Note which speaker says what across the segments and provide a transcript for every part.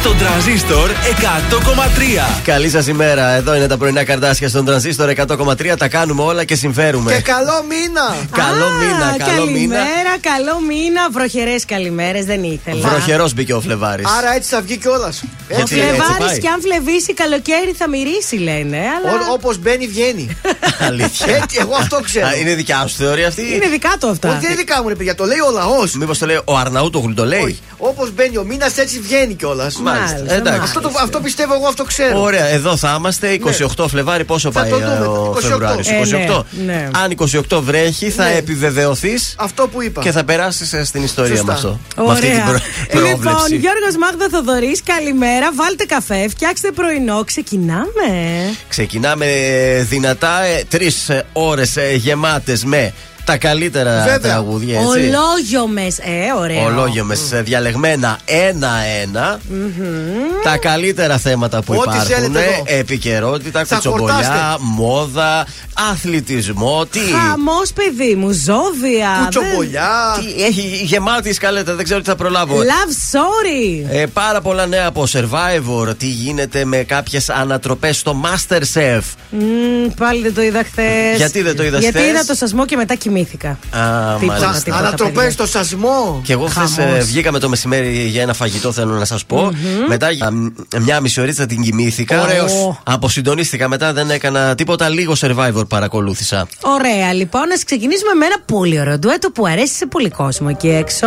Speaker 1: Στον τραζίστορ 100,3.
Speaker 2: Καλή σας ημέρα. Εδώ είναι τα πρωινά καρτάσια στον τραζίστορ 100,3. Τα κάνουμε όλα και συμφέρουμε.
Speaker 3: Και καλό μήνα!
Speaker 2: Καλό
Speaker 4: Α,
Speaker 2: μήνα, καλό μήνα.
Speaker 4: Καλημέρα, καλό μήνα. Βροχερές καλημέρες δεν ήθελα.
Speaker 2: Βροχερός μπήκε ο Φλεβάρης.
Speaker 3: Άρα έτσι θα βγει κιόλας.
Speaker 4: Ο
Speaker 2: Έτσι, έτσι
Speaker 4: Φλεβάρης
Speaker 2: πάει.
Speaker 4: κι αν φλεβήσει καλοκαίρι θα μυρίσει, λένε. Αλλά
Speaker 3: Όπως μπαίνει, βγαίνει.
Speaker 2: Αλήθεια.
Speaker 3: Έτσι, εγώ αυτό ξέρω.
Speaker 2: Α, Είναι δικιά σου θεωρία αυτή;
Speaker 4: είναι δικά του αυτά.
Speaker 3: Όχι, δεν είναι δικά μου, ρε παιδιά, το λέει ο λαός.
Speaker 2: Μήπως το λέει ο Αρναούτογλου το λέει;
Speaker 3: Όπως μπαίνει ο μήνα, έτσι βγαίνει κιόλας.
Speaker 4: Μάλιστα,
Speaker 2: Εντάξει.
Speaker 3: Αυτό, το- αυτό πιστεύω εγώ, αυτό ξέρω.
Speaker 2: Ωραία, εδώ θα είμαστε. 28 Φλεβάρι, πόσο
Speaker 3: Θα
Speaker 2: πάει
Speaker 3: το δούμε,
Speaker 2: ε, ο
Speaker 3: 28.
Speaker 2: Φεβρουάριος;
Speaker 4: Ε,
Speaker 2: 28.
Speaker 4: ναι, ναι.
Speaker 2: Αν 28 βρέχει, θα
Speaker 3: Ναι.
Speaker 2: επιβεβαιωθείς
Speaker 3: Αυτό που είπα.
Speaker 2: και θα περάσεις στην ιστορία
Speaker 3: Σωστά.
Speaker 2: με αυτό. Με αυτή την
Speaker 4: Ωραία.
Speaker 2: προ-
Speaker 4: Λοιπόν,
Speaker 2: πρόβλεψη.
Speaker 4: Γιώργος Μάγδα Θοδωρής, καλημέρα. Βάλτε καφέ, φτιάξτε πρωινό. Ξεκινάμε.
Speaker 2: Ξεκινάμε δυνατά. Τρεις ώρες γεμάτες με τα καλύτερα
Speaker 3: Βέβαια.
Speaker 2: τραγούδια. Έτσι.
Speaker 4: Ολόγιομες. Ε, ωραία.
Speaker 2: Ολόγιομες διαλεγμένα ένα-ένα. Τα καλύτερα θέματα που
Speaker 3: Ό,τι
Speaker 2: υπάρχουν.
Speaker 3: θέλετε εδώ.
Speaker 2: Επικαιρότητα,
Speaker 3: Θα
Speaker 2: κουτσομπολιά,
Speaker 3: χορτάστε.
Speaker 2: μόδα, αθλητισμό. Τι;
Speaker 4: Χαμός, παιδί μου, ζώδια.
Speaker 3: Κουτσομπολιά.
Speaker 2: τι έχει γεμάτη η σκαλέτα, δεν ξέρω τι θα προλάβω.
Speaker 4: Love story.
Speaker 2: Ε, πάρα πολλά νέα από Survivor. Τι γίνεται με κάποιες ανατροπές στο Masterchef;
Speaker 4: Μμμ, πάλι δεν το είδα χθες.
Speaker 2: Γιατί δεν το είδας
Speaker 4: Γιατί
Speaker 2: χθες;
Speaker 4: είδα το σασμό και μετά κοιμήθηκα.
Speaker 2: Α,
Speaker 4: Τίποτα,
Speaker 2: μάλιστα.
Speaker 4: τίποτα,
Speaker 3: Ανατροπές
Speaker 4: παιδιά.
Speaker 3: στο σασμό.
Speaker 2: Και εγώ χθες
Speaker 4: Χαμός.
Speaker 2: βγήκαμε το μεσημέρι για ένα φαγητό, θέλω να σας πω. Μετά για μ, μια μισή ωρίτσα την κοιμήθηκα.
Speaker 4: Ωραίος.
Speaker 2: Αποσυντονίστηκα μετά, δεν έκανα τίποτα. Λίγο survivor παρακολούθησα.
Speaker 4: Ωραία, λοιπόν, να ξεκινήσουμε με ένα πολύ ωραίο ντουέτο που αρέσει σε πολύ κόσμο εκεί έξω.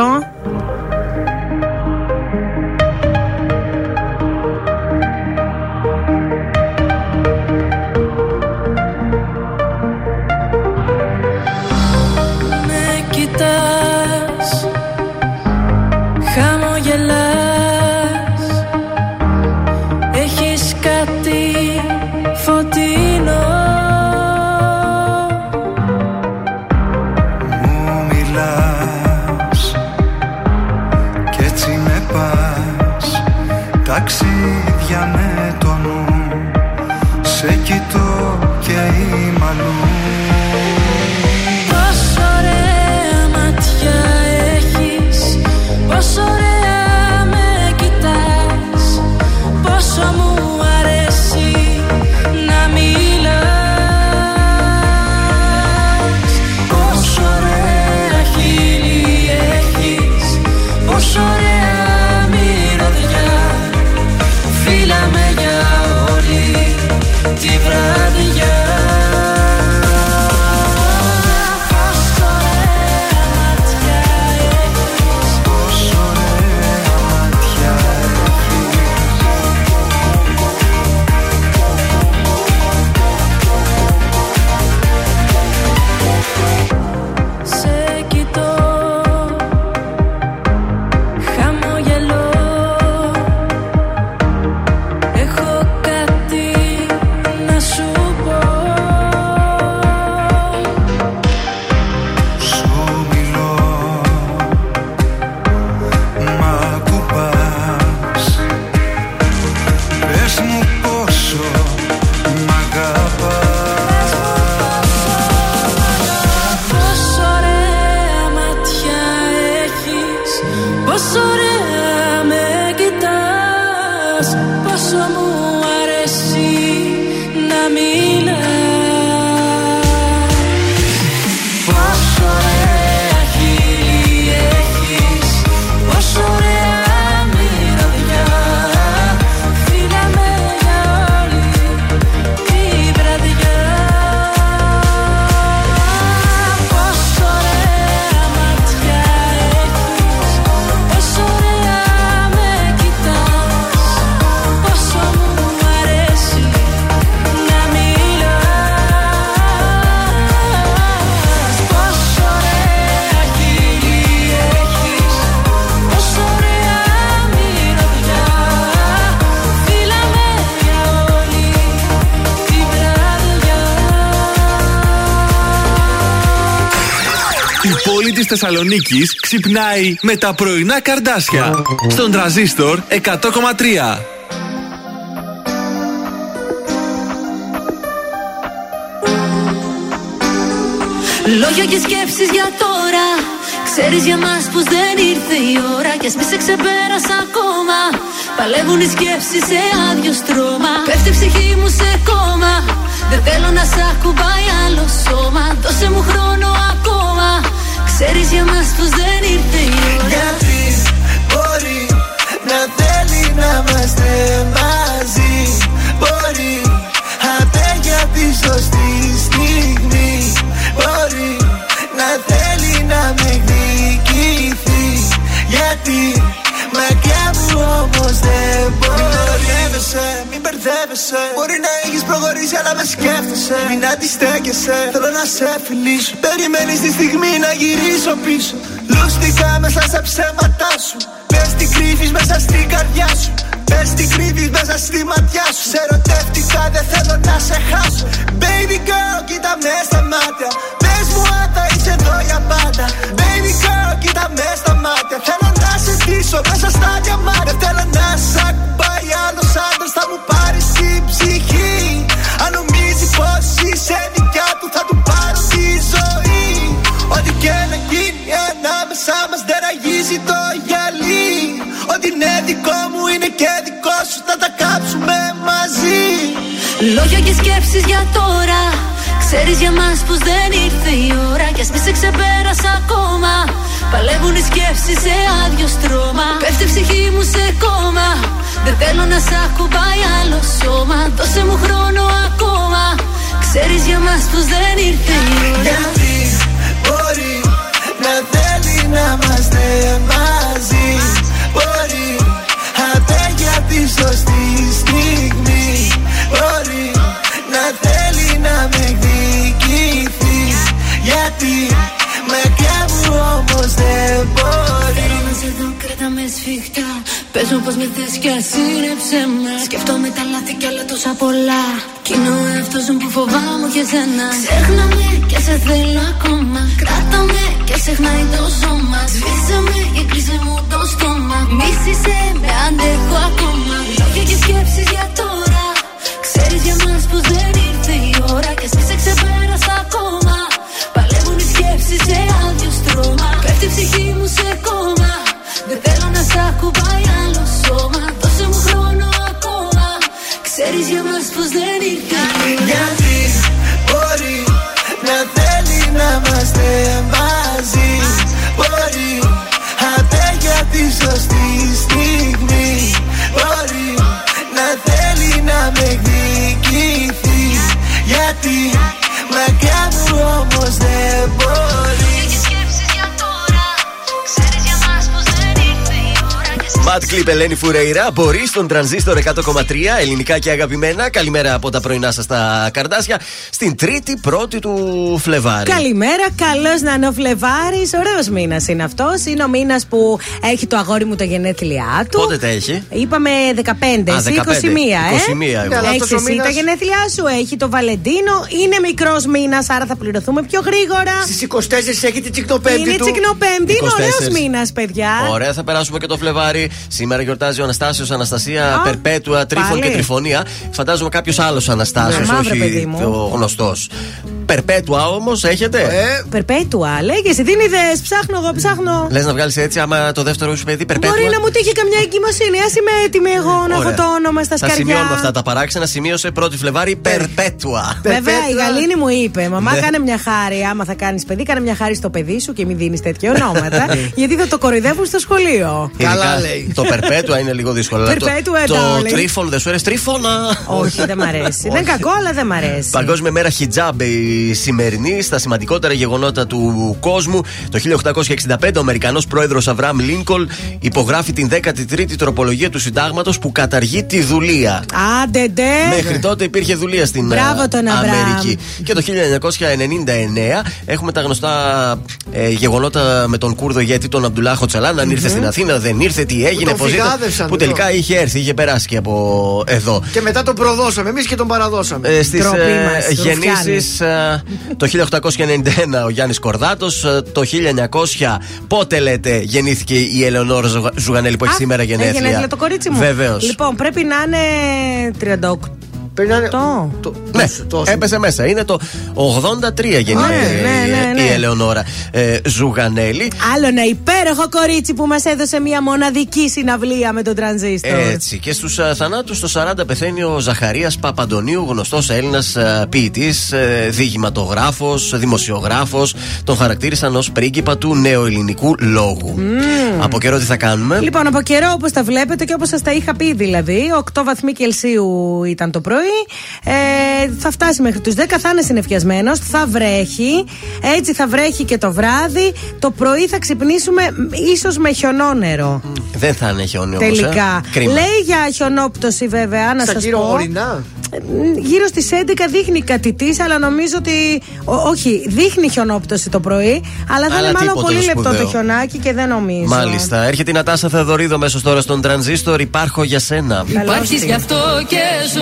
Speaker 1: Πόλη της Θεσσαλονίκης ξυπνάει με τα πρωινά καρδάσια. Στον τραζίστορ 100,3.
Speaker 5: Λόγια και σκέψεις για τώρα.
Speaker 6: Ξέρεις για μας πως δεν ήρθε η ώρα Κι ας μη σε ξεπέρασα ακόμα. Παλεύουν οι σκέψεις σε άδειο στρώμα. Πέφτει η ψυχή μου σε κόμμα. Δεν θέλω να σ' ακουμπάει άλλο σώμα. Δώσε μου χρόνο ακόμα Ξέρεις για μας πως δεν ήρθε η ώρα.
Speaker 7: Γιατί μπορεί να θέλει να είμαστε μαζί; Μπορεί απέ για τη σωστή στιγμή; Μπορεί να θέλει να με εκδικηθεί Γιατί μακριά μου όμως δεν μπορεί. Μην μπερδεύεσαι. Μπορεί να έχεις προχωρήσει αλλά με σκέφτεσαι. Μην αντιστέκεσαι. Θέλω να σε φιλήσω. Περιμένεις τη στιγμή να γυρίσω πίσω. Λούστηκα μέσα στα ψέματά σου. Πες τι κρύβεις μέσα στην καρδιά σου. Πες τι κρύβεις μέσα στη ματιά σου. Σε ερωτεύτηκα δεν θέλω να σε χάσω. Baby girl κοίτα με στα μάτια. Πες μου αν θα είσαι εδώ για πάντα. Baby girl κοίτα με στα μάτια. Θέλω να σε ντύσω μέσα στα διαμάτια Θέλω να σ' ακουμπάει άλλος άντρας Θα μου πάρεις την ψυχή. Αν νομίζει πως είσαι δικιά του Θα του πάρω τη ζωή. Ό,τι και να γίνει ανάμεσά μας δεν αγίζει το γυαλί. Ό,τι είναι δικό μου είναι και δικό σου Θα τα κάψουμε μαζί.
Speaker 6: Λόγια και σκέψεις για τώρα Ξέρεις για μας πως δεν ήρθε η ώρα Κι ας μη σε ξεπέρασα ακόμα. Παλεύουν οι σκέψεις σε άδειο στρώμα. Πέφτει η ψυχή μου σε κόμμα. Δεν θέλω να σ' ακουμπάει άλλο σώμα. Δώσε μου χρόνο ακόμα. Ξέρεις για μας πως δεν ήρθε η ώρα.
Speaker 7: Γιατί μπορεί να θέλει να είμαστε μαζί; Μπορεί απέ για τη σωστή δεν μπορεί.
Speaker 6: Θέλω να σε δω, κράτα με σφιχτά. Πες μου πως με θες κι ας είναι ψέμα. Σκέφτομαι τα λάθη κι άλλα τόσα πολλά. Κι είναι ο εαυτός μου που φοβάμαι και σένα Ξέχνα με και σε θέλω ακόμα. Κράτα με και ξεχνάει το σώμα. Σβήσε με και κλείσε μου το στόμα. Μίσησε με αντέχω ακόμα. Λόγια και σκέψεις για τώρα. Ξέρεις για μας πως δεν Ξέρεις για μας πως δεν ήρθε ώρα Κι ας μη
Speaker 2: Ματ Κλιπ Ελένη Φουρέιρα μπορεί στον τρανζίστορ 100,3 ελληνικά και αγαπημένα. Καλημέρα από τα πρωινά σας στα καρδάσια. Στην τρίτη πρώτη του Φλεβάρι.
Speaker 4: Καλημέρα, καλώς να είναι ο Φλεβάρης. Ωραίος μήνας είναι αυτός. Είναι ο μήνας που έχει το αγόρι μου τα γενέθλιά του.
Speaker 2: Πότε τα έχει;
Speaker 4: Είπαμε 15,
Speaker 2: Α,
Speaker 4: εσύ 21,
Speaker 2: 15.
Speaker 4: ε;
Speaker 2: 21 εγώ.
Speaker 3: Αλλά
Speaker 4: Έχεις
Speaker 3: αυτός ο
Speaker 4: εσύ
Speaker 3: μήνας-
Speaker 4: τα γενέθλιά σου, έχει το Βαλεντίνο. Είναι μικρός μήνας, άρα θα πληρωθούμε πιο γρήγορα.
Speaker 3: Στις 24 έχει την τσικνοπέμπτη
Speaker 4: Είναι
Speaker 3: του.
Speaker 4: τσικνοπέμπτη, είναι
Speaker 2: 24.
Speaker 4: ωραίο μήνας, παιδιά.
Speaker 2: Ωραία, θα περάσουμε και το Φλεβάρι. Σήμερα γιορτάζει ο Αναστάσιος, Αναστασία,
Speaker 4: Α,
Speaker 2: Περπέτουα, Τρίφων
Speaker 4: πάλι.
Speaker 2: και Τριφωνία. Φαντάζομαι κάποιος άλλος Αναστάσιος,
Speaker 4: Ναι, μαύρο παιδί
Speaker 2: όχι
Speaker 4: μου.
Speaker 2: ο γνωστός. Περπέτουα όμως έχετε;
Speaker 3: Ε,
Speaker 4: Περπέτουα, λέγε, δίνει ιδέες. Ψάχνω εγώ, ψάχνω.
Speaker 2: Λες να βγάλεις έτσι, άμα το δεύτερο σου παιδί Περπέτουα;
Speaker 4: Μπορεί να μου τύχει καμιά εγκυμοσύνη. Α είμαι έτοιμη εγώ να έχω
Speaker 2: Ωραία.
Speaker 4: το όνομα στα
Speaker 2: Θα
Speaker 4: σκαριά.
Speaker 2: σημειώνουμε αυτά τα παράξενα. Σημείωσε 1η Φλεβάρι Περπέτουα.
Speaker 4: Βέβαια, η
Speaker 3: Περπέτουα.
Speaker 4: Γαλήνη μου είπε: Μαμά,
Speaker 2: Ναι.
Speaker 4: κάνε μια χάρη. Άμα θα κάνεις παιδί, κάνε μια χάρη στο παιδί σου και μην δίνεις τέτοια ονόματα. γιατί θα το κοροϊδεύουν στο σχολείο.
Speaker 3: Καλά
Speaker 2: Ειδικά
Speaker 3: λέει.
Speaker 2: Το Περπέτουα είναι λίγο δύσκολο. αλλά το-
Speaker 4: Περπέτουα,
Speaker 2: Το
Speaker 4: darling.
Speaker 2: τρίφων δεν σου αρέσει τρίφωνα.
Speaker 4: Όχι, δεν μ' αρέσει. δεν είναι κακό, αλλά δεν μ' αρέσει.
Speaker 2: Παγκόσμια μέρα χιτζάμπ η σημερινή στα σημαντικότερα γεγονότα του κόσμου. Το 1865 ο Αμερικανός πρόεδρος Αβραάμ Λίνκολ υπογράφει την 13η τροπολογία του συντάγματος που καταργεί τη δουλεία.
Speaker 4: Άντε, ντε.
Speaker 2: Μέχρι τότε υπήρχε δουλεία στην
Speaker 4: Μπράβο
Speaker 2: ε,
Speaker 4: τον Αβραάμ.
Speaker 2: Αμερική. Και το 1999 έχουμε τα γνωστά ε, γεγονότα με τον Κούρδο ηγέτη τον Αμπτουλάχο Τσαλάν. Αν ήρθε στην Αθήνα, δεν ήρθε, τι έγινε,
Speaker 3: τον
Speaker 2: πώς ήταν,
Speaker 3: φυγάδευσαν
Speaker 2: Που
Speaker 3: εδώ.
Speaker 2: τελικά είχε έρθει, είχε περάσει και από εδώ.
Speaker 3: Και μετά τον προδώσαμε εμείς και τον παραδώσαμε.
Speaker 2: Ε, Στις
Speaker 4: Ντροπή μας,
Speaker 2: γεννήσεις το 1891 ο Γιάννης Κορδάτος, ε, το 1900 πότε λέτε γεννήθηκε η Ελεονόρα Ζουγανέλη που έχει σήμερα γενέθλια;
Speaker 4: Γενέθλια το κορίτσι μου.
Speaker 2: Βεβαίως.
Speaker 4: Λοιπόν, πρέπει να είναι
Speaker 3: 38. Περνάνε...
Speaker 4: Το.
Speaker 3: το...
Speaker 2: Ναι,
Speaker 3: τόσο...
Speaker 2: έπεσε μέσα. Είναι το 83 γεννήθηκε
Speaker 4: ναι, ναι, η ναι,
Speaker 2: ναι. Ελεονόρα ε, Ζουγανέλη.
Speaker 4: Άλλο ένα υπέροχο κορίτσι που μας έδωσε μια μοναδική συναυλία με τον τρανζίστρο.
Speaker 2: Έτσι. Και στους ε, θανάτους το 40 πεθαίνει ο Ζαχαρίας Παπαντονίου, γνωστός Έλληνας ε, ποιητής, ε, διηγηματογράφο, δημοσιογράφος. Τον χαρακτήρισαν ως πρίγκιπα του νεοελληνικού λόγου. Mm. Από καιρό τι θα κάνουμε;
Speaker 4: Λοιπόν, από καιρό όπως τα βλέπετε και όπως σας τα είχα πει δηλαδή, 8 βαθμοί Κελσίου ήταν το πρωί. Ε, θα φτάσει μέχρι τους 10, θα είναι συνεφιασμένος, θα βρέχει. Έτσι θα βρέχει και το βράδυ. Το πρωί θα ξυπνήσουμε ίσως με χιονόνερο.
Speaker 2: Δεν θα είναι χιόνι όμως.
Speaker 4: Τελικά.
Speaker 2: Κρίμα.
Speaker 4: Λέει για χιονόπτωση βέβαια, να
Speaker 3: Στα
Speaker 4: σας
Speaker 3: γύρω
Speaker 4: πω.
Speaker 3: ορεινά.
Speaker 4: Ε, Γύρω στις 11 δείχνει κάτι τη, αλλά νομίζω ότι. ο- όχι, δείχνει χιονόπτωση το πρωί, αλλά θα
Speaker 2: Αλλά
Speaker 4: είναι μάλλον
Speaker 2: τίποτα
Speaker 4: πολύ λεπτό
Speaker 2: σπουδαίο.
Speaker 4: το χιονάκι και δεν νομίζω.
Speaker 2: Μάλιστα. Έρχεται η Νατάσα Θεοδωρίδο μέσω τώρα στον τρανζίστορ. Υπάρχω για σένα.
Speaker 8: Υπάρχεις γι' αυτό και ζω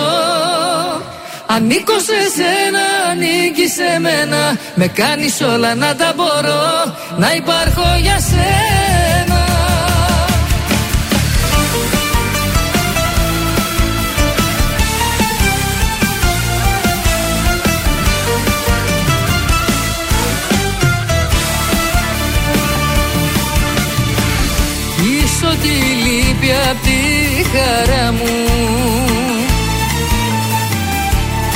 Speaker 8: Ανήκω σε σένα, ανήκει σε μένα. Με κάνεις όλα να τα μπορώ Να υπάρχω για σένα. Είσαι ό,τι λείπει απ' τη χαρά μου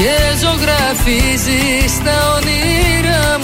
Speaker 8: και ζωγραφίζεις τα όνειρά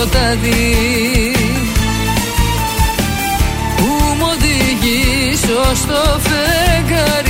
Speaker 8: σκοτάδι Που μου οδηγείς ως το φεγγάρι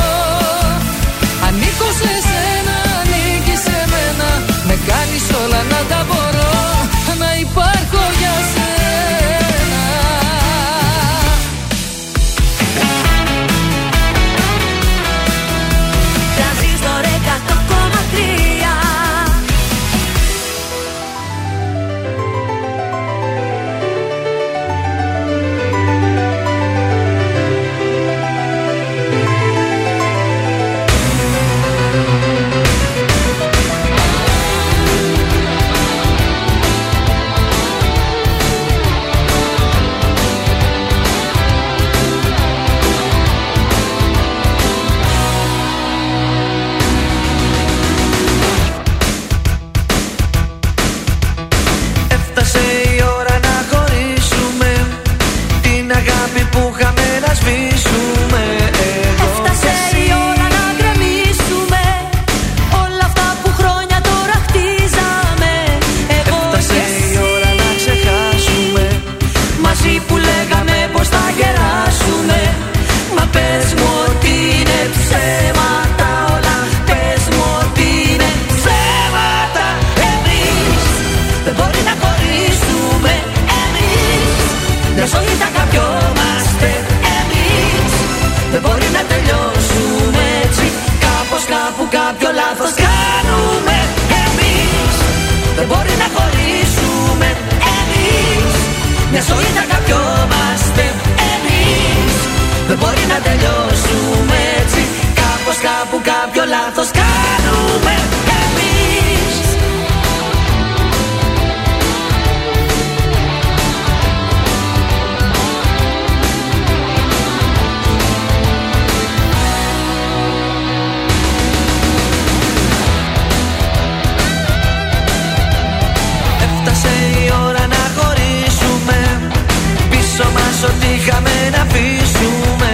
Speaker 9: ζωή θα αγαπιόμαστε εμείς Δεν μπορεί να τελειώσουμε ό,τι είχαμε να αφήσουμε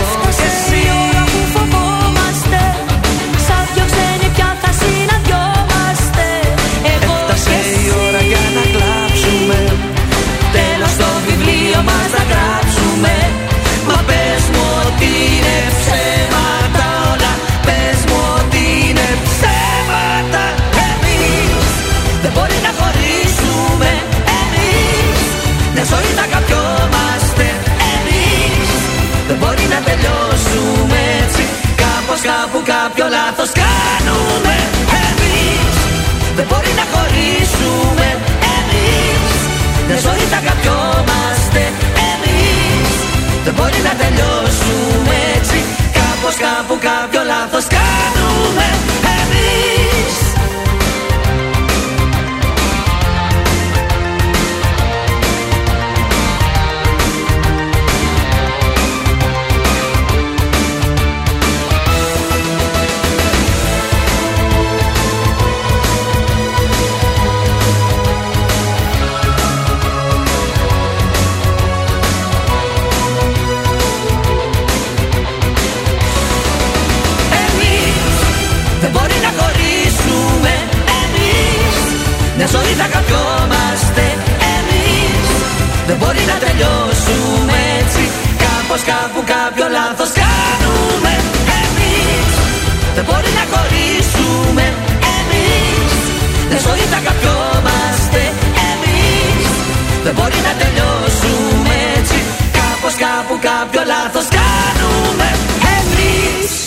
Speaker 9: Εγώ και εσύ.
Speaker 5: που φοβόμαστε. Σαν δυο ξένοι πια θα συναντιόμαστε. Εγώ
Speaker 9: Έφτασε
Speaker 5: και
Speaker 9: η ώρα
Speaker 5: εσύ.
Speaker 9: για να κλάψουμε. Τέλος το βιβλίο μας θα γράψουμε. Μα πες μου ότι είναι ψέματα όλα. Πες μου ότι είναι ψέματα Εμείς. Δεν μπορεί να χωρίσουμε Εμείς. Μια ζωή λάθος κάνουμε Εμείς. Δεν μπορεί να χωρίσουμε Εμείς. Μια ζωή θα καπιόμαστε Εμείς. Δεν μπορεί να τελειώσουμε έτσι. Κάπως κάπου κάποιο λάθος κάνουμε ζωή θα καπιόμαστε Εμείς. Δεν μπορεί να τελειώσουμε έτσι. Κάπως κάπου κάποιο λάθος κάνουμε Εμείς. Δεν μπορεί να χωρίσουμε Εμείς. Μια ζωή θα καπιόμαστε Εμείς. Δεν μπορεί να τελειώσουμε έτσι. Κάπως κάπου κάποιο λάθος κάνουμε Εμείς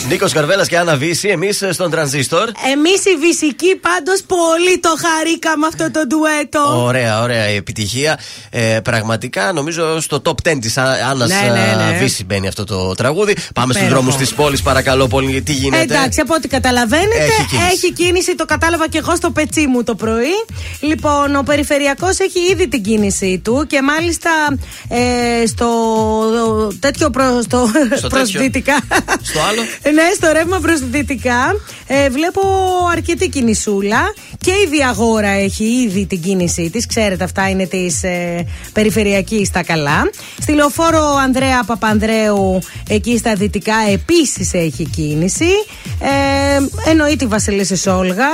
Speaker 2: Νίκος Καρβέλας και Άννα Βύση, εμείς στον τρανζίστορ.
Speaker 4: Εμείς οι βυσικοί πάντως πολύ το χαρήκαμε αυτό το ντουέτο.
Speaker 2: Ωραία, ωραία η επιτυχία. Ε, πραγματικά νομίζω στο top 10 της Άννας
Speaker 4: Ναι, ναι, ναι.
Speaker 2: Βύση μπαίνει αυτό το τραγούδι. Πάμε στους
Speaker 4: Υπέροχο.
Speaker 2: δρόμους της πόλης, παρακαλώ πολύ. Τι γίνεται;
Speaker 4: Εντάξει, από ό,τι καταλαβαίνετε,
Speaker 2: Έχει κίνηση.
Speaker 4: έχει κίνηση. Το κατάλαβα και εγώ στο πετσί μου το πρωί. Λοιπόν, ο περιφερειακός έχει ήδη την κίνησή του και μάλιστα ε, στο τέτοιο προ, στο,
Speaker 2: Στο
Speaker 4: προς
Speaker 2: τέτοιο.
Speaker 4: δυτικά.
Speaker 2: Στο άλλο.
Speaker 4: ναι, στο ρεύμα προ δυτικά ε, βλέπω αρκετή κινησούλα και η Διαγόρα έχει ήδη την κίνησή της. Ξέρετε, αυτά είναι της ε, περιφερειακής στα καλά. Στη λεωφόρο Ανδρέα Παπανδρέου, εκεί στα δυτικά, επίσης έχει κίνηση. Ε, εννοείται η Βασιλίση Όλγα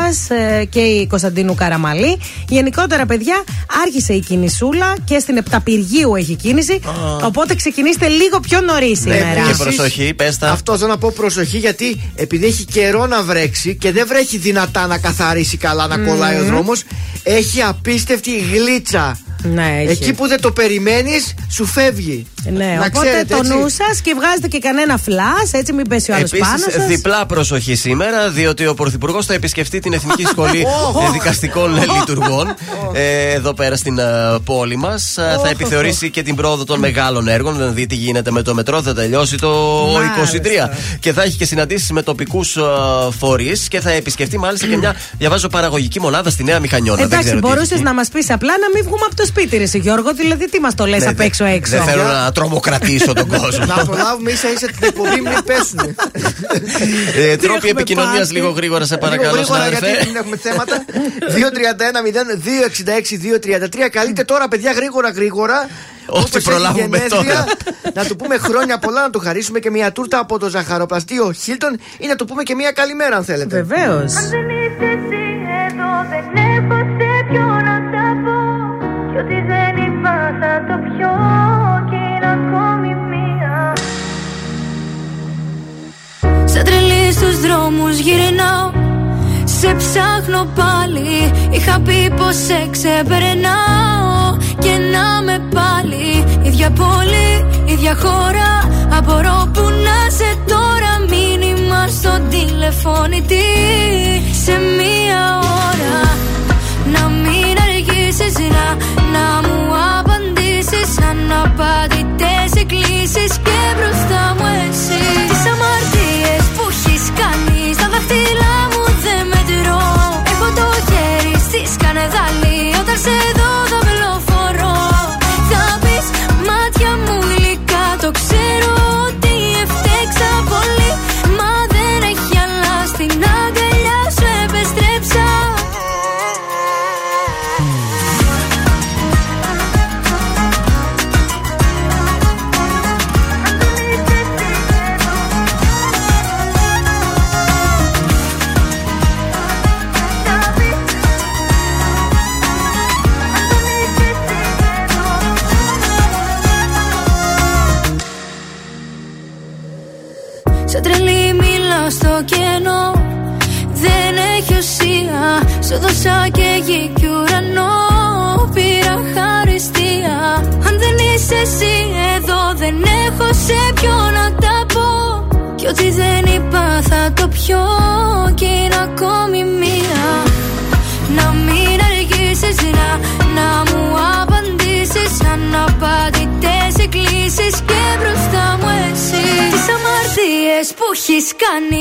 Speaker 4: ε, και η Κωνσταντίνου Καραμαλή. Γενικότερα, παιδιά, άρχισε η κινησούλα και στην Επταπηργίου έχει κίνηση. Οπότε ξεκινήστε λίγο πιο νωρίς
Speaker 2: Ναι,
Speaker 4: σήμερα.
Speaker 2: και
Speaker 3: Επίσης,
Speaker 2: προσοχή, πες τα.
Speaker 3: Αυτός θέλω να πω προσοχή γιατί επειδή έχει καιρό να βρέξει και δεν βρέχει δυνατά να καθαρίσει καλά να κολλάει ο δρόμος, έχει απίστευτη γλίτσα.
Speaker 4: Ναι, έχει.
Speaker 3: Εκεί που δεν το περιμένεις, σου φεύγει.
Speaker 4: Ναι,
Speaker 3: να
Speaker 4: οπότε
Speaker 3: ξέρετε,
Speaker 4: το
Speaker 3: έτσι.
Speaker 4: νου σας και βγάζετε και κανένα φλα, έτσι μην πέσει ο άλλος πάνω
Speaker 2: Επίση,
Speaker 4: σας.
Speaker 2: διπλά προσοχή σήμερα, διότι ο Πρωθυπουργός θα επισκεφτεί την Εθνική Σχολή
Speaker 3: Οχ.
Speaker 2: Δικαστικών Λειτουργών ε, εδώ πέρα στην ε, πόλη μας. Θα επιθεωρήσει και την πρόοδο των μεγάλων έργων, δηλαδή τι γίνεται με το μετρό, θα τελειώσει το
Speaker 4: Μάλιστα.
Speaker 2: 23. Και θα έχει και συναντήσεις με τοπικούς φορείς και θα επισκεφτεί μάλιστα και μια, διαβάζω, παραγωγική μονάδα στη Νέα Μηχανιώνα. Δεν
Speaker 4: Εντάξει,
Speaker 2: ξέρω τι
Speaker 4: μπορούσες
Speaker 2: έχει.
Speaker 4: να μας πεις απλά να μην βγούμε από το σπίτι, ρε εσύ, Γιώργο. Δηλαδή, τι μας το λες
Speaker 2: Ναι,
Speaker 4: απ'
Speaker 2: δεν-
Speaker 4: έξω έξω;
Speaker 2: Δεν θέλω να τρομοκρατήσω τον κόσμο.
Speaker 3: να προλάβουμε ίσα ίσα την εκπομπή, μην πέσουν.
Speaker 2: Ε, Τρόποι
Speaker 4: έχουμε
Speaker 2: επικοινωνίας
Speaker 4: πάθει.
Speaker 2: λίγο γρήγορα, σε
Speaker 3: Λίγο
Speaker 2: παρακαλώ,
Speaker 3: γρήγορα, γιατί
Speaker 2: συνάδελφε.
Speaker 3: δεν έχουμε θέματα. 231-0-266-233. Καλείτε τώρα, παιδιά, γρήγορα, γρήγορα.
Speaker 2: Ό,τι
Speaker 3: Όπως έχει
Speaker 2: προλάβουμε
Speaker 3: γενέθλια,
Speaker 2: τώρα.
Speaker 3: Να του πούμε χρόνια πολλά, να του χαρίσουμε και μια τούρτα από το ζαχαροπλαστείο Χίλτον ή να του πούμε και μια καλημέρα, αν θέλετε.
Speaker 4: Βεβαίως.
Speaker 5: Αν δεν είσαι εσύ εδώ δεν έχω σε ποιο να τα πω Κι ό,τι δεν είπα θα το πιω κι είναι ακόμη μία Σαν τρελή στους δρόμους γυρνάω Σε ψάχνω πάλι Είχα πει πως σε ξεπερνάω Και να με πάλι Η
Speaker 10: ίδια πόλη, ίδια χώρα. Απορώ που να σε τώρα μήνυμα στον τηλεφώνητη σε μία ώρα.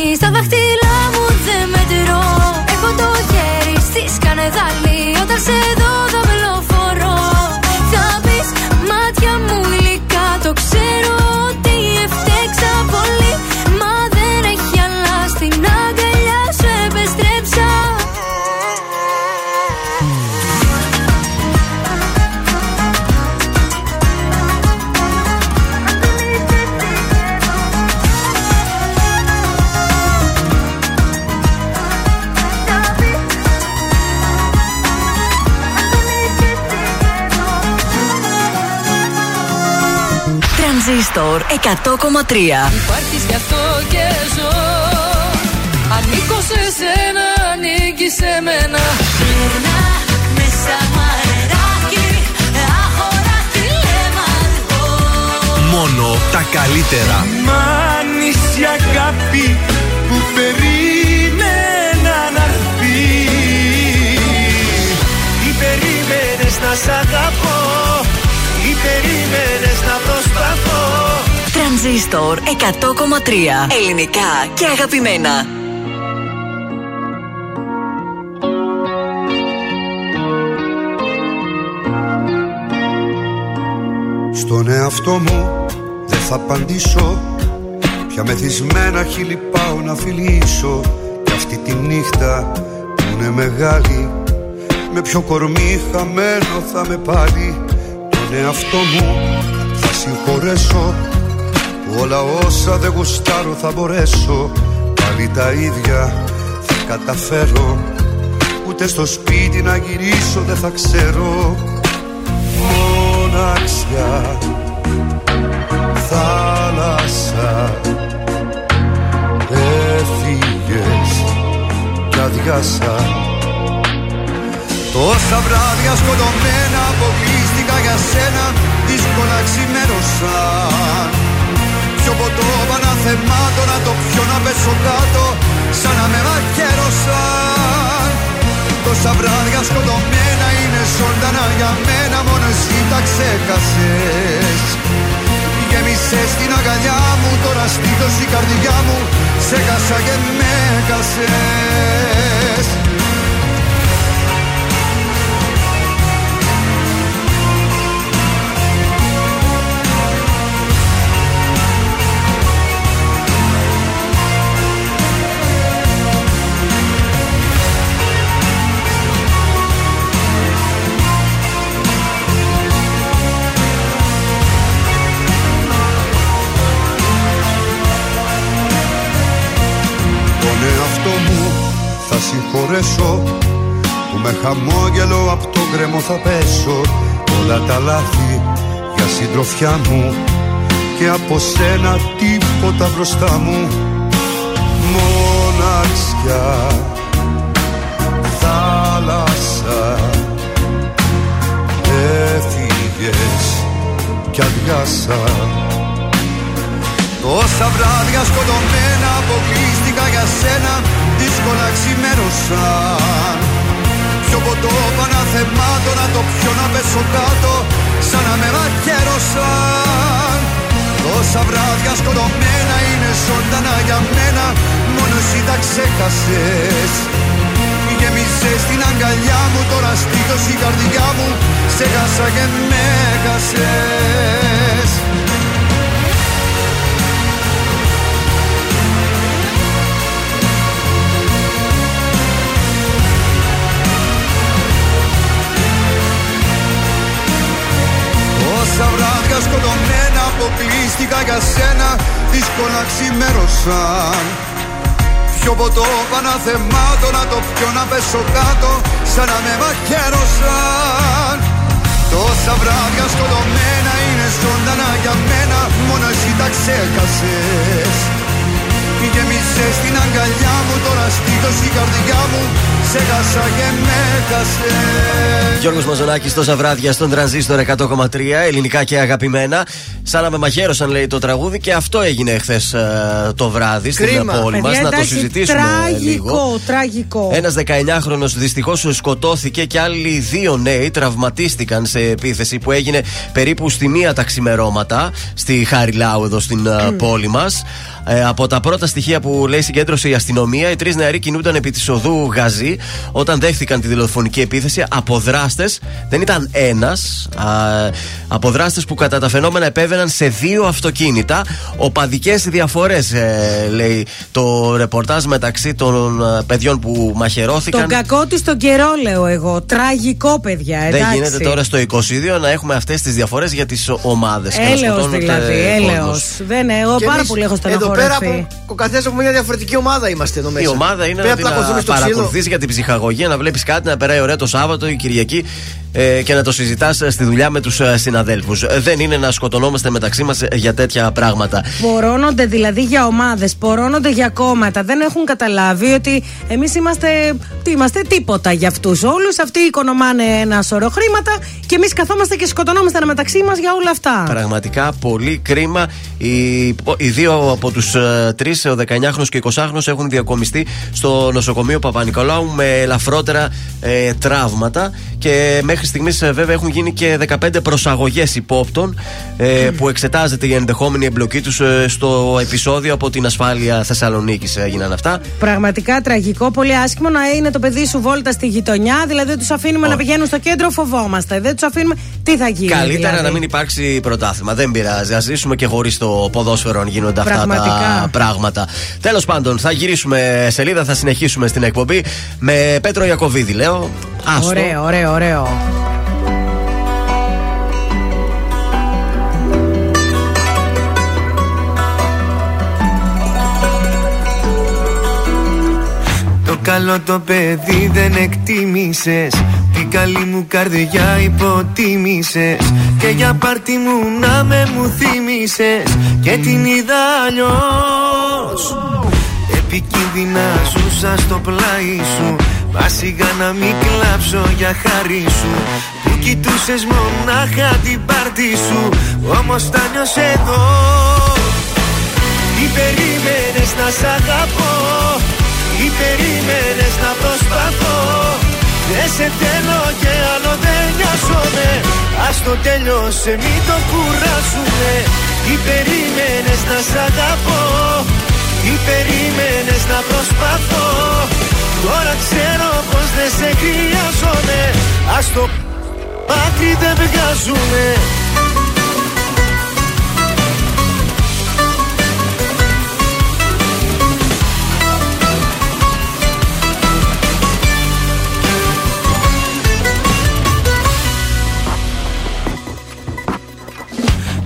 Speaker 10: Κάνει στα δάχτυλά
Speaker 11: 100,3
Speaker 8: Υπάρχεις γι' αυτό και ζω. Ανήκω σε σένα, ανήκει σε μένα.
Speaker 10: Περνά μέσα μου αεράκι Αχωρά τηλεμαρχό
Speaker 1: Μόνο τα καλύτερα.
Speaker 12: Μάνης η αγάπη που περίμενα να έρθει. Τι περίμενες να σ' αγαπώ Τι περίμενες να προσπαθώ
Speaker 11: Τρανζίστορ 100,3 Ελληνικά και αγαπημένα.
Speaker 13: Στον εαυτό μου δεν θα απαντήσω. Πια μεθυσμένα χείλη πάω να φιλήσω. Κι αυτή τη νύχτα που είναι μεγάλη Με ποιο κορμί χαμένο θα με πάλι Τον εαυτό μου θα συγχωρέσω. Που όλα όσα δεν γουστάρω θα μπορέσω. Πάλι τα ίδια θα καταφέρω. Ούτε στο σπίτι να γυρίσω δεν θα ξέρω. Μοναξιά θάλασσα έφυγες κι αδειάσα. Τόσα βράδια σκοτωμένα αποκλείστηκα για σένα δύσκολα ξημέρωσαν Πιο ποτό παναθεμάτω να το πιω να πέσω κάτω σαν να με μαχαίρωσαν Τόσα βράδια σκοτωμένα είναι ζωντανά για μένα Μόνο εσύ τα ξέχασες. Γέμισες την αγκαλιά μου Τώρα στήθος η καρδιά μου Σε χάσα και με χάσες συγχωρέσω Που με χαμόγελο από το γκρεμό θα πέσω. Όλα τα λάθη για συντροφιά μου Και από σένα τίποτα μπροστά μου. Μοναξιά Θάλασσα Έφυγες
Speaker 14: κι αδειάσα
Speaker 13: Τόσα βράδια σκοτωμένα αποκλείστηκα για σένα δύσκολα ξημέρωσαν Πιο ποτό παναθεμάτο να το πιω να πέσω κάτω σαν να με μαχαίρωσαν Τόσα βράδια σκοτωμένα είναι ζωντανά για μένα μόνο εσύ τα ξέχασες. Γέμισε στην αγκαλιά μου τώρα στήθος η καρδιά μου σε χάσα και με χάσες αποκλείστηκα για σένα Δύσκολα ξημέρωσαν Πιο ποτό παναθεμάτο να το πιω να πέσω κάτω Σαν να με μαχαίρωσαν. Τόσα βράδια σκοτωμένα είναι ζωντανά για μένα Μόνο εσύ τα ξέχασες. Γέμισε στην αγκαλιά μου τώρα στήθος η καρδιά μου Σε χάσα και με χάσες
Speaker 2: Γιώργος Μαζονάκης τόσα βράδια στον τρανζίστορ 100,3 ελληνικά και αγαπημένα. Σαν να με μαχαίρωσαν λέει το τραγούδι και αυτό έγινε εχθέ το βράδυ στην
Speaker 4: Κρίμα.
Speaker 2: πόλη μας.
Speaker 4: Παιδιά,
Speaker 2: Να το
Speaker 4: εντάξει,
Speaker 2: συζητήσουμε λίγο.
Speaker 4: Τραγικό, τραγικό.
Speaker 2: Ένας 19χρονο δυστυχώς σκοτώθηκε και άλλοι δύο νέοι τραυματίστηκαν σε επίθεση που έγινε περίπου στη μία τα ξημερώματα στη Χαριλάου εδώ στην ε, πόλη μας. Ε, από τα πρώτα στοιχεία που λέει συγκέντρωσε η αστυνομία, οι τρεις νεαροί κινούνταν επί της οδού Γαζή όταν δέχτηκαν τη δολοφονική επίθεση από δράστε. Δεν ήταν ένας. Από που κατά τα φαινόμενα επέβαιναν σε δύο αυτοκίνητα. Οπαδικές διαφορές, ε, λέει το ρεπορτάζ μεταξύ των ε, παιδιών που μαχαιρώθηκαν.
Speaker 4: Τον κακό τη τον καιρό, λέω εγώ. Τραγικό, παιδιά. Εντάξει.
Speaker 2: Δεν γίνεται τώρα στο 22 να έχουμε αυτές τις διαφορές για τις ομάδες.
Speaker 4: Έλεος δηλαδή, έλεος. Δεν, εγώ
Speaker 3: Και
Speaker 4: πάρα
Speaker 3: εμείς
Speaker 4: πολύ έχω
Speaker 3: Εδώ
Speaker 4: στεναχωρηθεί.
Speaker 3: πέρα από ο καθένας από μια διαφορετική ομάδα είμαστε εδώ μέσα.
Speaker 2: Η ομάδα είναι
Speaker 3: Πρέπει
Speaker 2: να,
Speaker 3: πλακωθούμε στο ξύλο.
Speaker 2: παρακολουθείς για την ψυχαγωγία, να βλέπεις κάτι, να περάει ωραία το Σάββατο ή Κυριακή ε, και να το συζητάς στη δουλειά με τους συναδέλφους. Δεν είναι να σκοτωνόμαστε μεταξύ μας για τέτοια πράγματα.
Speaker 4: Πορώνονται δηλαδή για ομάδες, πορώνονται για κόμματα. Δεν έχουν καταλάβει ότι εμείς είμαστε, τι είμαστε, τίποτα για αυτούς όλους. Αυτοί οικονομάνε ένα σωρό χρήματα και εμείς καθόμαστε και σκοτωνόμαστε μεταξύ μας για όλα αυτά.
Speaker 2: Πραγματικά πολύ κρίμα. Οι, οι δύο από τους τρεις, ο 19χρονο και ο 20χρονο, έχουν διακομιστεί στο νοσοκομείο Παπα-Νικολάου με ελαφρότερα ε, τραύματα. Και μέχρι στιγμής βέβαια έχουν γίνει και 15 προσαγωγές υπόπτων ε, που εξετάζεται η ενδεχόμενη εμπλοκή τους στο επεισόδιο από την ασφάλεια Θεσσαλονίκης. Έγιναν αυτά.
Speaker 4: Πραγματικά τραγικό, πολύ άσχημο να είναι το παιδί σου βόλτα στη γειτονιά. Δηλαδή δεν τους αφήνουμε να πηγαίνουν στο κέντρο, φοβόμαστε. Δεν τους αφήνουμε. Τι θα γίνει.
Speaker 2: Καλύτερα
Speaker 4: δηλαδή;
Speaker 2: να μην υπάρξει πρωτάθλημα. Δεν πειράζει. Α ζήσουμε και χωρίς το ποδόσφαιρο αν γίνονται αυτά
Speaker 4: Πραγματικά.
Speaker 2: τα πράγματα. Τέλος πάντων, θα γυρίσουμε σελίδα, θα συνεχίσουμε στην εκπομπή με Πέτρο Ιακοβίδη, λέω. Άστο.
Speaker 4: Ωραίο, ωραίο, ωραίο.
Speaker 12: Το καλό το παιδί δεν εκτίμησες Την καλή μου καρδιά υποτίμησες Και για πάρτι μου να με μου θύμισες Και την είδα αλλιώς Επικίνδυνα ζούσα στο πλάι σου. Μα σιγά να μην κλάψω για χάρη σου. Που κοιτούσες μονάχα την πάρτι σου. Όμως τα νιώσε εδώ. Τι περίμενες να σ' αγαπώ. Τι περίμενες να προσπαθώ. Δεν σε θέλω και άλλο δεν νοιάζομαι. Ας το τέλειωσε μην το κουράσουμε Τι περίμενες να σ' αγαπώ Τι περίμενες να προσπαθώ. Τώρα ξέρω πως δεν σε χρειάζομαι. Ας το πάθη δεν βγάζουμε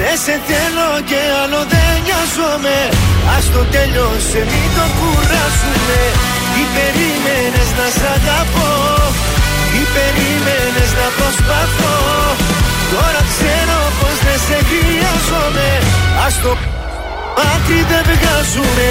Speaker 12: Δεν σε θέλω και άλλο δεν νοιάζομαι. Ας το τέλειωσε μην το κουράσουμε. Τι περίμενες να σ' αγαπώ. Τι περίμενες να προσπαθώ. Τώρα ξέρω πως δεν σε χρειάζομαι. Ας το άκρη δεν βγάζουμε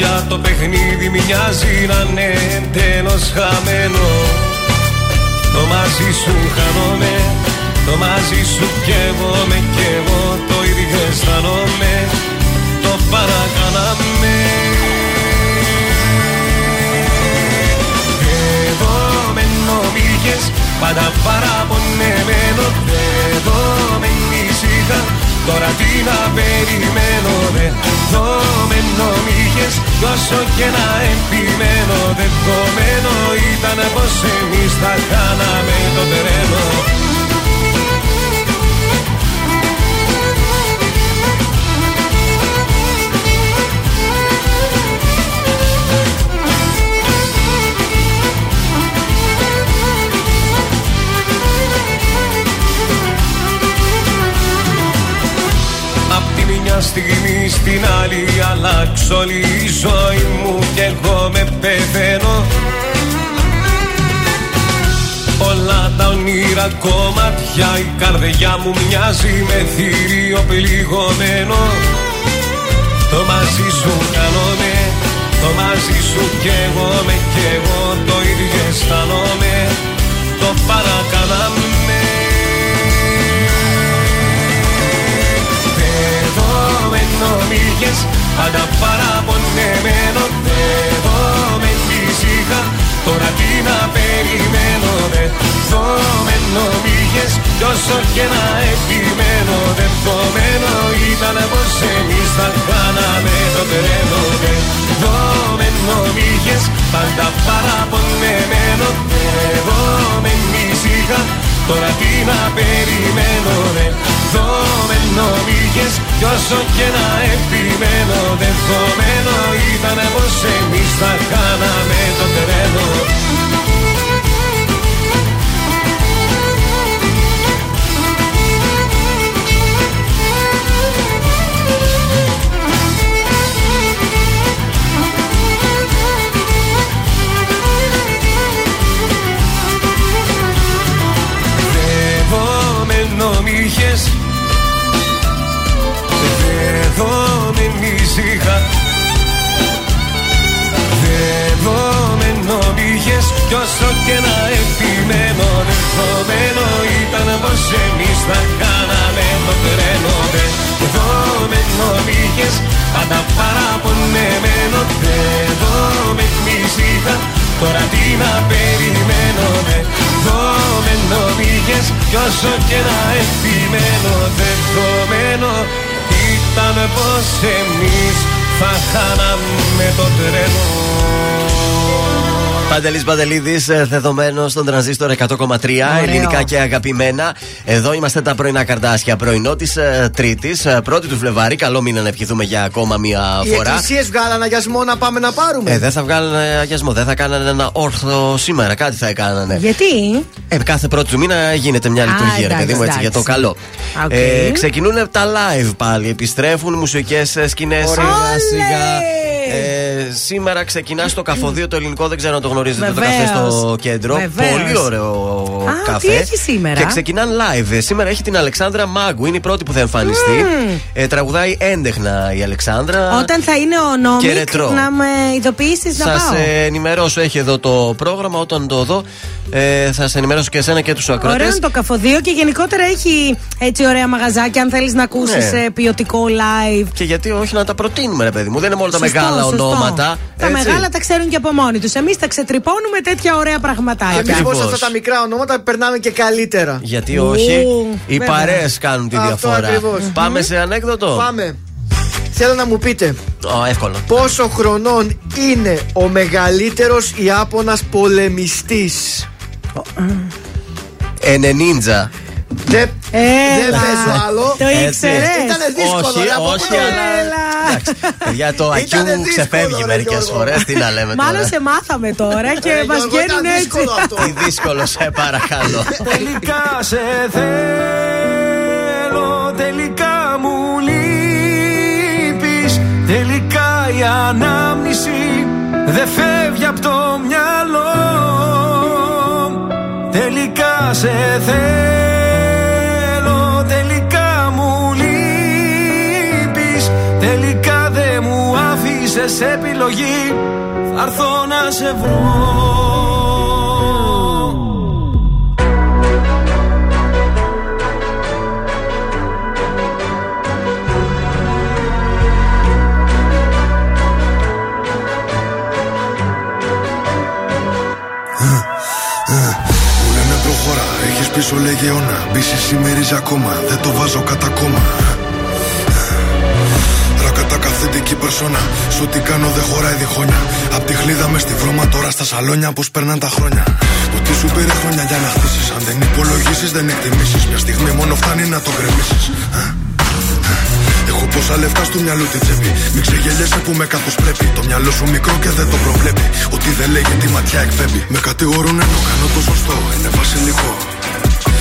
Speaker 2: Κομμάτια το παιχνίδι μοιάζει να είναι εντέλος χαμένο. Το μαζί σου χάνομαι, το μαζί σου κι εγώ με κι εγώ το ίδιο αισθάνομαι. Το παρακάναμε. Εδώ με νομίγες πάντα παραπονεμένο. Εδώ με ήσυχα τώρα τι να περιμένω Εδώ με νομίγες κι όσο και να επιμένω Δεδομένο ήταν πως εμείς θα κάναμε το τρένο στιγμή στην άλλη αλλάξω όλη η ζωή μου και εγώ με πεθαίνω. Όλα τα όνειρα κομμάτια η καρδιά μου μοιάζει με θηρίο πληγωμένο. Το μαζί σου κάνομαι, το μαζί σου κι εγώ με κι εγώ το ίδιο αισθάνομαι. Το παρακάναμε με νομίγες πάντα παραπονεμένο Εδώ με ήσυχα τώρα τι να περιμένω Εδώ με νομίγες κι όσο και να επιμένω Δεδομένο ήταν πως εμείς θα κάναμε το τρένο Εδώ με νομίγες πάντα παραπονεμένο Εδώ με ήσυχα Τώρα τι να περιμένω ρε Εδώ με νομίγες Κι όσο και να επιμένω Δεδομένο ήταν πως εμείς θα κάναμε το τρένο Δεδομένη ήσυχα Δεδομένο είχες Κι όσο και να επιμένω Δεδομένο ήταν πως εμείς θα κάναμε το τρένο Δεδομένο είχες Πάντα παραπονεμένο. Δεδομένη ήσυχα Τώρα τι να περιμένω Δεδομένο είχες Κι όσο και να επιμένω Δεδομένο ήταν πως εμείς θα χάναμε το τρένο Παντελής Παντελίδης, δεδομένος στον τρανζίστορ 100,3 ελληνικά και αγαπημένα. Εδώ είμαστε τα πρωινά καρδάσια. Πρωινό της Τρίτης, 1η του Φλεβάρι. Καλό μήνα να ευχηθούμε για ακόμα μία
Speaker 3: Οι
Speaker 2: φορά.
Speaker 3: εκκλησίες βγάλαν αγιασμό να πάμε να πάρουμε.
Speaker 2: Ε, δεν θα βγάλανε αγιασμό, δεν θα κάνανε ένα όρθο σήμερα, κάτι θα έκανανε.
Speaker 4: Γιατί;
Speaker 2: Ε, κάθε πρώτη του μήνα γίνεται μια
Speaker 4: Α,
Speaker 2: λειτουργία, ρε
Speaker 4: εντάξει,
Speaker 2: παιδί μου, έτσι, για το
Speaker 4: εντάξει.
Speaker 2: καλό.
Speaker 4: Οκ.
Speaker 2: Ε, ξεκινούν τα live πάλι. Επιστρέφουν μουσικές σκηνές σιγά σιγά. Ε, σήμερα ξεκινά στο Καφωδείο το Ελληνικό, δεν ξέρω αν το γνωρίζετε. Το
Speaker 4: Βεβαίως.
Speaker 2: καφέ στο κέντρο.
Speaker 4: Βεβαίως.
Speaker 2: Πολύ ωραίο
Speaker 4: Α,
Speaker 2: καφέ.
Speaker 4: τι έχεις σήμερα;
Speaker 2: Και ξεκινάν live. Ε, Σήμερα έχει την Αλεξάνδρα Μάγκου, είναι η πρώτη που θα εμφανιστεί.
Speaker 4: Μμμ.
Speaker 2: Ε, τραγουδάει έντεχνα η Αλεξάνδρα.
Speaker 4: Όταν θα είναι ο
Speaker 2: Και
Speaker 4: Νόμικ
Speaker 2: ρετρό.
Speaker 4: να με ειδοποιήσεις να
Speaker 2: Σας
Speaker 4: πάω.
Speaker 2: ενημερώσω, έχει εδώ το πρόγραμμα. Όταν το δω, ε, θα σε ενημερώσω και εσένα και τους ακροατές.
Speaker 4: Ωραίο είναι το καφοδίο και γενικότερα έχει έτσι ωραία μαγαζάκια. Αν θέλεις να ακούσεις
Speaker 2: Ναι.
Speaker 4: ποιοτικό live.
Speaker 2: Και γιατί όχι να τα προτείνουμε, ρε παιδί μου. Δεν είναι μόνο τα
Speaker 4: Σωστό,
Speaker 2: μεγάλα
Speaker 4: σωστό.
Speaker 2: ονόματα.
Speaker 4: Τα
Speaker 2: έτσι.
Speaker 4: μεγάλα τα ξέρουν και από μόνοι τους. Εμείς τα ξετρυπώνουμε τέτοια ωραία πραγματάκια.
Speaker 3: Εμεί όμω αυτά τα μικρά ονόματα περνάμε και καλύτερα.
Speaker 2: Γιατί όχι, οι
Speaker 3: βέβαια.
Speaker 2: παρέες κάνουν τη
Speaker 3: Αυτό
Speaker 2: διαφορά.
Speaker 3: ακριβώς.
Speaker 2: Πάμε σε ανέκδοτο.
Speaker 3: Πάμε. Θέλω να μου πείτε
Speaker 2: Ω, εύκολο.
Speaker 3: πόσο χρονών είναι ο μεγαλύτερος Ιάπωνας πολεμιστής;
Speaker 2: 90.
Speaker 3: Δεν
Speaker 4: Έλα.
Speaker 3: δεν παίζω άλλο.
Speaker 4: Το
Speaker 2: Έτσι.
Speaker 4: ήξερες.
Speaker 3: Ήτανε δύσκολο.
Speaker 2: Όχι,
Speaker 3: ρε, από
Speaker 2: όχι,
Speaker 3: πού το-
Speaker 2: αλλά. Εντάξει, παιδιά, το IQ
Speaker 3: Ήτανε
Speaker 2: μου
Speaker 3: δύσκολο,
Speaker 2: ξεφεύγει
Speaker 3: ρε,
Speaker 2: μερικές
Speaker 3: Γιώργο.
Speaker 2: φορές. Τι να λέμε
Speaker 4: Μάλλον
Speaker 2: τώρα.
Speaker 4: σε μάθαμε τώρα και
Speaker 3: Ε,
Speaker 4: μας
Speaker 3: Γιώργο,
Speaker 4: βγαίνουν
Speaker 3: ήταν
Speaker 4: έτσι.
Speaker 3: δύσκολο αυτό.
Speaker 2: Τι δύσκολο, σε παρακαλώ.
Speaker 12: Τελικά σε θέλω, τελικά μου λείπεις Τελικά η ανάμνηση δεν φεύγει από το μυαλό Τελικά σε θέλω, άφησες επιλογή Θα έρθω να σε βρω.
Speaker 15: Μου λένε προχώρα, έχεις πίσω λεγεώνα Μπίση σημερίζει ακόμα, δεν το βάζω κατά κόμμα Ρακατά καθεντική περσόνα Σ' ό,τι κάνω δεν χωράει διχόνια Απ' τη χλίδα μες στη βρώμα τώρα στα σαλόνια Πως περνάν τα χρόνια Ότι σου πήρε χρόνια για να χτίσεις Αν δεν υπολογίσεις δεν εκτιμήσεις Μια στιγμή μόνο φτάνει να το γκρεμίσεις Έχω πόσα λεφτά στο μυαλό τη τσέπη. Μην ξεγελιέσαι που με καθώ πρέπει. Το μυαλό σου μικρό και δεν το προβλέπει. Ότι δεν λέγει τη ματιά εκπέμπει. Με κατηγορούν ενώ κάνω το σωστό. Είναι βασιλικό.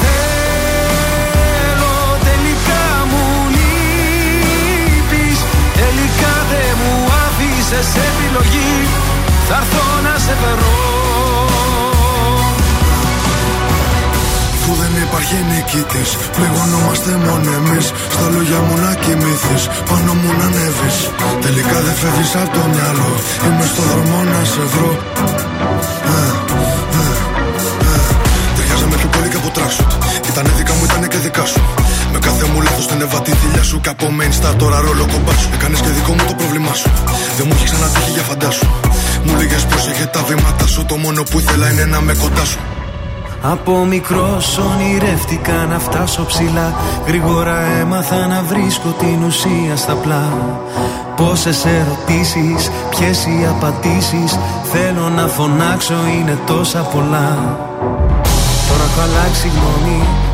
Speaker 12: θέλω άφησες επιλογή Θα έρθω να σε βρω
Speaker 15: Αφού δεν υπάρχει νικητής, πληγωνόμαστε μόνο εμείς. Στα λόγια μου να κοιμηθείς, πάνω μου να ανέβεις. Τελικά δεν φεύγεις από το μυαλό. Είμαι στο δρόμο να σε βρω. Ε, ε, ε. Ταιριάζαμε πιο πολύ και από τράσουτ. Ήτανε δικά μου, ήτανε και δικά σου. Με κάθε μου λάθος την έβα τη θηλιά σου. Και από main star τώρα ρόλο κομπά σου. Έκανες και δικό μου το πρόβλημά σου. Δεν μου έχει ξανατύχει για φαντάσου. Μου λέγες πρόσεχε τα βήματα σου. Το μόνο που ήθελα είναι να με κοντά σου.
Speaker 12: Από μικρός ονειρεύτηκα να φτάσω ψηλά Γρήγορα έμαθα να βρίσκω την ουσία στα πλά Πόσες ερωτήσεις, ποιες οι απαντήσεις Θέλω να φωνάξω είναι τόσα πολλά Τώρα έχω αλλάξει γνώμη,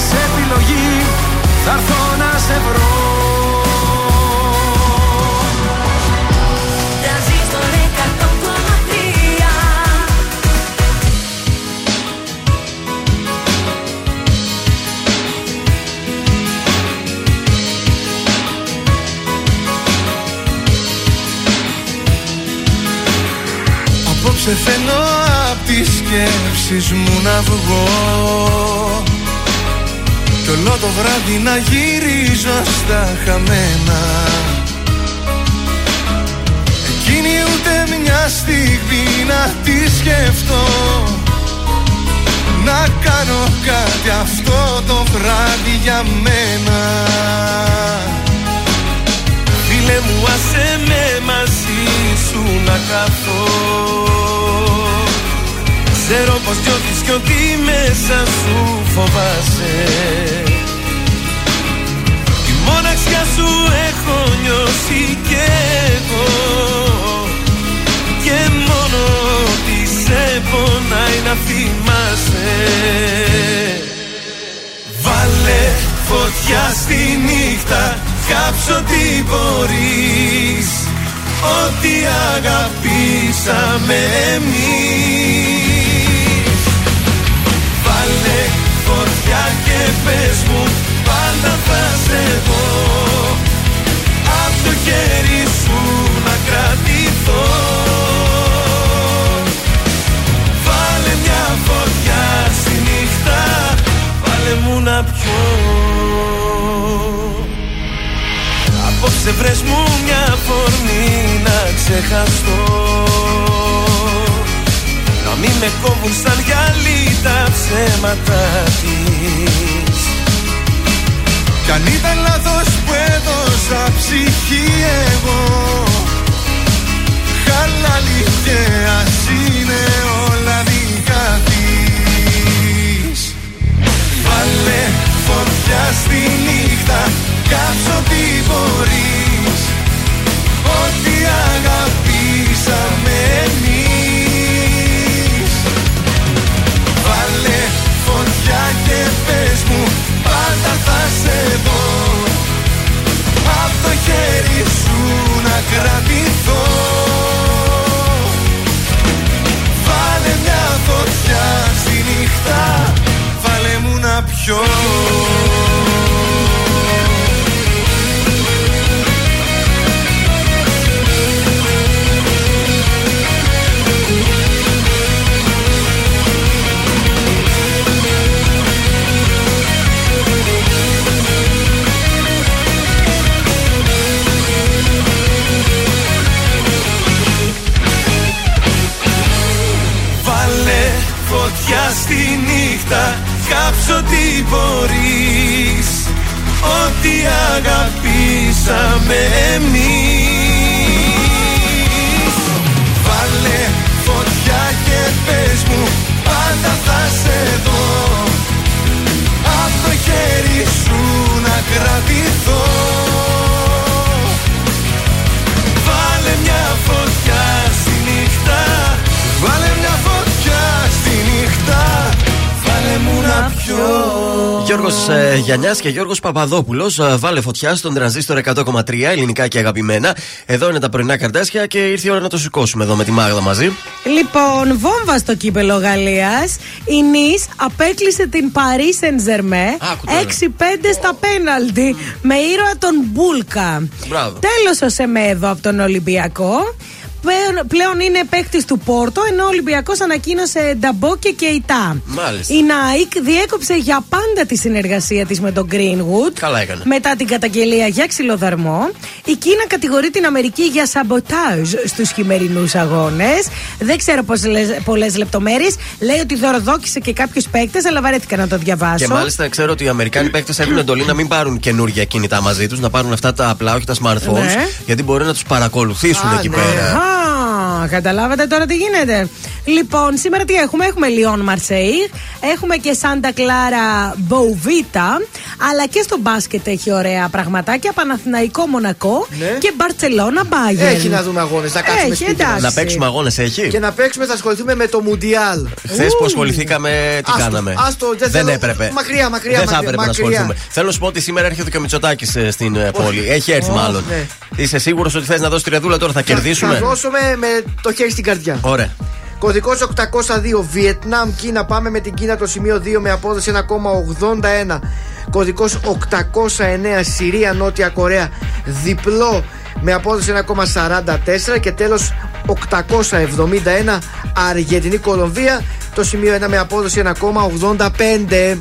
Speaker 16: άφησες επιλογής Θα έρθω να σε βρω.
Speaker 17: Τρανζίστορ 100,3
Speaker 12: Απόψε θέλω απ' τις σκέψεις μου να βγω Κι όλο το βράδυ να γυρίζω στα χαμένα. Εκείνη ούτε μια στιγμή να τη σκεφτώ Να κάνω κάτι αυτό το βράδυ για μένα. Φίλε μου άσε με μαζί σου να καθώ Ξέρω πως νιώθεις κι ότι μέσα σου φοβάσαι. Τη μοναξιά σου έχω νιώσει κι εγώ. Και μόνο ότι σε πονάει να θυμάσαι. Βάλε φωτιά στη νύχτα Κάψω τι μπορείς. Ό,τι αγαπήσαμε εμείς φωτιά και πες μου Πάντα θα σε δω. Απ' το χέρι σου να κρατηθώ. Βάλε μια φωτιά στη νύχτα Βάλε μου να πιω. Απόψε βρες μου μια φορμή να ξεχαστώ Να μην με κόβουν σαν γυαλί τα ψέματα της. Κι αν ήταν λάθος που έδωσα ψυχή εγώ Χαλάλι και ας είναι όλα δικά της. Βάλε φωτιά στη νύχτα Κάψω τι μπορείς. Ό,τι αγαπήσαμε θα σε δω Απ' το χέρι σου να κρατηθώ. Βάλε μια φωτιά στη νύχτα Βάλε μου να πιω στη νύχτα Κάψω τι μπορείς. Ό,τι αγαπήσαμε εμείς. Βάλε φωτιά και πες μου Πάντα θα σε δω. Απ' το χέρι σου να κρατηθώ
Speaker 2: Γιώργος ε, Γιαννιάς και Γιώργος Παπαδόπουλος. Ε, βάλε φωτιά στον τρανζίστορ 100,3 ελληνικά και αγαπημένα. Εδώ είναι τα πρωινά καρτάσια και ήρθε η ώρα να το σηκώσουμε εδώ με τη Μάγδα μαζί.
Speaker 4: Λοιπόν, βόμβα στο κύπελο Γαλλίας. Η Νης απέκλεισε την Paris Saint-Germain
Speaker 2: Άκου τώρα.
Speaker 4: 6-5 στα πέναλτι με ήρωα τον Μπούλκα.
Speaker 2: Μπράβο.
Speaker 4: Τέλος ο Σεμέδο από τον Ολυμπιακό. Πλέον- Πλέον είναι παίκτης του Πόρτο, ενώ ο Ολυμπιακός ανακοίνωσε Νταμπόκε και Ιτά.
Speaker 2: Μάλιστα.
Speaker 4: Η Nike διέκοψε για πάντα τη συνεργασία της με τον Greenwood.
Speaker 2: Καλά έκανε.
Speaker 4: Μετά την καταγγελία για ξυλοδαρμό, η Κίνα κατηγορεί την Αμερική για σαμποτάζ στους χειμερινούς αγώνες. Δεν ξέρω πολλές λεπτομέρειες. Λέει ότι δωροδόκησε και κάποιους παίκτες, αλλά βαρέθηκα να το διαβάσω.
Speaker 2: Και μάλιστα ξέρω ότι οι Αμερικάνοι παίκτες έχουν εντολή να μην πάρουν καινούργια κινητά μαζί τους, να πάρουν αυτά τα απλά, όχι τα smartphones,
Speaker 4: Ναι.
Speaker 2: γιατί μπορεί να τους παρακολουθήσουν
Speaker 3: Α,
Speaker 2: εκεί
Speaker 3: ναι.
Speaker 2: πέρα.
Speaker 4: Α, καταλάβατε τώρα τι γίνεται. Λοιπόν, σήμερα τι έχουμε, έχουμε Λιόν Μαρσέη, έχουμε και Σάντα Κλάρα Μποβίτα, αλλά και στο μπάσκετ έχει ωραία πραγματάκια. Παναθηναϊκό Μονακό
Speaker 3: Ναι.
Speaker 4: και Μπαρσελόνα Μπάγερ.
Speaker 3: Έχει να δούμε αγώνες, να κάτσουμε
Speaker 4: Έχει,
Speaker 3: σπίτι
Speaker 4: εντάξει.
Speaker 3: μας.
Speaker 2: Να παίξουμε αγώνες, έχει;
Speaker 3: Και να παίξουμε, θα ασχοληθούμε με το Μουντιάλ.
Speaker 2: Χθες που ασχοληθήκαμε, τι
Speaker 3: Άστο,
Speaker 2: κάναμε;
Speaker 3: άστο, δεν θέλω-
Speaker 2: έπρεπε.
Speaker 3: Μακριά, μακριά,
Speaker 2: Δεν θα
Speaker 3: μακριά,
Speaker 2: έπρεπε να
Speaker 3: μακριά.
Speaker 2: ασχοληθούμε. Θέλω να σου πω ότι σήμερα έρχεται και ο Μητσοτάκης στην ε, πόλη. Έχει έρθει
Speaker 3: Ω,
Speaker 2: μάλλον.
Speaker 3: ναι.
Speaker 2: Είσαι σίγουρος ότι θες να δώσεις τη ρεδούλα τώρα, θα κερδίσουμε.
Speaker 3: Θα δώσουμε με το χέρι στην καρδιά.
Speaker 2: Ωραία.
Speaker 3: Κωδικός 802 Βιετνάμ Κίνα. Πάμε με την Κίνα το σημείο 2 με απόδοση 1,81. Κωδικός 809 Συρία Νότια Κορέα. Διπλό με απόδοση 1,44. Και τέλος 871 Αργεντινή Κολομβία. Το σημείο 1 με απόδοση 1,85.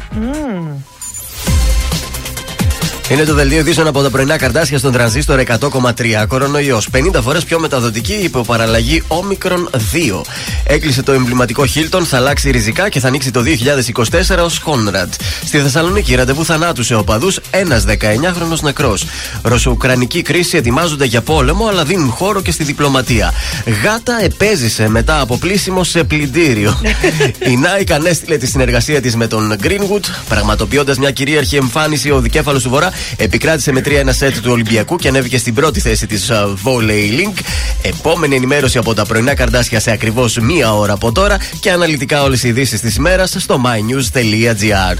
Speaker 2: Είναι το δελτίο ειδήσεων από τα πρωινά καρτάσια στον τρανζίστορ 100,3. Κορονοϊός. 50 φορές πιο μεταδοτική υποπαραλλαγή Όμικρον 2. Έκλεισε το εμβληματικό Hilton, θα αλλάξει ριζικά και θα ανοίξει το 2024 ως Conrad. Στη Θεσσαλονίκη ραντεβού θανάτου σε οπαδούς, ένας 19χρονο νεκρός. Ρωσο-Ουκρανική κρίση ετοιμάζονται για πόλεμο, αλλά δίνουν χώρο και στη διπλωματία. Γάτα επέζησε μετά από πλήσιμο σε πλυντήριο. Η Nike ανέστειλε τη συνεργασία της με τον Greenwood, πραγματοποιώντας μια κυρίαρχη εμφάνιση. Ο δικέφαλος του Βορρά επικράτησε με 3-1 σετ του Ολυμπιακού και ανέβηκε στην πρώτη θέση της Volley Link. Επόμενη ενημέρωση από τα πρωινά καρδάσια σε ακριβώς μία ώρα από τώρα και αναλυτικά όλες οι ειδήσεις της ημέρας στο mynews.gr.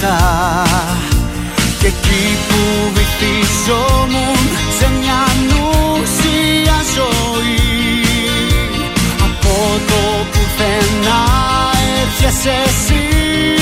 Speaker 18: λεπτά Και εκεί που βυθίζομουν σε μια νουσία ζωή Από το πουθενά έρχεσαι εσύ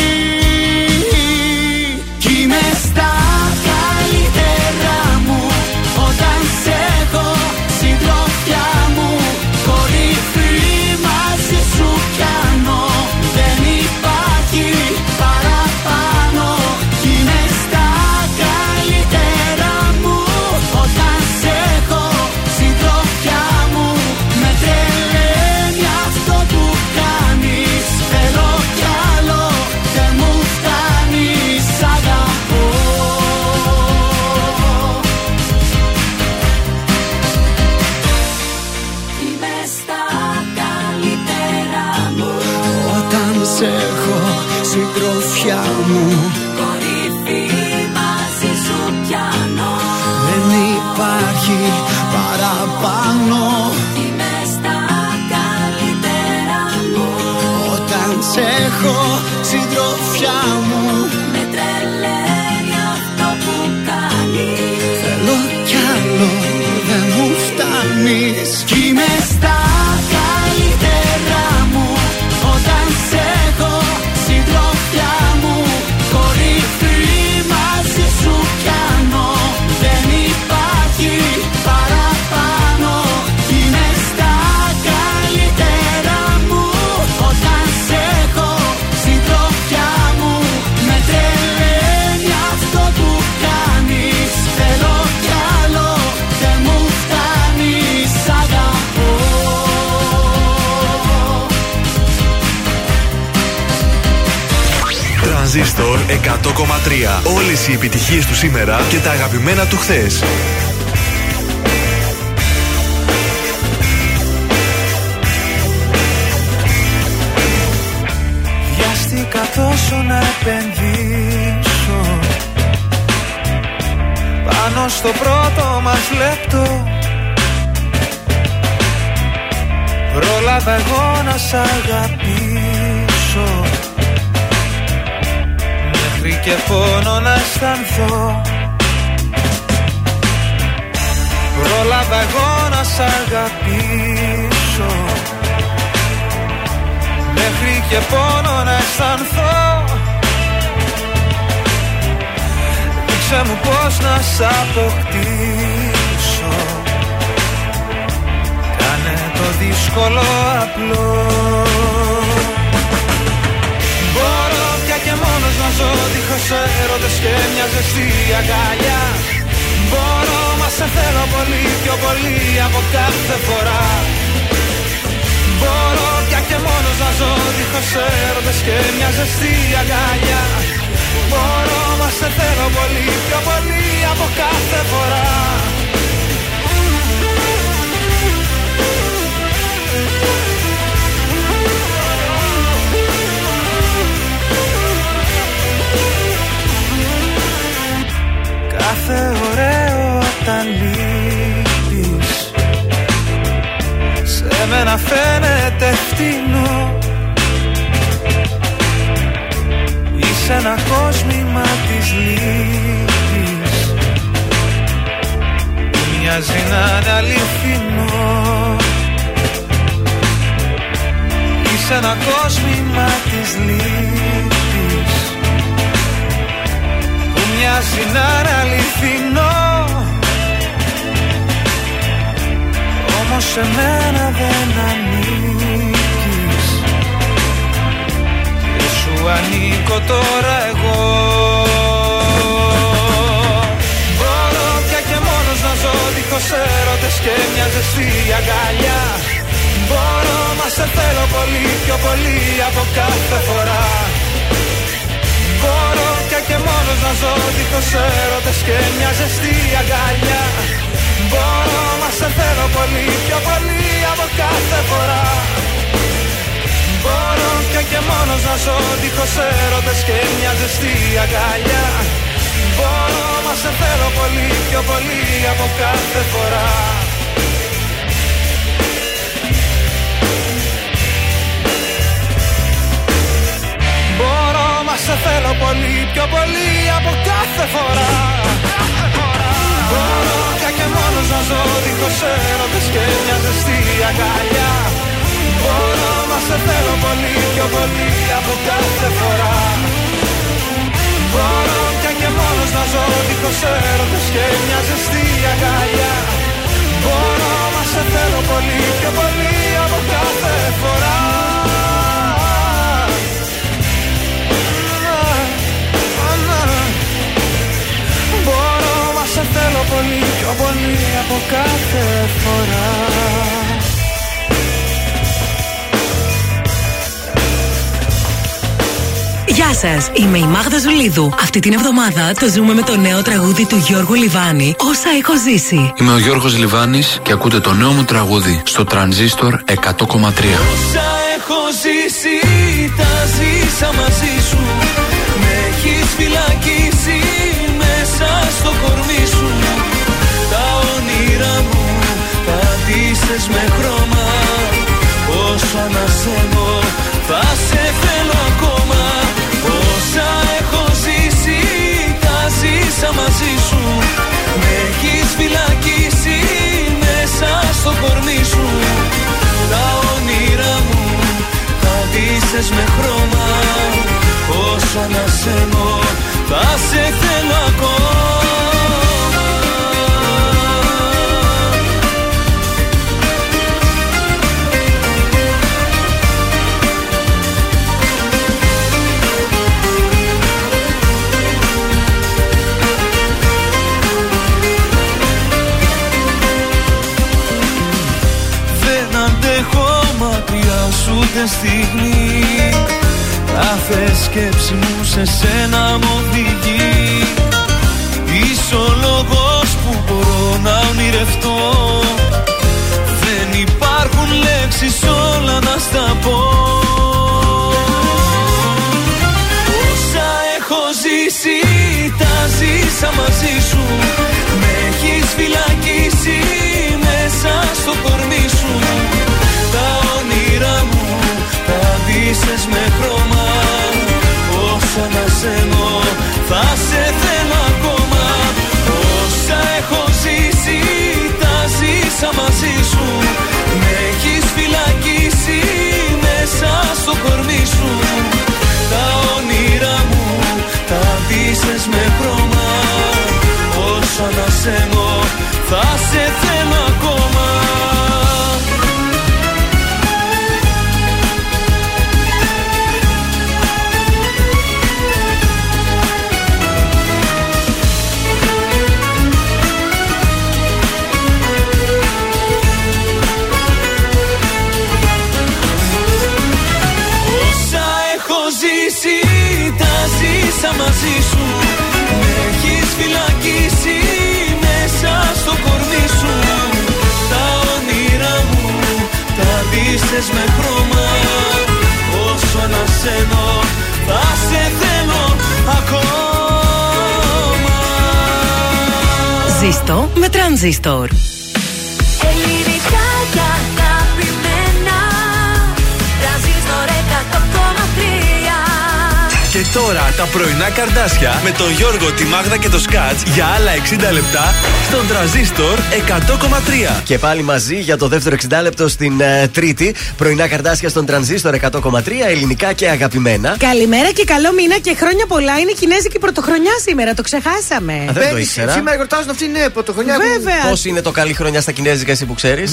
Speaker 1: 100,3. Όλες οι επιτυχίες του σήμερα και τα αγαπημένα του χθες.
Speaker 12: Βιάστηκα τόσο να επενδύσω Πάνω στο πρώτο μας λεπτό Πρόλαβα εγώ να σ' αγαπήσω Μέχρι και πόνο να αισθανθώ. Πρόλαβα εγώ να σ' αγαπήσω. Μέχρι και πόνο να αισθανθώ. Δείξε μου πως να σ' αποκτήσω. Κάνε το δύσκολο απλό μόνος να ζω δίχως έρωτες και μια ζεστή αγκαλιά. Μπορώ μα σε θέλω πολύ πιο πολύ από κάθε φορά. Μπορώ πια και μόνος να ζω δίχως έρωτες και μια ζεστή αγκαλιά. Μπορώ μα σε θέλω πολύ πιο πολύ από κάθε φορά φαίνεται φτηνό. Είσαι ένα κόσμημα της λύπης. Μοιάζει να είναι αληθινό. Είσαι ένα κόσμημα της λύπης. Που μοιάζει να είναι αληθινό Όμως σε μένα δεν ανήκεις. Και σου ανήκω τώρα εγώ. Μπορώ πια και μόνος να ζω δίχως έρωτες και μια ζεστή αγκαλιά. Μπορώ μα σε θέλω πολύ πιο πολύ από κάθε φορά. Μπορώ πια και μόνος να ζω δίχως έρωτες και μια ζεστή αγκαλιά Μπορώ μα σε θέλω πολύ πιο πολύ από κάθε φορά. Μπορώ πια και μόνος να ζω δίχως έρωτες και μια ζεστή αγκαλιά. Μπορώ μα σε θέλω πολύ πιο πολύ από κάθε φορά. Μπορώ μα σε θέλω πολύ πιο πολύ από κάθε φορά Μπορώ πια και μόνος να ζω δίχως έρωτες και μια ζεστή αγκαλιά. Μπορώ μα σε θέλω πολύ πιο πολύ από κάθε φορά. Μπορώ πια και μόνος να ζω δίχως έρωτες και μια ζεστή αγκαλιά. Μπορώ μα σε θέλω πολύ πιο πολύ από κάθε φορά σε θέλω πολύ πιο πολύ από κάθε φορά
Speaker 4: Γεια σας, είμαι η Μάγδα Ζουλίδου. Αυτή την εβδομάδα το ζούμε με το νέο τραγούδι του Γιώργου Λιβάνη. Όσα έχω ζήσει.
Speaker 19: Είμαι ο Γιώργος Λιβάνης και ακούτε το νέο μου τραγούδι στο Τρανζίστορ 100,3.
Speaker 20: Όσα έχω ζήσει, τα ζήσα μαζί πατήσες με χρώμα. Όσο ανασένω, θα σε θέλω ακόμα. Όσα έχω ζήσει, τα ζήσα μαζί σου. Με έχεις φυλακίσει μέσα στο κορμί σου. Τα όνειρά μου πατήσες με χρώμα. Όσο ανασένω, θα σε θέλω ακόμα. Δεν αντέχω μακριά σου ούτε στιγμή
Speaker 12: Κάθε σκέψη μου σε σένα μου οδηγεί. Είσαι ο λόγος που μπορώ να ονειρευτώ. Δεν υπάρχουν λέξεις όλα να στα πω τα δύσες με χρώμα. Όσα να σένω θα σε δύσες με χρώμα Όσο ανασένω θα σε θέλω ακόμα
Speaker 17: Ζήστο με τρανζίστορ.
Speaker 5: Και
Speaker 1: τώρα τα πρωινά καρδάσια με τον Γιώργο, τη Μάγδα και το Σκάτς για άλλα 60 λεπτά στον τραζίστορ 100,3.
Speaker 2: Και πάλι μαζί για το δεύτερο 60 λεπτό στην ε, Τρίτη. Πρωινά καρτάσια στον τρανζίστορ 100,3 ελληνικά και αγαπημένα.
Speaker 4: Καλημέρα και καλό μήνα και χρόνια πολλά. Είναι Κινέζικη πρωτοχρονιά σήμερα, το ξεχάσαμε.
Speaker 2: Α, δεν το ήξερα.
Speaker 3: Σήμερα γιορτάζουν αυτή είναι πρωτοχρονιά.
Speaker 4: Βέβαια.
Speaker 2: Πώς είναι το καλή χρονιά στα Κινέζικα, εσύ που ξέρεις;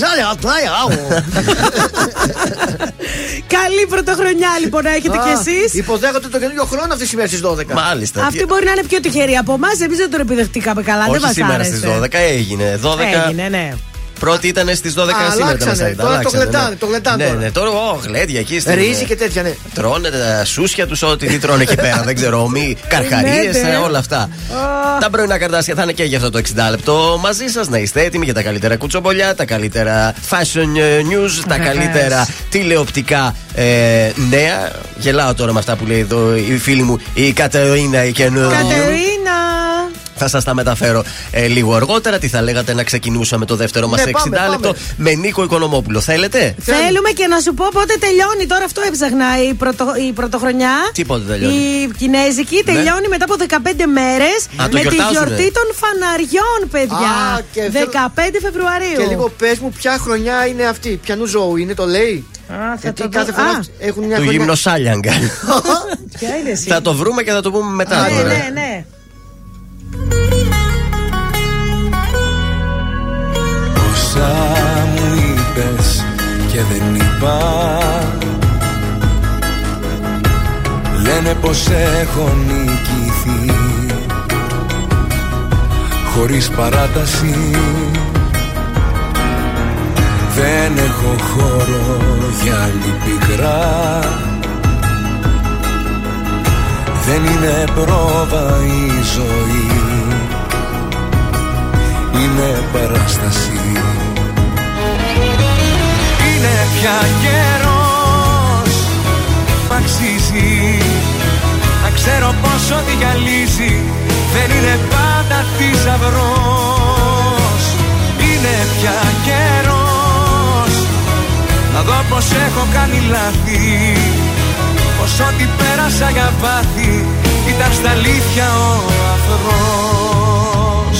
Speaker 4: Καλή πρωτοχρονιά λοιπόν να έχετε κι εσείς.
Speaker 3: Υποδέχονται το καινούριο χρόνο αυτή σήμερα στις 12.
Speaker 2: Μάλιστα.
Speaker 4: Αυτή μπορεί να είναι πιο τυχερή από εμάς. Εμείς δεν τον επιδεχτήκαμε καλά. δεν
Speaker 2: Όχι
Speaker 4: μας
Speaker 2: σήμερα
Speaker 4: άρεσε.
Speaker 2: στις 12 έγινε. 12.
Speaker 4: Έγινε, ναι.
Speaker 2: Πρώτη ήταν στις 12 σήμερα.
Speaker 3: αλλάξανε.
Speaker 2: τα μεσάνυχτα.
Speaker 3: Τώρα το
Speaker 2: Αλλάξανε,
Speaker 3: γλεντάνε,
Speaker 2: ναι.
Speaker 3: το γλεντάνε
Speaker 2: Ναι,
Speaker 3: τώρα.
Speaker 2: ναι, τώρα ω, γλέντια εκεί. στην-
Speaker 3: Ρύζι και τέτοια, ναι.
Speaker 2: Τρώνε τα σούσια τους, ό,τι τι τρώνε εκεί πέρα. δεν ξέρω, μη καρχαρίε,
Speaker 3: Ναι, ναι.
Speaker 2: όλα αυτά. Τα πρωινά καρτάσια θα είναι και για αυτό το 60 λεπτό μαζί σας. Να είστε έτοιμοι για τα καλύτερα κουτσομπολιά, τα καλύτερα fashion ε, news, τα
Speaker 4: Βεβαίως.
Speaker 2: καλύτερα τηλεοπτικά ε, νέα. Γελάω τώρα με αυτά που λέει εδώ η φίλη μου η Κατερίνα η καινούργια.
Speaker 4: Κατερίνα.
Speaker 2: Θα σας τα μεταφέρω ε, λίγο αργότερα. Τι θα λέγατε να ξεκινούσαμε το δεύτερο μας
Speaker 3: Ναι,
Speaker 2: 60
Speaker 3: πάμε, πάμε.
Speaker 2: λεπτό με Νίκο Οικονομόπουλο. Θέλετε;
Speaker 4: Θέλουμε και να σου πω πότε τελειώνει. Τώρα αυτό έψαχνα η, πρωτο, η πρωτοχρονιά.
Speaker 2: Τι πότε τελειώνει;
Speaker 4: Η Κινέζικη
Speaker 2: Ναι.
Speaker 4: τελειώνει μετά από 15 μέρες
Speaker 2: Α, το
Speaker 4: με τη
Speaker 2: γιορτάζουνε.
Speaker 4: γιορτή των φαναριών, παιδιά.
Speaker 3: Α, και θέλω-
Speaker 4: 15 Φεβρουαρίου.
Speaker 3: Και λίγο πες μου ποια χρονιά είναι αυτή. Ποιανού ζώου είναι, το λέει;
Speaker 4: θα
Speaker 3: Γιατί
Speaker 4: το
Speaker 3: κάθε
Speaker 4: δω.
Speaker 3: φορά
Speaker 4: Α.
Speaker 3: έχουν μια
Speaker 2: Του
Speaker 3: χρονιά.
Speaker 2: γυμνοσάλιαγκα.
Speaker 4: Ποια είναι εσύ;
Speaker 2: θα το βρούμε και θα το πούμε μετά.
Speaker 4: Ναι,
Speaker 2: τώρα.
Speaker 4: ναι, ναι.
Speaker 12: Και δεν είπα. Λένε πως έχω νικηθεί. Χωρίς παράταση. Δεν έχω χώρο για άλλη πικρά. Δεν είναι πρόβα η ζωή. Είναι παράσταση. Είναι πια καιρός Μ' αξίζει Να ξέρω πόσο διαλύζει. Δεν είναι πάντα θησαυρός. Είναι πια καιρός. Να δω πως έχω κάνει λάθη. Πως ό,τι πέρασα για βάθη Ήταν στα αλήθεια ο αφρός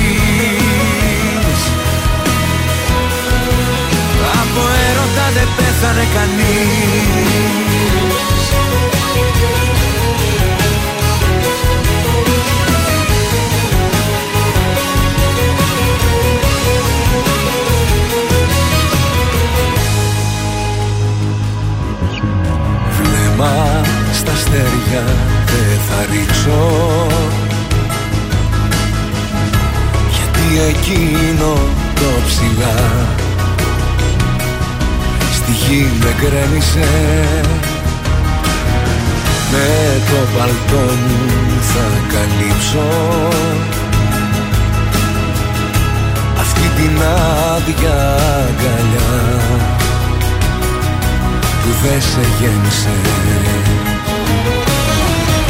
Speaker 12: Όταν δεν πέθανε κανείς. Βλέμμα στα αστέρια δεν θα ρίξω. Γιατί εκείνο το ψηλά Στη γη με γκρέμισε. Με το παλτό μου θα καλύψω. Αυτή την άδεια αγκαλιά που δεν σε γέννησε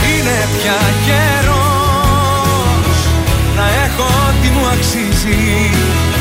Speaker 12: Είναι πια καιρός να έχω ό,τι μου αξίζει. Να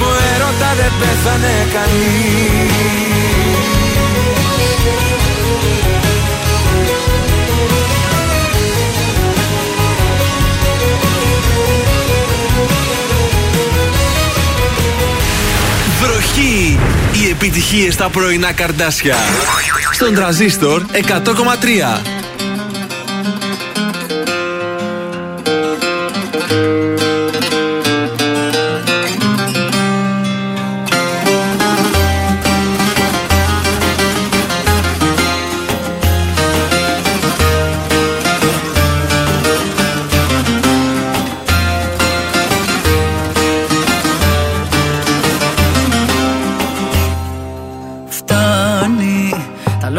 Speaker 12: Από έρωτα δεν πέθανε κανείς
Speaker 1: Βροχή! Οι επιτυχίες στα πρωινά καρδάσια. Στον τραζίστορ 100,3.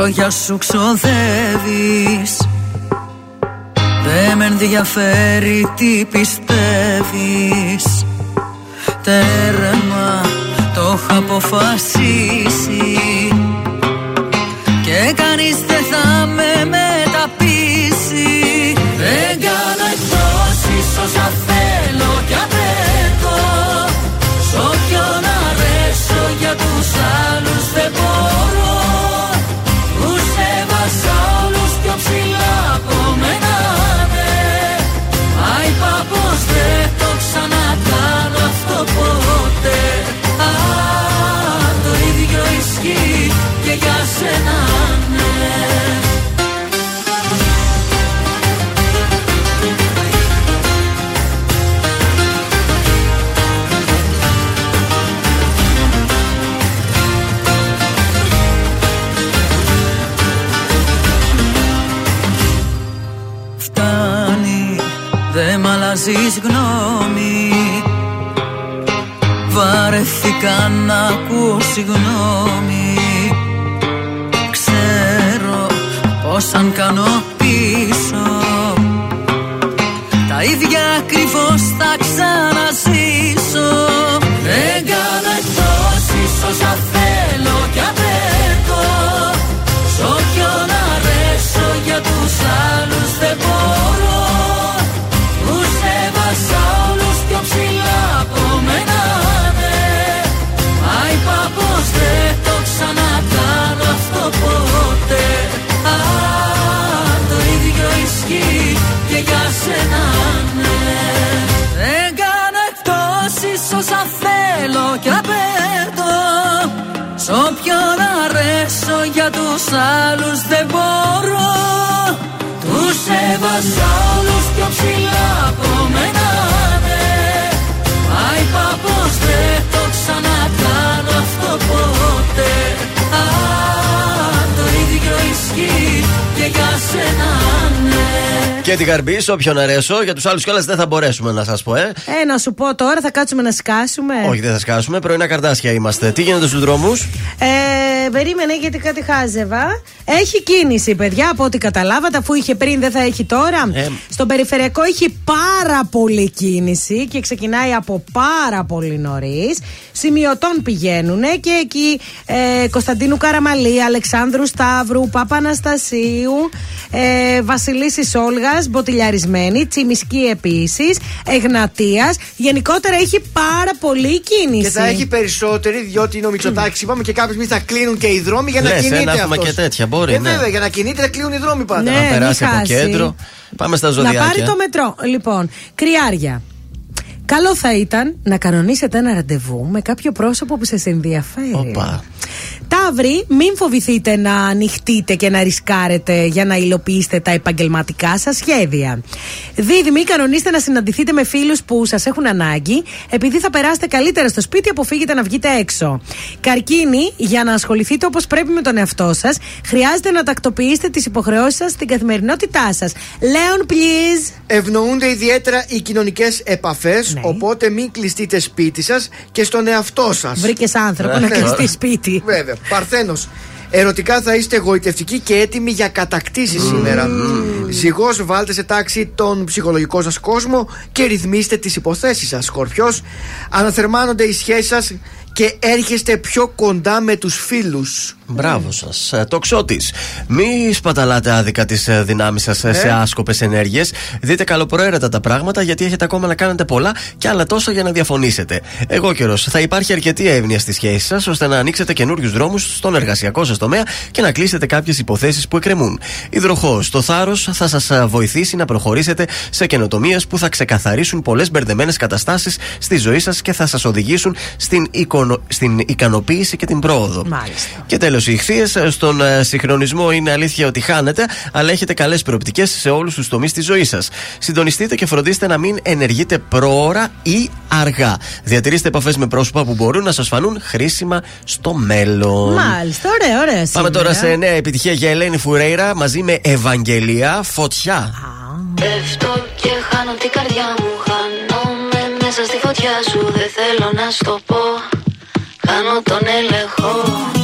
Speaker 8: Λόγια σου ξοδεύεις. Δεν με ενδιαφέρει τι πιστεύεις. Τέρμα, το έχω αποφασίσει. Και κανείς δεν ίδιο ισχύει και για σένα ναι. Φτάνει, δεν μ' αλλάζεις γνώμη Βαρεθήκα να ακούω συγγνώμη αν κάνω πίσω Τα ίδια ακριβώς θα ξαναζήσω. Δεν κάνω εκτόσεις όσα θέλω κι απαιτώ. Σ' όποιον αρέσω για τους άλλους δεν μπορώ. Που σε βάσα όλους πιο ψηλά από μένα ναι. Μα είπα πως δεν το ξανακάνω σένα ναι Δεν κάνω εκτόσεις όσα θέλω κι απαιτώ Σ' όποιον αρέσω για τους άλλους δεν μπορώ. Τους έβαζα όλους πιο ψηλά από μένα ναι. Μα είπα πως δεν το ξανακάνω αυτό ποτέ. Αν το ίδιο ισχύει και για σένα ναι
Speaker 2: Και την καρμπή, όποιον αρέσω. Για τους άλλους κιόλας δεν θα μπορέσουμε να σας πω, ε.
Speaker 4: Ε, να σου πω τώρα, θα κάτσουμε να σκάσουμε.
Speaker 2: Όχι, δεν θα σκάσουμε. Πρωινά καρτάσια είμαστε. Τι γίνεται στους δρόμους;
Speaker 4: Ε, περίμενε γιατί κάτι χάζευα. Έχει κίνηση, παιδιά, από ό,τι καταλάβατε, αφού είχε πριν δεν θα έχει τώρα.
Speaker 2: Ε.
Speaker 4: Στον περιφερειακό έχει πάρα πολύ κίνηση και ξεκινάει από πάρα πολύ νωρίς. Σημειωτών πηγαίνουν και εκεί ε, Κωνσταντίνου Καραμαλή, Αλεξάνδρου Σταύρου, Παπαναστασίου, ε, Βασιλίσης Όλγας, Μποτιλιαρισμένη, Τσιμισκή επίσης, Εγνατίας. Γενικότερα έχει πάρα πολύ κίνηση.
Speaker 3: Και θα έχει περισσότερη, διότι είναι ο Μητσοτάκης. Είπαμε και κάποιε θα κλείνουν και οι δρόμοι για να
Speaker 2: Λες,
Speaker 3: κινείται
Speaker 2: ένα έχουμε
Speaker 3: αυτός.
Speaker 2: και τέτοια, μπορεί,
Speaker 3: Ε,
Speaker 2: ναι.
Speaker 3: βέβαια, για να κινείται θα κλείνουν οι δρόμοι πάντα.
Speaker 4: Ναι,
Speaker 2: να περάσει
Speaker 4: μην
Speaker 2: από
Speaker 4: χάσει.
Speaker 2: κέντρο. Πάμε στα ζωδιάκια.
Speaker 4: Να πάρει το μετρό. Λοιπόν, κρυάρια. Καλό θα ήταν να κανονίσετε ένα ραντεβού με κάποιο πρόσωπο που σας ενδιαφέρει.
Speaker 2: Οπα.
Speaker 4: Ταύροι, μην φοβηθείτε να ανοιχτείτε και να ρισκάρετε για να υλοποιήσετε τα επαγγελματικά σας σχέδια. Δίδυμοι, κανονίστε να συναντηθείτε με φίλους που σας έχουν ανάγκη, επειδή θα περάσετε καλύτερα στο σπίτι, αποφύγετε να βγείτε έξω. Καρκίνοι, για να ασχοληθείτε όπως πρέπει με τον εαυτό σας, χρειάζεται να τακτοποιήσετε τις υποχρεώσεις σας στην καθημερινότητά σας. Λέων, please.
Speaker 3: Ευνοούνται ιδιαίτερα οι κοινωνικές επαφές,
Speaker 4: Ναι.
Speaker 3: οπότε μην κλειστείτε σπίτι σας και στον εαυτό σας.
Speaker 4: Βρήκες άνθρωπο να κλειστεί σπίτι.
Speaker 3: Βέβαια. Παρθένος. Ερωτικά θα είστε εγωιτευτικοί και έτοιμοι για κατακτήσεις σήμερα. Ζυγός, βάλτε σε τάξη τον ψυχολογικό σας κόσμο και ρυθμίστε τις υποθέσεις σας. Σκορπιός, αναθερμάνονται οι σχέσεις σας και έρχεστε πιο κοντά με τους φίλους.
Speaker 2: Μπράβο σας. Τοξότη. Μη σπαταλάτε άδικα τις δυνάμεις σας
Speaker 3: Ε.
Speaker 2: σε άσκοπες ενέργειες. Δείτε καλοπροαίρετα τα πράγματα γιατί έχετε ακόμα να κάνετε πολλά και άλλα τόσα για να διαφωνήσετε. Εγώ καιρός. Θα υπάρχει αρκετή εύνοια στη σχέση σας ώστε να ανοίξετε καινούριους δρόμους στον εργασιακό σας τομέα και να κλείσετε κάποιες υποθέσεις που εκκρεμούν. Υδροχός. Το θάρρος θα σας βοηθήσει να προχωρήσετε σε καινοτομίες που θα ξεκαθαρίσουν πολλές μπερδεμένες καταστάσεις στη ζωή σας και θα σας οδηγήσουν στην, εικονο... στην ικανοποίηση και την πρόοδο.
Speaker 4: Μάλιστα.
Speaker 2: Και τέλος, οι ηχθείε στον ε, συγχρονισμό είναι αλήθεια ότι χάνετε, αλλά έχετε καλές προοπτικές σε όλους τους τομείς της ζωής σας. Συντονιστείτε και φροντίστε να μην ενεργείτε πρόωρα ή αργά. Διατηρήστε επαφές με πρόσωπα που μπορούν να σας φανούν χρήσιμα στο μέλλον.
Speaker 4: Μάλιστα, ωραία, ωραία.
Speaker 2: Πάμε
Speaker 4: σήμερα.
Speaker 2: τώρα σε νέα επιτυχία για Ελένη Φουρέιρα μαζί με Ευαγγελία Φωτιά.
Speaker 5: Πέφτω και χάνω την καρδιά μου Χάνομαι μέσα στη φωτιά σου Δεν θέλω να στο πω Χάνω τον έλεγχο Ο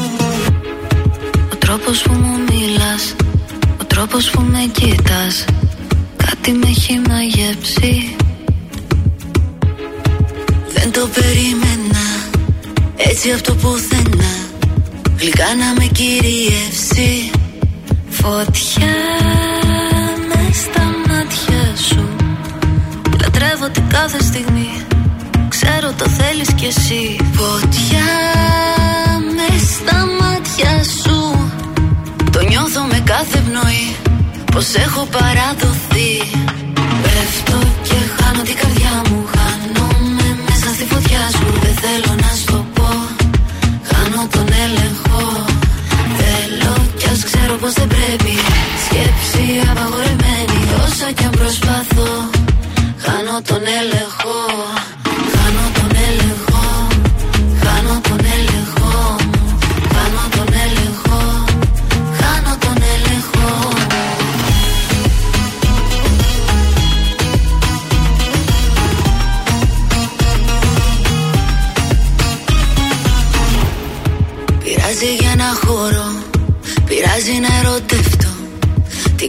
Speaker 5: τρόπος που μου μιλάς Ο τρόπος που με κοίτας Κάτι με έχει μαγεύσει. Δεν το περίμενα Έτσι αυτό πουθενά Γλυκά να με κυριεύσει. Φωτιά με στα μάτια σου Λατρεύω την κάθε στιγμή Ξέρω το θέλεις κι εσύ. Φωτιά με στα μάτια σου Πως έχω παραδοθεί. Πέφτω και χάνω την καρδιά μου. Χάνομαι μέσα στη φωτιά σου. Δεν θέλω να στο πω. Χάνω τον έλεγχο. Θέλω κι ας ξέρω πως δεν πρέπει. Σκέψη απαγορεμένη Όσο κι αν προσπαθώ Χάνω τον έλεγχο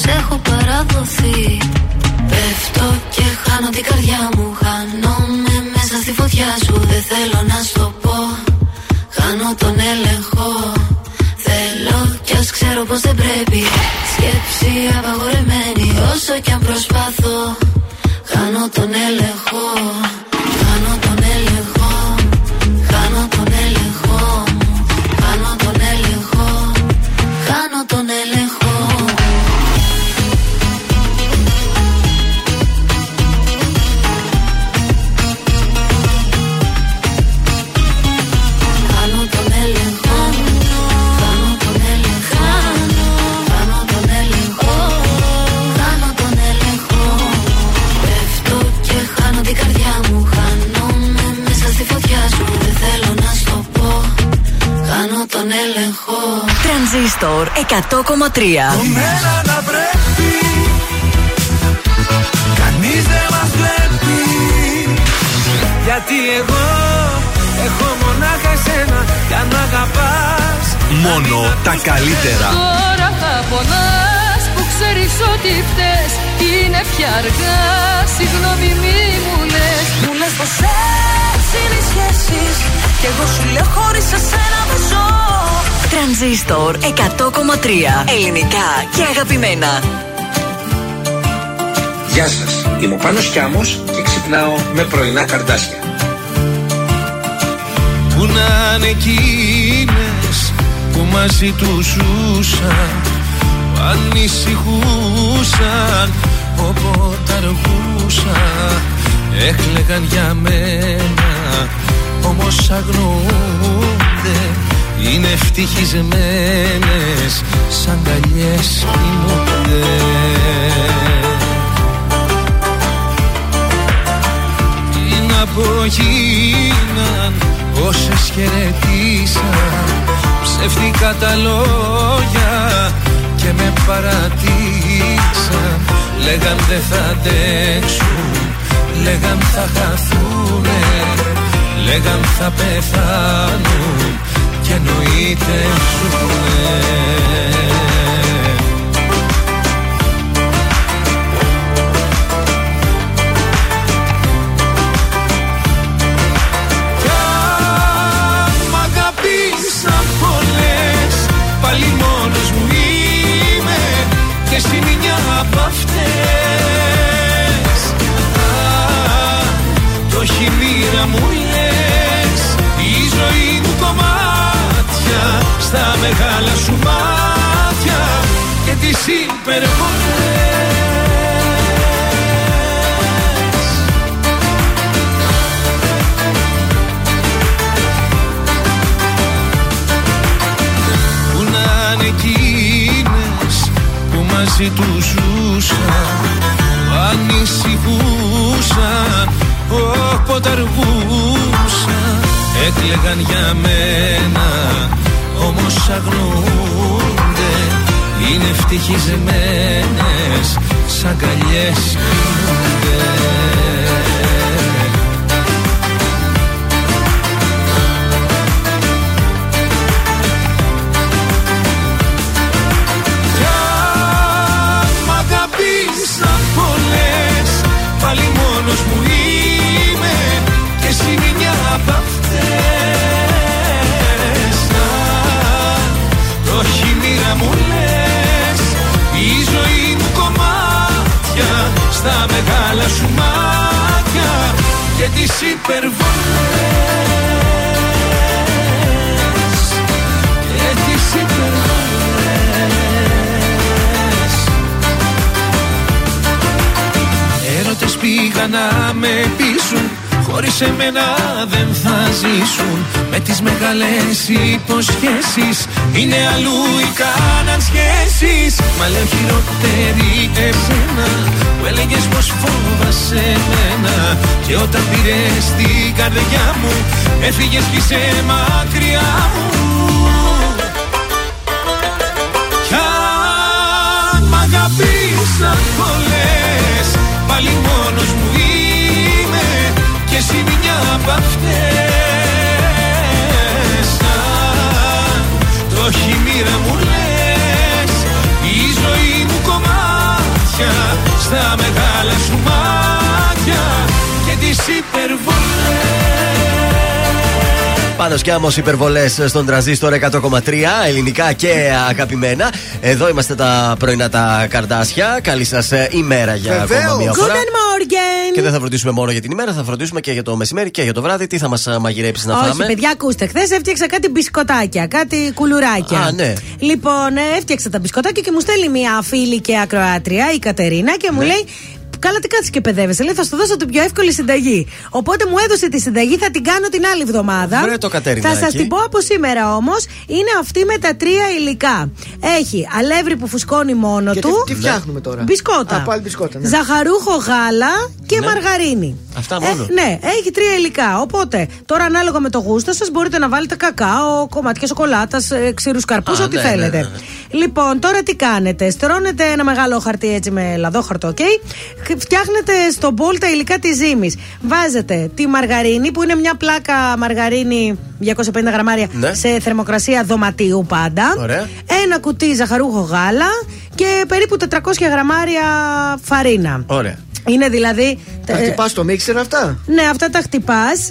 Speaker 5: Πως έχω παραδοθεί. Πέφτω και χάνω την καρδιά μου Χάνομαι μέσα στη φωτιά σου. Δεν θέλω να στο πω. Χάνω τον έλεγχο. Θέλω κι ας ξέρω πως δεν πρέπει. Σκέψη απαγορεμένη Όσο κι αν προσπαθώ. Χάνω τον έλεγχο
Speaker 11: Τρανζίστορ 100,3.
Speaker 12: Μένα να πρέπει. Κανείς δεν μας βλέπει. Γιατί εγώ έχω μονάχα εσένα. Για να αγαπάς
Speaker 1: Μόνο τα καλύτερα.
Speaker 9: Τώρα θα πονάς που ξέρεις ότι φταίς. Είναι πια αργά, συγγνώμη μη μου λες.
Speaker 8: Μου λες πως έτσι είναι οι σχέσεις Κι εγώ σου λέω χωρίς εσένα δεν ζω
Speaker 11: Τρανζίστορ 100,3. Ελληνικά και αγαπημένα.
Speaker 21: Γεια σας, είμαι ο Πάνος Κιάμος και ξυπνάω με πρωινά καρδάσια.
Speaker 12: Που να είναι εκείνες που μαζί τους ζούσαν που ανησυχούσαν όποτε αργούσαν έκλεγαν για μένα όμως αγνοούνται είναι ευτυχισμένες σαν καλιές κοιμούνται. Τι να πω γίναν όσες χαιρετήσαν. Ψεύτικα τα λόγια και με παρατήσαν λέγαν δεν θα αντέξουν λέγαν θα χαθούνε λέγαν θα πεθάνουν και εννοείται ζουνε Κι αν μ' αγαπήσαν πολλές Πάλι μόνος μου είμαι Και εσύ μια απ' αυτές το έχει η μοίρα μου λες. Η ζωή μου κομμάτια Στα μεγάλα σου μάτια Και τις υπερβολές. Που να είναι εκείνες που μαζί τους ζούσαν που ανησυχούσαν όποτε αργούσαν έκλεγαν για μένα όμως αγνοούνται είναι ευτυχισμένες σαν καλιές κοιμούνται Στα μεγάλα σου μάτια Και τις υπερβολές. Και τις υπερβολές. Έρωτες πήγαν να με πείσουν Χωρίς εμένα δεν θα ζήσουν. Με τις μεγάλες υποσχέσεις. Είναι αλλού οι κάναν σχέσεις. Μα λέω χειρότερη εσένα. Που έλεγες πως φόβασαι εμένα Και όταν πήρες την καρδιά μου Έφυγες κι είσαι μακριά μου. Κι αν μ' αγαπήσαν εσύ μια απ' αυτές Αν το έχει η μοίρα μου λες Η ζωή μου κομμάτια Στα μεγάλα σου μάτια Και τις υπερβολές
Speaker 2: Πάνω κι άμμος υπερβολές στον τραζίστορ 100,3 ελληνικά και αγαπημένα. Εδώ είμαστε τα πρωινά τα καρδάσια. Καλή σας ημέρα για
Speaker 3: Βεβαίως.
Speaker 2: ακόμα μία φορά.
Speaker 4: Guten Morgen!
Speaker 2: Και δεν θα φροντίσουμε μόνο για την ημέρα, θα φροντίσουμε και για το μεσημέρι και για το βράδυ. Τι θα μας μαγειρέψεις να
Speaker 4: Όχι,
Speaker 2: φάμε;
Speaker 4: παιδιά, ακούστε. Χθες έφτιαξα κάτι μπισκοτάκια, κάτι κουλουράκια.
Speaker 2: Α, ναι.
Speaker 4: Λοιπόν, ε, έφτιαξα τα μπισκοτάκια και μου στέλνει μια φίλη και ακροάτρια, η Κατερίνα, και
Speaker 2: Ναι.
Speaker 4: μου λέει. Καλά τι κάτσε και παιδεύεσαι. Λέει θα σου δώσω την πιο εύκολη συνταγή. Οπότε μου έδωσε τη συνταγή, θα την κάνω την άλλη εβδομάδα.
Speaker 2: Βρε το Κατερινάκι.
Speaker 4: Θα σας την πω από σήμερα όμως. Είναι αυτή με τα τρία υλικά. Έχει αλεύρι που φουσκώνει μόνο
Speaker 3: Και
Speaker 4: του.
Speaker 3: τι, τι φτιάχνουμε τώρα.
Speaker 4: Μπισκότα.
Speaker 3: Α, πάλι μπισκότα. Ναι.
Speaker 4: Ζαχαρούχο γάλα και
Speaker 2: Ναι.
Speaker 4: μαργαρίνη.
Speaker 2: Αυτά μόνο.
Speaker 4: Ε, ναι, έχει τρία υλικά. Οπότε τώρα ανάλογα με το γούστο σας μπορείτε να βάλετε κακάο, κομμάτια σοκολάτας, ξηρούς καρπούς,
Speaker 2: Α,
Speaker 4: ό,τι
Speaker 2: ναι,
Speaker 4: θέλετε.
Speaker 2: Ναι, ναι,
Speaker 4: Λοιπόν, τώρα τι κάνετε; Στρώνετε ένα μεγάλο χαρτί έτσι με λαδόχαρτο, οκ; Φτιάχνετε στο μπολ τα υλικά της ζύμης. Βάζετε τη μαργαρίνη που είναι μια πλάκα μαργαρίνη 250 γραμμάρια
Speaker 2: Ναι.
Speaker 4: σε θερμοκρασία δωματίου πάντα.
Speaker 2: Ωραία.
Speaker 4: Ένα κουτί ζαχαρούχο γάλα και περίπου 400 γραμμάρια φαρίνα.
Speaker 2: Ωραία.
Speaker 4: Είναι δηλαδή.
Speaker 3: Τα χτυπάς στο μίξερ αυτά;
Speaker 4: Ναι, αυτά τα χτυπάς.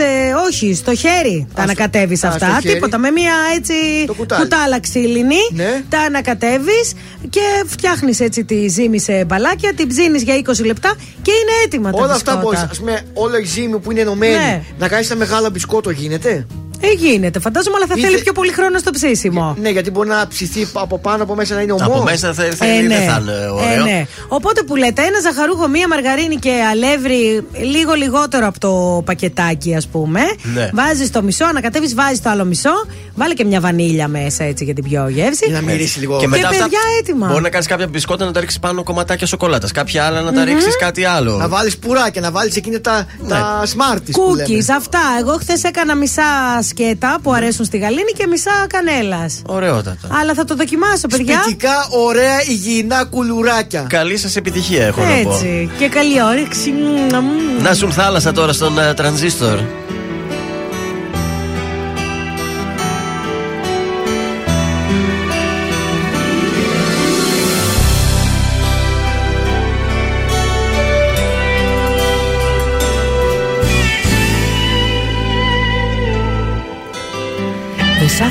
Speaker 4: όχι, στο χέρι τα ανακατεύεις
Speaker 3: α, στο
Speaker 4: αυτά.
Speaker 3: χέρι.
Speaker 4: Τίποτα. Με μία έτσι
Speaker 3: κουτάλι.
Speaker 4: κουτάλα ξύλινη.
Speaker 3: Ναι.
Speaker 4: Τα ανακατεύεις και φτιάχνεις έτσι τη ζύμη σε μπαλάκια. Την ψήνεις για 20 λεπτά και είναι έτοιμα τα
Speaker 3: Όλα αυτά
Speaker 4: μπισκότα.
Speaker 3: μπορεί. Α πούμε, όλα η ζύμη που είναι ενωμένη
Speaker 4: Ναι.
Speaker 3: να κάνεις ένα μεγάλο μπισκότο γίνεται;
Speaker 4: Ε, γίνεται, φαντάζομαι, αλλά θα
Speaker 3: Ήθε-
Speaker 4: θέλει πιο πολύ χρόνο στο ψήσιμο.
Speaker 3: Ναι, γιατί μπορεί να ψηθεί από πάνω από μέσα να είναι ομό.
Speaker 2: Από μέσα θα, θα,
Speaker 4: Ε,
Speaker 2: δεν
Speaker 4: ναι.
Speaker 2: θα είναι ωραίο.
Speaker 4: Ε, ναι. Οπότε που λέτε, ένα ζαχαρούχο, μία μαργαρίνη και αλεύρι, λίγο λιγότερο από το πακετάκι, ας πούμε.
Speaker 2: Ναι.
Speaker 4: Βάζεις το μισό, ανακατεύεις, βάζεις το άλλο μισό. Βάλε και μια βανίλια μέσα έτσι για την πιο γεύση.
Speaker 3: Για να μυρίσει λίγο.
Speaker 2: Και μετά
Speaker 4: παιδιά,
Speaker 2: αυτά
Speaker 4: έτοιμα.
Speaker 2: Μπορεί να κάνεις κάποια μπισκότα να τα ρίξεις πάνω κομματάκια σοκολάτας. Κάποια άλλα να τα ρίξεις κάτι άλλο.
Speaker 3: Να βάλεις πουράκια, να βάλεις εκείνα τα,
Speaker 2: Ναι.
Speaker 3: τα smarties. που λέμε.
Speaker 4: Cookies, αυτά. Εγώ χθες έκανα μισά σκέτα που αρέσουν στη γαλήνη και μισά κανέλας.
Speaker 2: Ωραιότατα.
Speaker 4: Αλλά θα το δοκιμάσω, παιδιά.
Speaker 3: Σπιτικά, ωραία, υγιεινά κουλουράκια.
Speaker 2: Καλή σας επιτυχία έχω να πω.
Speaker 4: Έτσι. Και καλή όρεξη. Μμμ.
Speaker 2: Να σου θάλασσα τώρα στον ε, τρανζίστορ.
Speaker 8: Δεν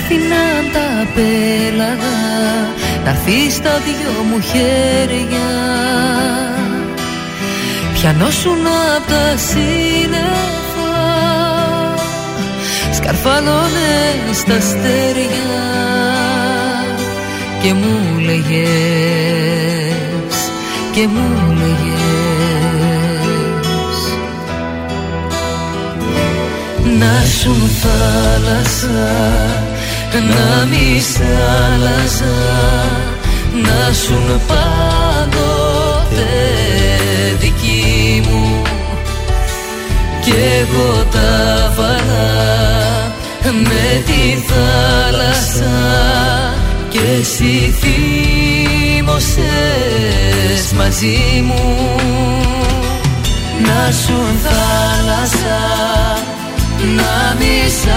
Speaker 8: σ' άφηναν τα πέλαγα Να έρθεις στα δυο μου χέρια. Πιανόσουν απ' τα σύννεφα Σκαρφαλώνε στα αστέρια Και μου λέγες Και μου λέγες. Να σου θάλασσα να μη σ' άλλαζα να σου πάντοτε δική μου. Κι εγώ τα βάλα με τη θάλασσα και εσύ θύμωσες μαζί μου. Να σου θάλασσα να μη σ'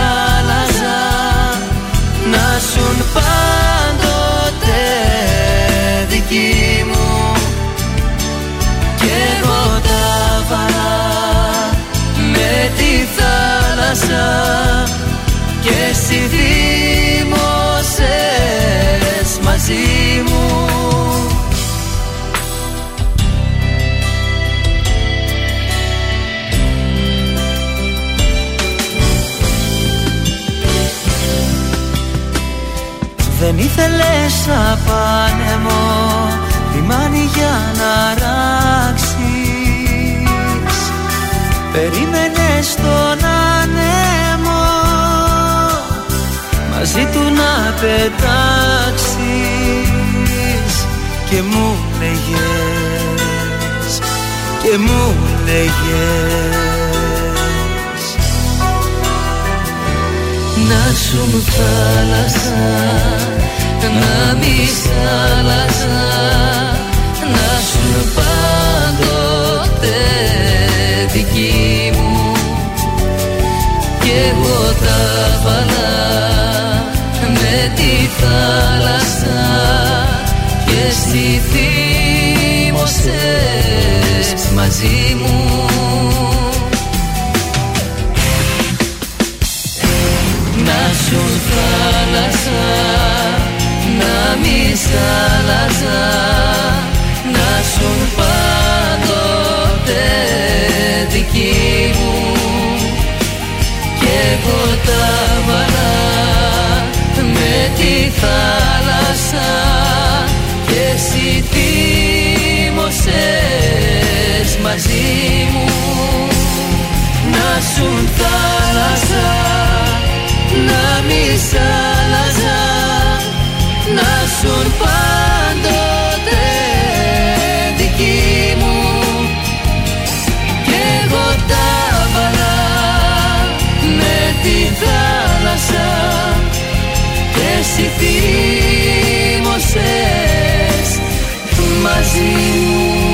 Speaker 8: άλλαζα να σου πάντοτε δική μου. Κι εγώ τα βαρά με τη θάλασσα και εσύ θύμωσες μαζί μου Δεν ήθελες απάνεμο λιμάνι για να ράξεις. Περίμενες τον άνεμο μαζί του να πετάξεις. Και μου λέγες και μου λέγες. Να σου θάλασσα να μη σ' άλλαζα να σου πάντοτε δική μου. Κι εγώ τα βάλα με τη θάλασσα και εσύ θύμωσες μαζί μου. Να σου θάλασσα της θάλασσα να σου πάντοτε δική μου. Και εγώ τα βαλά με τη θάλασσα και εσύ θύμωσες μαζί μου. Να σου θάλασσα να μισάς ήσουν πάντοτε δική μου. Κι εγώ τα βάλα με τη θάλασσα Και εσύ θύμωσες μαζί μου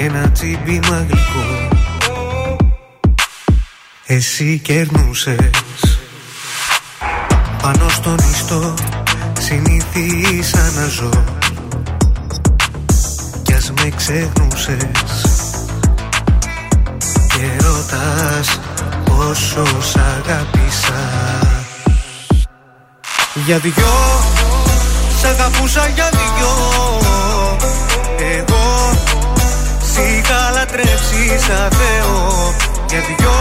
Speaker 12: και ένα τσίμπημα γλυκό Εσύ κερνούσες. Πάνω στον ιστό συνήθισα να ζω. Κι ας με ξεχνούσες. Και ρωτάς πόσο σ' αγάπησα Για δυο Σ' αγαπούσα για δυο. Εγώ Σ' είχα λατρέψεις σαν Θεό Για δυο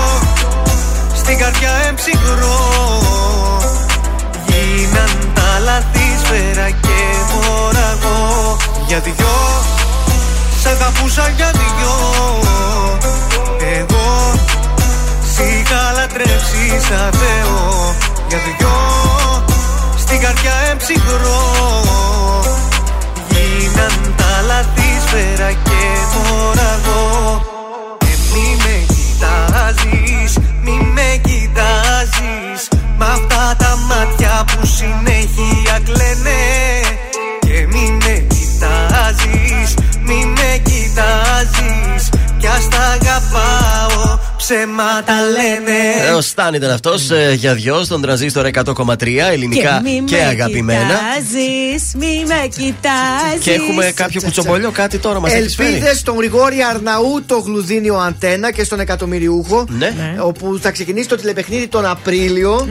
Speaker 12: Στην καρδιά εμψυχρό Γίναν τα λάθη σφαίρα και μοραγό Για δυο Σ' αγαπούσα για δυο Εγώ Σ' είχα λατρέψεις σαν Θεό Για δυο Στην καρδιά εμψυχρό αγαπάω, ψέματα λένε
Speaker 2: Ο Σταν ήταν αυτός για δυο στον τραζίστορ 100,3 ελληνικά
Speaker 4: μη
Speaker 2: και,
Speaker 4: με
Speaker 2: αγαπημένα.
Speaker 4: κοιτάζεις, μη με κοιτάζεις
Speaker 2: Και έχουμε κάποιο κουτσομπολιό, κάτι τώρα μα έχει φέρει.
Speaker 3: Ελπίδε στον Γρηγόρη Αρναού το γλουδίνιο αντένα και στον εκατομμυριούχο.
Speaker 2: Ναι.
Speaker 3: Όπου θα ξεκινήσει το τηλεπαιχνίδι τον Απρίλιο.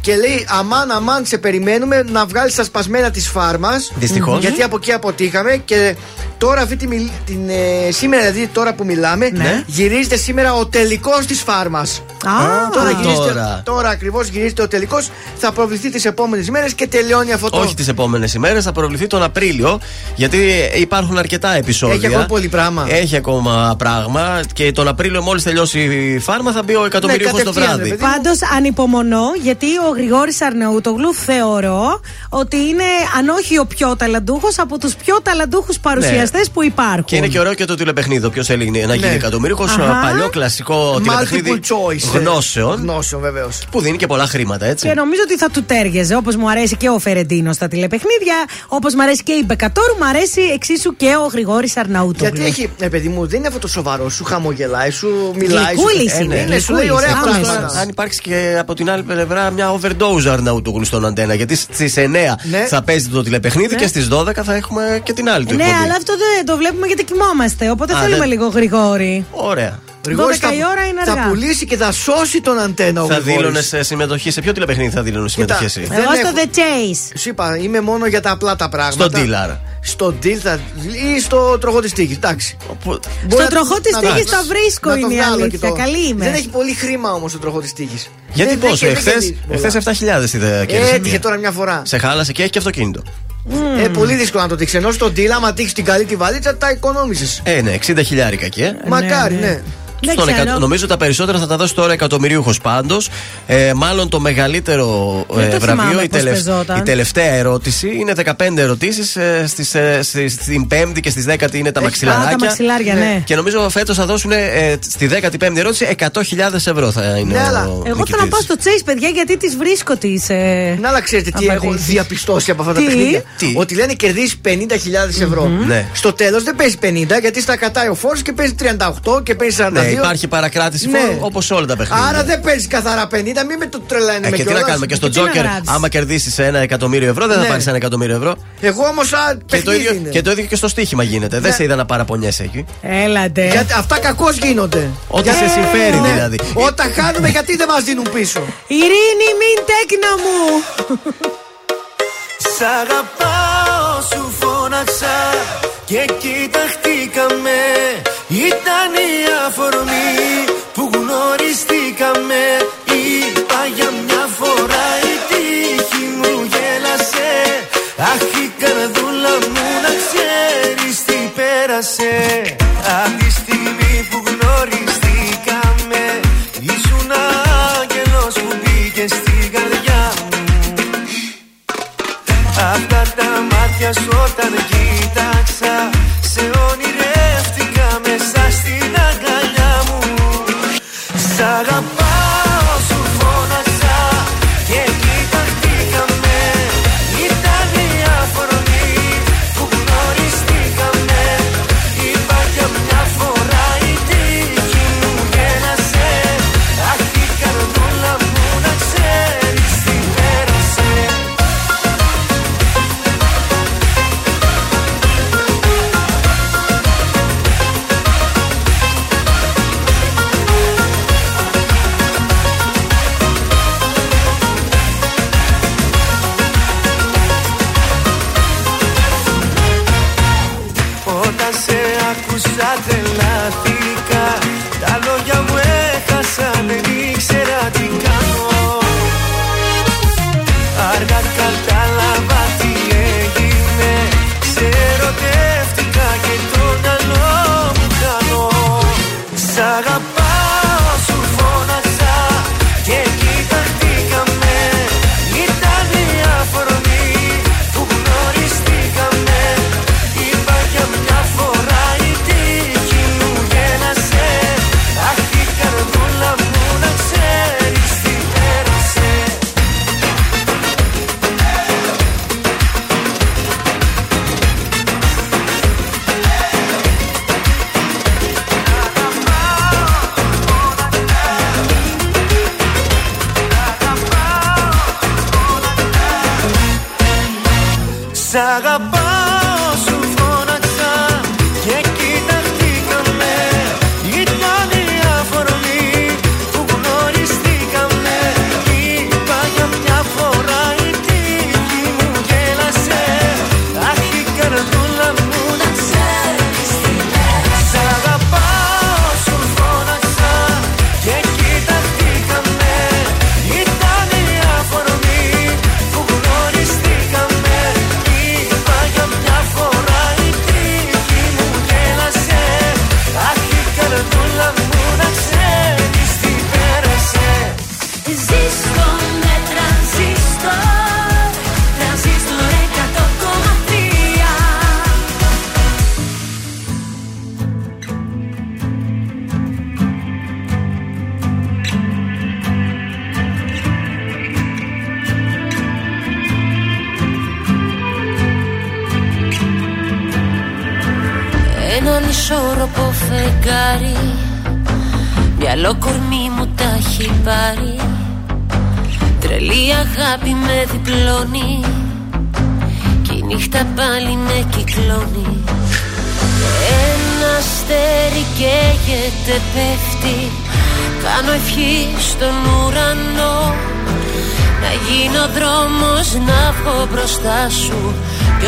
Speaker 3: Και λέει: Αμάν, αμάν, σε περιμένουμε να βγάλει τα σπασμένα τη φάρμα.
Speaker 2: Δυστυχώς.
Speaker 3: Γιατί από εκεί αποτύχαμε. Και τώρα, αυτή τη, μιλ- την, ε, σήμερα, δηλαδή τώρα που μιλάμε,
Speaker 2: Ναι.
Speaker 3: γυρίζεται σήμερα ο τελικός της φάρμας.
Speaker 4: Α,
Speaker 3: τώρα γυρίζεται.
Speaker 2: τώρα.
Speaker 3: Τώρα ακριβώς γυρίζεται ο τελικός. Θα προβληθεί τις επόμενες μέρες και τελειώνει αυτό το.
Speaker 2: Όχι τις επόμενες ημέρες, θα προβληθεί τον Απρίλιο. Γιατί υπάρχουν αρκετά επεισόδια.
Speaker 3: Έχει ακόμα πολύ πράγμα.
Speaker 2: Έχει ακόμα πράγμα. Και τον Απρίλιο, μόλις τελειώσει η φάρμα, θα μπει ο εκατομμυρίουχος το
Speaker 3: κατευθείαν,
Speaker 2: βράδυ.
Speaker 3: ρε παιδί.
Speaker 4: Πάντως ανυπομονώ γιατί ο Γρηγόρης Αρνεούτογλου θεωρώ ότι είναι, αν όχι ο πιο ταλαντούχος, από τους πιο ταλαντούχους παρουσιαστές που υπάρχουν.
Speaker 2: Ναι. Και είναι και ωραίο και το τηλεπαιχνίδι. Ποιο έλεγε να γίνει
Speaker 3: Ναι.
Speaker 2: εκατομμύριουχο.
Speaker 4: Αχα.
Speaker 2: Παλιό κλασικό τηλεπαιχνίδι
Speaker 3: Multiple choice. ε,
Speaker 2: γνώσεων.
Speaker 3: Γνώσεων, βεβαίως.
Speaker 2: Που δίνει και πολλά χρήματα, έτσι.
Speaker 4: Και νομίζω ότι θα του τέριαζε. Όπως μου αρέσει και ο Φερεντίνο στα τηλεπαιχνίδια, όπως μου αρέσει και η Μπεκατόρου, μου αρέσει εξίσου και ο Γρηγόρης Αρναούτογλου.
Speaker 3: Γιατί έχει, ε, παιδί μου, δεν είναι αυτό το σοβαρό. Σου χαμογελάει, σου μιλάει.
Speaker 4: Γλυκούλης
Speaker 3: σου...
Speaker 4: είναι,
Speaker 3: Ε, ναι, σου λέει
Speaker 4: γλυκούλης,
Speaker 3: ωραία
Speaker 4: άμεσα.
Speaker 3: πράγματα.
Speaker 2: Αν υπάρξει και από την άλλη πλευρά μια overdose Αρναούτογλου στον αντένα. Γιατί στις 9
Speaker 3: Ναι.
Speaker 2: θα παίζει το τηλεπαιχνίδι και στις 12 θα έχουμε και την άλλη του
Speaker 4: Ναι,
Speaker 2: εκπομπή.
Speaker 4: αλλά αυτό δεν το βλέπουμε γιατί κοιμόμαστε. Οπότε
Speaker 2: Α,
Speaker 4: θέλουμε
Speaker 2: δεν-
Speaker 4: λίγο Γρηγόρη.
Speaker 2: Ωραία.
Speaker 3: Γρηγόρης
Speaker 4: 12 η ώρα είναι
Speaker 3: θα
Speaker 4: αργά.
Speaker 3: πουλήσει και θα σώσει τον αντένα ο
Speaker 2: Θα
Speaker 3: Γρηγόρης.
Speaker 2: δήλωνε σε συμμετοχή. Σε ποιο τηλεπαιχνίδι θα δήλωνε συμμετοχή εσύ;
Speaker 3: Δεν
Speaker 4: Εγώ στο
Speaker 3: έχω-
Speaker 4: The Chase.
Speaker 3: Σου είπα, είμαι μόνο για τα απλά τα πράγματα.
Speaker 2: Στον Τίλαρ.
Speaker 3: στο deal θα, ή στο τροχό της τύχης. Εντάξει.
Speaker 4: Στο τροχό της τύχης τα βρίσκω
Speaker 3: Να το
Speaker 4: είναι η
Speaker 3: βγάλω
Speaker 4: αλήθεια.
Speaker 3: και το-
Speaker 4: Καλή είμαι.
Speaker 3: Δεν έχει πολύ χρήμα όμως το τροχό της τύχης.
Speaker 2: Γιατί πόσο, εχθέ 7.000 είδε κέρδισε.
Speaker 3: Έτυχε τώρα μια φορά.
Speaker 2: Σε χάλασε και έχει και αυτοκίνητο.
Speaker 3: Ε, πολύ δύσκολο να το δείξει. Ενώ στο deal, άμα τύχεις την καλή τη βαλίτσα, τα οικονόμησες.
Speaker 2: Ε, ναι, 60 χιλιάρικα εκεί. ε.
Speaker 3: Μακάρι, ναι.
Speaker 4: Δεν
Speaker 2: Στον
Speaker 4: ξέρω.
Speaker 2: εκα- νομίζω τα περισσότερα θα τα δώσει τώρα εκατομμυρίουχος πάντως. Ε, μάλλον το μεγαλύτερο
Speaker 4: Δεν
Speaker 2: ε,
Speaker 4: το
Speaker 2: βραβείο,
Speaker 4: θυμάμαι
Speaker 2: η,
Speaker 4: πώς
Speaker 2: τελευ-
Speaker 4: παίζονταν.
Speaker 2: η τελευταία ερώτηση είναι 15 ερωτήσεις. Ε, στις, ε, στις- στην Πέμπτη και στη Δέκατη είναι τα
Speaker 4: Έχει-
Speaker 2: μαξιλαράκια.
Speaker 4: Α, τα μαξιλάρια, ναι.
Speaker 2: Και νομίζω φέτος θα δώσουν ε, στη 15η ερώτηση 100.000 ευρώ θα είναι.
Speaker 3: Ναι, αλλά
Speaker 2: ο
Speaker 4: Εγώ θέλω
Speaker 2: νικητής.
Speaker 4: να πάω στο Chase, παιδιά, γιατί τις βρίσκω τις. Ε...
Speaker 3: Να, αλλά ξέρετε τι έχω
Speaker 4: απαντήσεις.
Speaker 3: διαπιστώσει από αυτά τα
Speaker 4: Τι;
Speaker 3: παιχνίδια;
Speaker 2: Τι;
Speaker 3: Ότι λένε κερδίσει 50.000 ευρώ.
Speaker 2: Ναι.
Speaker 3: Στο τέλος δεν παίζει 50 γιατί στα κατάει ο φόρο και παίζει 38 και παίζει 42.
Speaker 2: Ναι, υπάρχει παρακράτηση
Speaker 3: Ναι.
Speaker 2: φόρου όπως όλα τα παιχνίδια.
Speaker 3: Άρα δεν παίζει καθαρά 50, μην με το τρελάνε
Speaker 2: Ε,
Speaker 3: με
Speaker 2: και τι να
Speaker 3: κιόλας.
Speaker 2: κάνουμε, και στο
Speaker 3: τι να
Speaker 2: Τζόκερ,
Speaker 3: γράψεις.
Speaker 2: άμα κερδίσεις ένα εκατομμύριο ευρώ, δεν θα
Speaker 3: Ναι.
Speaker 2: πάρεις ένα εκατομμύριο ευρώ.
Speaker 3: Εγώ όμως σαν
Speaker 2: Και το,
Speaker 3: παιχνίδι
Speaker 2: ίδιο,
Speaker 3: είναι.
Speaker 2: και το ίδιο και στο στοίχημα γίνεται. Δεν
Speaker 3: Ναι.
Speaker 2: σε είδα να παραπονιέσαι εκεί.
Speaker 4: Έλατε.
Speaker 3: Γιατί αυτά κακώς γίνονται.
Speaker 2: Ό,τι
Speaker 3: Για-
Speaker 2: σε συμφέρει
Speaker 3: Ναι.
Speaker 2: δηλαδή.
Speaker 3: Όταν χάνουμε, γιατί δεν μας δίνουν πίσω;
Speaker 4: Ειρήνη, μην τέκνα μου.
Speaker 12: Σ' αγαπάω σου φώναξα και κοιταχτήκαμε Ήταν η αφορμή που γνωριστήκαμε. Είπα για μια φορά η τύχη μου γέλασε. Αχ η καρδούλα μου να ξέρεις τι πέρασε Απ' τη στιγμή που γνωριστήκαμε Ήσουν άγγελος που μπήκε στην καρδιά μου. Αυτά τα μάτια σου όταν Σ' αγαπάω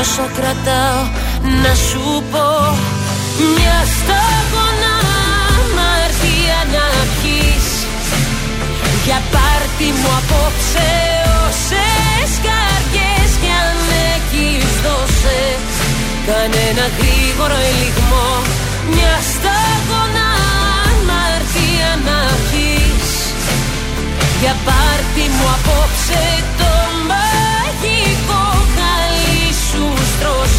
Speaker 17: όσο κρατάω να σου πω. Μια σταγόνα αμαρτία να πιείς Για πάρτι μου απόψε όσες καρδιές κι αν έχεις δώσε. Κανένα γρήγορο ελιγμό. Μια σταγόνα αμαρτία να πιείς Για πάρτι μου απόψε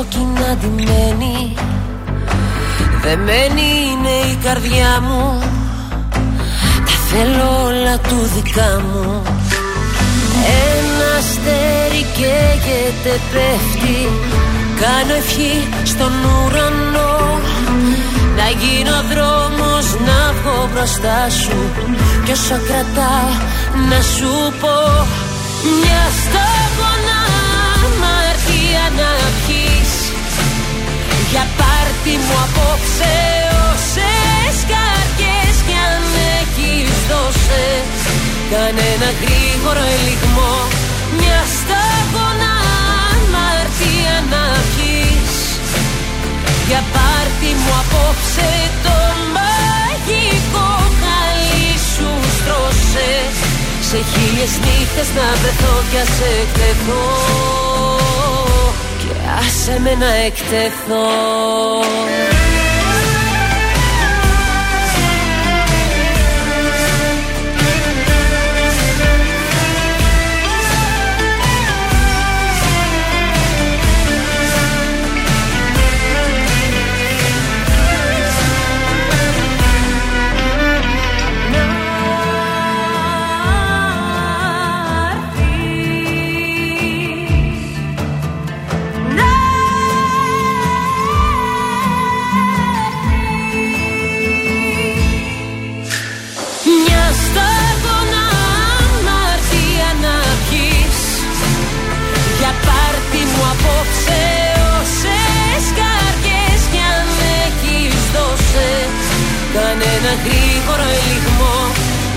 Speaker 17: κόκκινα ντυμένη. Δεμένη είναι η καρδιά μου. Τα θέλω όλα του δικά μου. Ένα αστέρι καίγεται πέφτει. Κάνω ευχή στον ουρανό. Να γίνω δρόμος να βγω μπροστά σου. Κι όσο κρατάω να σου πω Μια σταγόνα πάρτι μου απόψε όσες καρδιές κι αν έχεις δώσες. Κανένα γρήγορο ελιγμό Μια σταγόνα αμαρτία να πιείς Για πάρτι μου απόψε το μαγικό χαλί σου στρώσε. Σε χίλιες νύχτες να βρεθώ κι ας εκτεθώ Και άσε με να εκτεθώ Κανένα γρήγορο ελιγμό.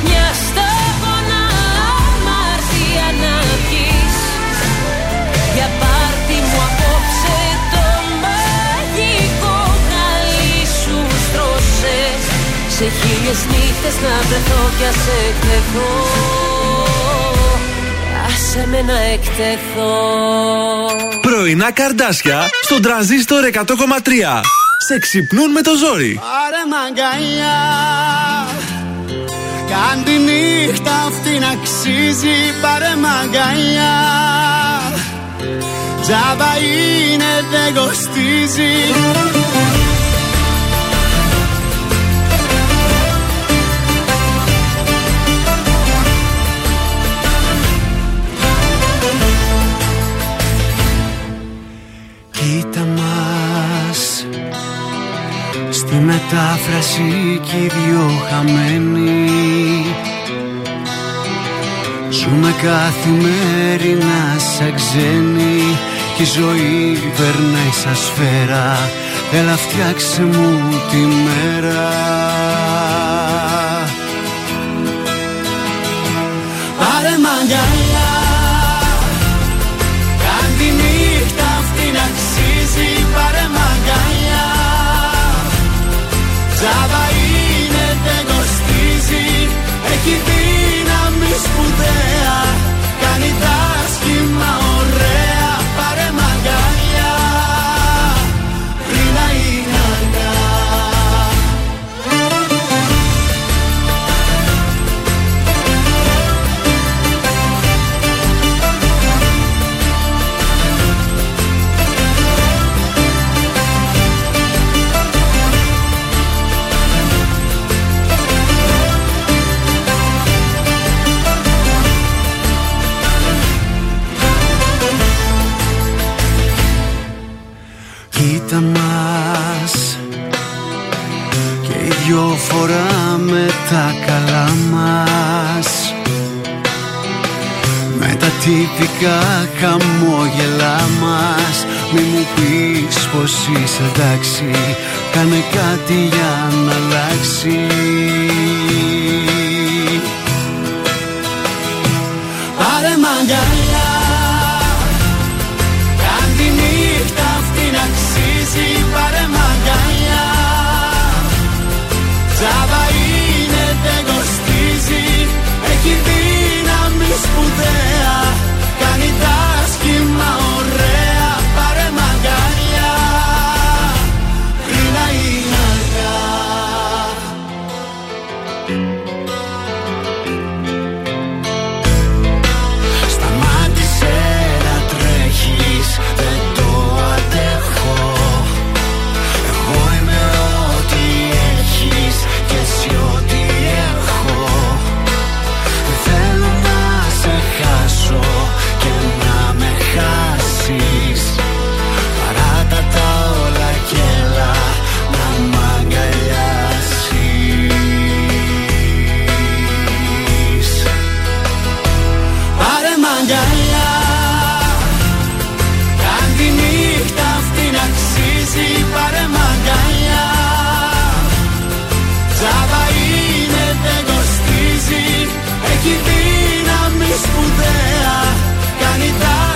Speaker 17: Μια σταγόνα αμαρτία να πιείς Για πάρτι μου απόψε το μαγικό χαλί σου στρώσε. Σε χίλιες νύχτες να βρεθώ κι ας εκτεθώ. Άσε με να εκτεθώ.
Speaker 1: Πρωινά καρδάσια στον τραζίστορ 100,3. Σε ξυπνούν με το ζόρι.
Speaker 18: Πάρε μαγκαλιά Κάν τη νύχτα αυτή να αξίζει Πάρε μαγκαλιά. Τζάμπα είναι δεν κοστίζει
Speaker 12: μετάφραση κι οι δυο χαμένοι. Ζούμε καθημερινά σαν ξένοι Κι η ζωή περνάει σαν σφαίρα. Έλα φτιάξε μου τη μέρα.
Speaker 18: Πάρε μαγκαλιά Έχει δύναμη σπουδαία Κάνει τα τυπικά χαμόγελά μας. Μη μου πεις πως είσαι εντάξει. Κάνε κάτι για να αλλάξει. Πάρε μ'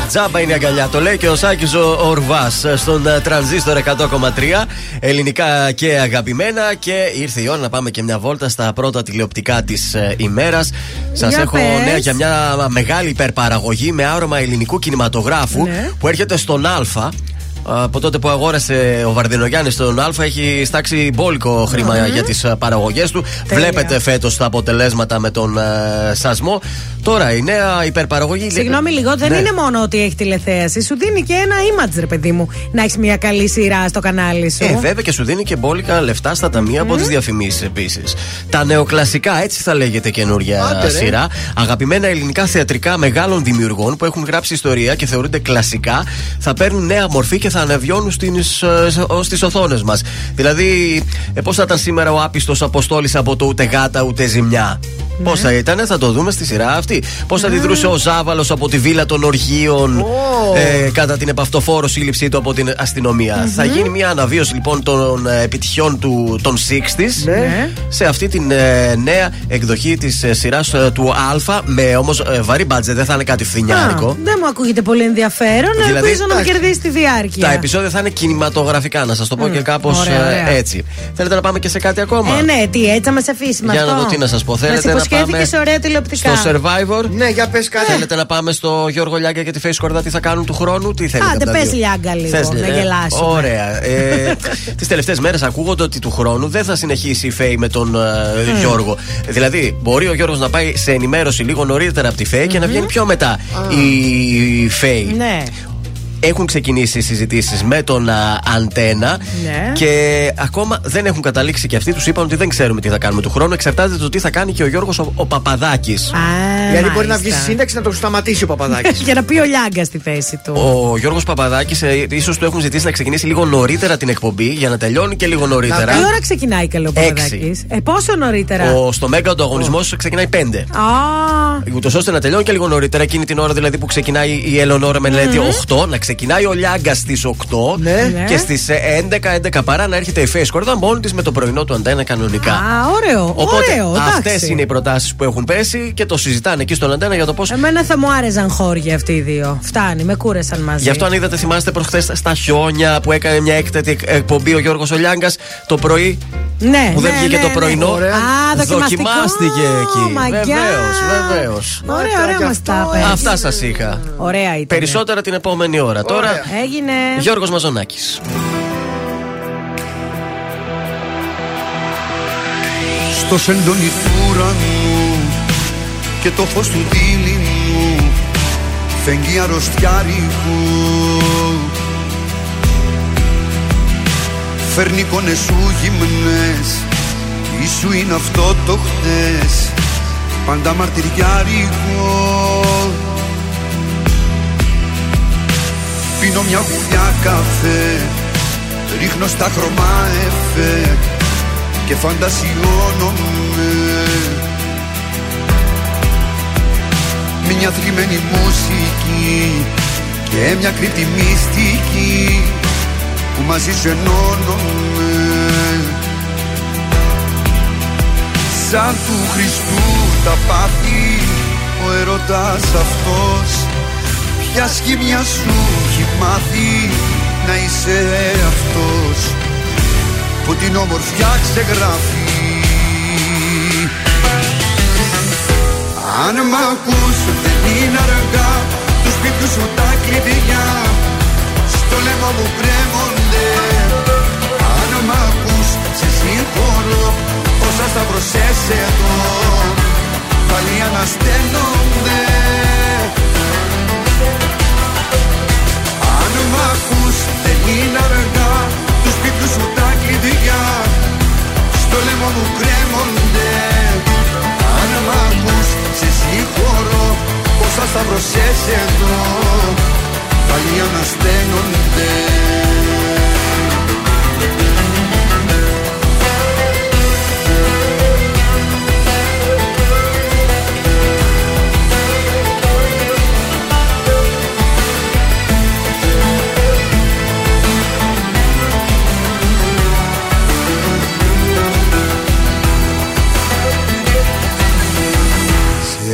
Speaker 2: Τζάμπα είναι η αγκαλιά. Το λέει και ο Σάκης ο Ορβάς στον ε, τρανζίστορ 100,3. Ελληνικά και αγαπημένα. Και ήρθε η ώρα να πάμε και μια βόλτα στα πρώτα τηλεοπτικά της ημέρας. Σας
Speaker 4: Για
Speaker 2: έχω
Speaker 4: πες.
Speaker 2: νέα για μια μεγάλη υπερπαραγωγή με άρωμα ελληνικού κινηματογράφου
Speaker 4: Ναι.
Speaker 2: που έρχεται στον Α. Από τότε που αγόρασε ο Βαρδινογιάννη τον Α, έχει στάξει μπόλικο χρήμα
Speaker 4: Μμμ.
Speaker 2: για τις παραγωγές του.
Speaker 4: Τέλεια.
Speaker 2: Βλέπετε φέτος τα αποτελέσματα με τον ε, σασμό. Τώρα η νέα υπερπαραγωγή.
Speaker 4: Συγγνώμη λίγο, δεν
Speaker 2: Ναι.
Speaker 4: είναι μόνο ότι έχει τηλεθέαση. Σου δίνει και ένα image, ρε παιδί μου, να έχεις μια καλή σειρά στο κανάλι σου.
Speaker 2: Ε, βέβαια και σου δίνει και μπόλικα λεφτά στα ταμεία από τις διαφημίσεις επίσης. Τα νεοκλασικά, έτσι θα λέγεται καινούργια
Speaker 3: Άντε, ρε.
Speaker 2: σειρά. Αγαπημένα ελληνικά θεατρικά μεγάλων δημιουργών που έχουν γράψει ιστορία και θεωρούνται κλασικά, θα παίρνουν νέα μορφή και θα αναβιώνουν στις οθόνες μας. Δηλαδή, ε, πώς θα ήταν σήμερα ο άπιστος Αποστόλης από το ούτε γάτα ούτε ζημιά. Πώς θα ήταν, θα το δούμε στη σειρά αυτή. Πώς θα αντιδρούσε ο Ζάβαλος από τη βίλα των οργείων ε, κατά την επαυτοφόρο σύλληψή του από την αστυνομία; Θα γίνει μια αναβίωση λοιπόν των ε, επιτυχιών του, των 60s
Speaker 3: Ναι.
Speaker 2: σε αυτή την ε, νέα εκδοχή της ε, σειράς του Α. Με όμως βαρύ μπάτζε, δεν θα είναι κάτι φθηνιάρικο.
Speaker 4: Α, δεν μου ακούγεται πολύ ενδιαφέρον.
Speaker 2: Δηλαδή,
Speaker 4: Ελπίζω να μου
Speaker 2: εντάξει.
Speaker 4: κερδίσει τη διάρκεια.
Speaker 2: Τα επεισόδια θα είναι κινηματογραφικά, να σας το πω και κάπως
Speaker 4: ωραία, ωραία.
Speaker 2: έτσι. Θέλετε να πάμε και σε κάτι ακόμα;
Speaker 4: Ε, ναι, τι, έτσι θα μας αφήσει με
Speaker 2: Για
Speaker 4: αυτό.
Speaker 2: να δω τι να σας πω. Θέλετε
Speaker 4: Μας
Speaker 2: να πάμε
Speaker 4: υποσχέθηκες ωραία τηλεοπτικά.
Speaker 2: στο Survivor;
Speaker 3: Ναι, για πες κάτι.
Speaker 2: Θέλετε να πάμε στο Γιώργο Λιάγκα και τη Face Κορδά τι θα κάνουν του χρόνου, τι θέλετε.
Speaker 4: Άντε,
Speaker 2: από τα
Speaker 4: πες
Speaker 2: δύο;
Speaker 4: Λιάγκα λίγο,
Speaker 2: Θες,
Speaker 4: να
Speaker 2: ε,
Speaker 4: γελάσουμε.
Speaker 2: Ωραία. Ε, Τις τελευταίες μέρες ακούγονται ότι του χρόνου δεν θα συνεχίσει η Φέη με τον ε, Γιώργο. Δηλαδή, μπορεί ο Γιώργος να πάει σε ενημέρωση λίγο νωρίτερα από τη Φέη και να βγαίνει πιο μετά η Φέη.
Speaker 4: Ναι.
Speaker 2: Έχουν ξεκινήσει συζητήσεις με τον α, Αντένα
Speaker 4: Ναι.
Speaker 2: και ακόμα δεν έχουν καταλήξει και αυτοί. Τους είπαν ότι δεν ξέρουμε τι θα κάνουμε του χρόνου. Εξαρτάται το τι θα κάνει και ο Γιώργος ο, ο Παπαδάκης.
Speaker 3: Γιατί μπορεί να βγει στη σύνταξη να το σταματήσει ο Παπαδάκης.
Speaker 4: Για να πει ο Λιάγκα στη θέση του.
Speaker 2: Ο Γιώργος Παπαδάκης ίσως του έχουν ζητήσει να ξεκινήσει λίγο νωρίτερα την εκπομπή για να τελειώνει και λίγο νωρίτερα.
Speaker 4: Τι ώρα ξεκινάει καλό ο
Speaker 2: Έξι.
Speaker 4: Παπαδάκης; Ε, πόσο νωρίτερα;
Speaker 2: Ο, στο Μέγκα ο αγωνισμός ξεκινάει 5.
Speaker 4: Α,
Speaker 2: Ούτως ώστε να τελειώνει και λίγο νωρίτερα, εκείνη την ώρα δηλαδή που ξεκινάει η Ελεονόρα Μελέτη 8, να ξεκινάει ο Λιάγκα στις 8
Speaker 4: Ναι.
Speaker 2: και στις 11, 11 παρά να έρχεται η Face Κορδά μόνη της με το πρωινό του αντένα κανονικά.
Speaker 4: α, ωραίο.
Speaker 2: Οπότε
Speaker 4: ωραίο,
Speaker 2: αυτές
Speaker 4: εντάξει.
Speaker 2: είναι οι προτάσεις που έχουν πέσει και το συζητάνε εκεί στον αντένα για το πώ.
Speaker 4: Εμένα θα μου άρεσαν χώρια αυτοί οι δύο. Φτάνει, με κούρεσαν μαζί.
Speaker 2: Γι' αυτό αν είδατε, θυμάστε προχθές στα χιόνια που έκανε μια έκτατη εκ- εκπομπή ο Γιώργος Ολιάγκα το πρωί.
Speaker 4: Ναι,
Speaker 2: που δεν
Speaker 4: ναι,
Speaker 2: βγήκε
Speaker 4: ναι,
Speaker 2: το
Speaker 4: ναι.
Speaker 2: πρωινό.
Speaker 4: Ωραία. Α, δοκιμαστικό.
Speaker 2: Δοκιμάστηκε εκεί.
Speaker 4: Μαγιά.
Speaker 2: Βεβαίως, βεβαίως.
Speaker 4: Ωραία, ωραία μας τα πες.
Speaker 2: Αυτά σας είχα.
Speaker 4: Ωραία ήταν.
Speaker 2: Περισσότερα την επόμενη ώρα. Τώρα,
Speaker 4: Έγινε.
Speaker 2: Γιώργος Μαζονάκης.
Speaker 13: Στο σεντόνι του ουρανού και το φως του δίληνου φεγγεί αρρωστιάρικου Φέρνει εικόνες σου γυμνές Ίσου είναι αυτό το χτες Πάντα μαρτυριάρικο Πίνω μια γουλιά καφέ Ρίχνω στα χρώμα εφέ και φαντασιώνομαι. Μια θλιμμένη μουσική και μια κρύπτη μυστική που μαζί σου ενώνομαι Σαν του Χριστού τα πάθη ο ερωτάς αυτός Ποια σχήμια σου έχει μάθει να είσαι αυτός που την όμορφιά ξεγράφει. Αν μ' ακούς δεν είναι αργά τους σπίτιους σου τα κλειδιά. Στο λαιμό μου κρέμονται. Αν μ' ακούς σε συγχωρώ όσα σταυρωσές εδώ πάλι ανασταίνονται ακούς δεν είναι αργά. Τους σπίτιου σου τα κλειδιά. Στο λαιμό μου κρέμονται. Αν μ' ακούς σε συγχωρώ. Όσα σταυρωσές εδώ πάλι ανασταίνονται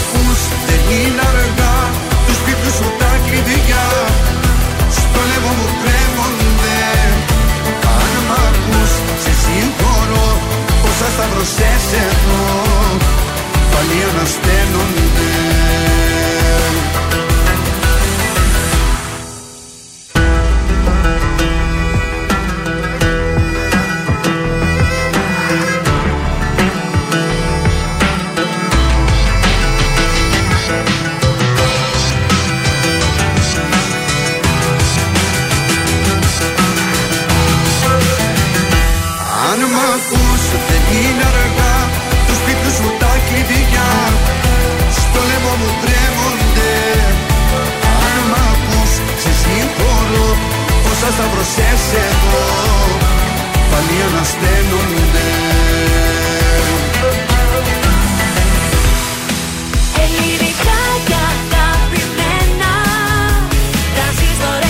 Speaker 13: ακούς δεν είναι αργά. Τους σπίτου σου τα κλειδιά. Στο λαιμό μου κρέμονται. Αν μ' ακούς σε συγχωρώ. Όσα σταυρωσές εδώ πάλι ανασταίνονται όσα σταυρωσές εδώ πάλι ανασταίνονται
Speaker 17: Ελληνικά και αγαπημένα Τρανζίστορ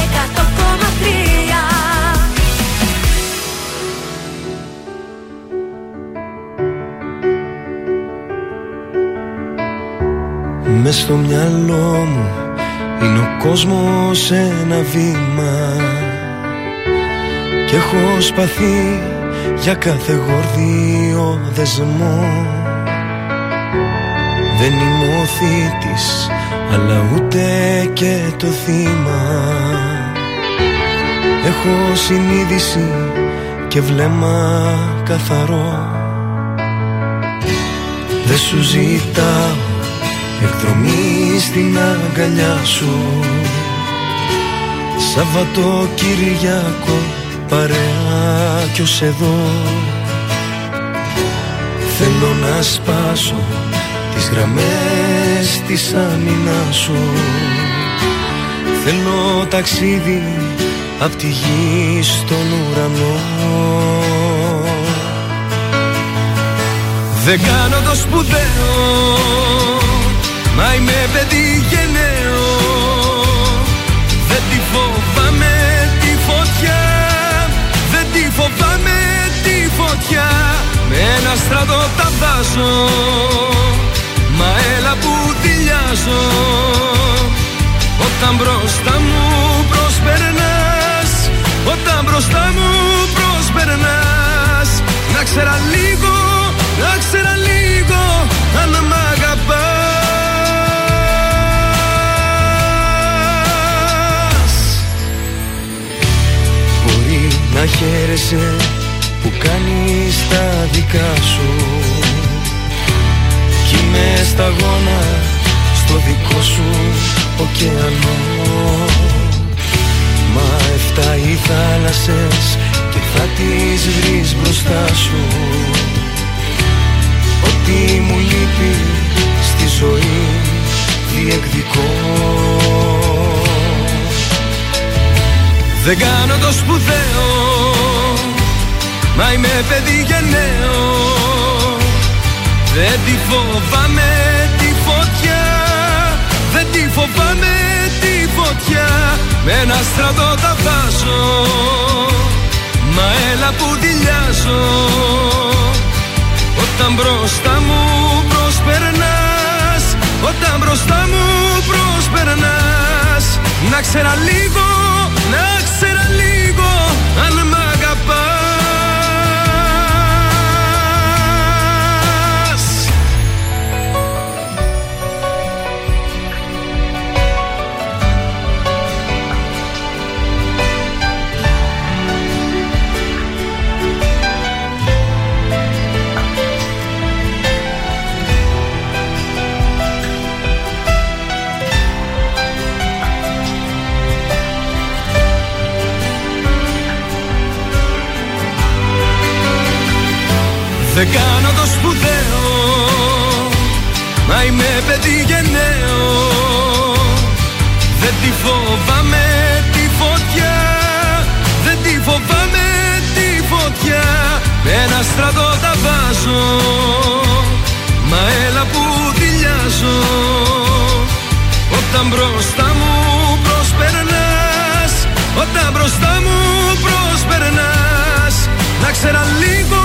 Speaker 17: 100,3
Speaker 12: Μες στο μυαλό μου είναι ο κόσμος ένα βήμα Κι έχω σπαθεί για κάθε γορδίο δεσμό. Δεν είμαι ο θήτης αλλά ούτε και το θύμα. Έχω συνείδηση και βλέμμα καθαρό. Δεν σου ζητάω εκδρομή στην αγκαλιά σου. Σαββατοκύριακο παρέα κι ως εδώ. Θέλω να σπάσω τις γραμμές της άμυνας σου. Θέλω ταξίδι απ' τη γη στον ουρανό. Δεν κάνω το σπουδαίο Μα είμαι παιδί φοβάμαι τη φωτιά. Δεν τη φοβάμαι τη φωτιά φωτιά Με ένα στρατό τα βάζω Μα έλα που τυλιάζω Όταν μπροστά μου προσπερνάς Όταν μπροστά μου προσπερνάς Να ξέρα λίγο, να ξέρα λίγο Αν μ' αγαπάς να χαίρεσαι που κάνεις τα δικά σου. Κι είμαι σταγόνα στο δικό σου ωκεανό. Μα εφτά οι θάλασσες και θα τις βρεις μπροστά σου. Ό,τι μου λείπει στη ζωή διεκδικώ Δεν κάνω το σπουδαίο Μα είμαι παιδί γενναίο Δεν τη φοβάμαι τη φωτιά Δεν τη φοβάμαι τη φωτιά. Με ένα στρατό τα βάζω Μα έλα που δηλιάζω Όταν μπροστά μου προσπερνάς Όταν μπροστά μου προσπερνάς Να ξέρα λίγο, να ξέρα λίγο Αν μ' Δεν κάνω το σπουδαίο Μα είμαι παιδί γενναίο. Δεν τη φοβάμαι τη φωτιά Δεν τη φοβάμαι τη φωτιά. Με ένα στρατό τα βάζω Μα έλα που δηλιάζω Όταν μπροστά μου προσπερνάς Όταν μπροστά μου προσπερνάς Να ξέρα λίγο,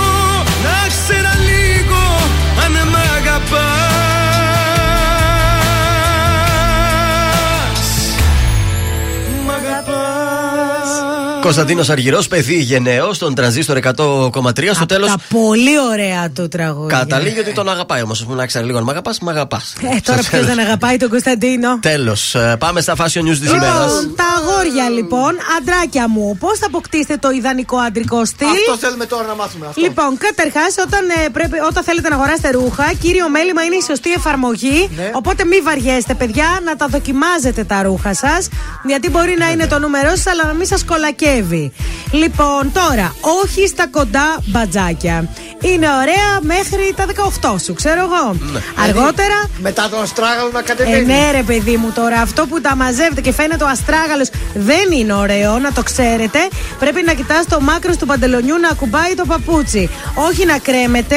Speaker 2: Κωνσταντίνος Αργυρός, παιδί γενναίο, στον τρανζίστορ 100,3. Στο τέλο.
Speaker 4: Τα πολύ ωραία του τραγούδια.
Speaker 2: Καταλήγει ότι τον αγαπάει όμως. Α πούμε, να ξέρει λίγο αν μ' αγαπάς, μ' αγαπάς.
Speaker 4: Ε, τώρα ποιος δεν αγαπάει τον Κωνσταντίνο;
Speaker 2: Τέλος. Πάμε στα fashion news της ημέρας.
Speaker 4: Τα αγόρια λοιπόν, αντράκια μου, πώς θα αποκτήσετε το ιδανικό αντρικό στυλ;
Speaker 3: Αυτό θέλουμε τώρα να μάθουμε. Αυτό.
Speaker 4: Λοιπόν, καταρχάς, όταν, ε, πρέπει, όταν θέλετε να αγοράσετε ρούχα, κύριο μέλημα είναι η σωστή εφαρμογή.
Speaker 3: Ναι.
Speaker 4: Οπότε μην βαριέστε, παιδιά, να τα δοκιμάζετε τα ρούχα σας. Γιατί μπορεί να είναι το νούμερό σας, αλλά να μην σας κολακεύει. Λοιπόν, τώρα, όχι στα κοντά μπατζάκια. Είναι ωραία μέχρι τα 18 σου, ξέρω εγώ. Αργότερα.
Speaker 3: Μετά τον αστράγαλο να
Speaker 4: Ε,
Speaker 3: κατεβαίνει.
Speaker 4: ναι, ρε παιδί μου, τώρα αυτό που τα μαζεύετε και φαίνεται ο αστράγαλος δεν είναι ωραίο, να το ξέρετε. Πρέπει να κοιτάς το μάκρο του παντελονιού να ακουμπάει το παπούτσι. Όχι να κρέμεται,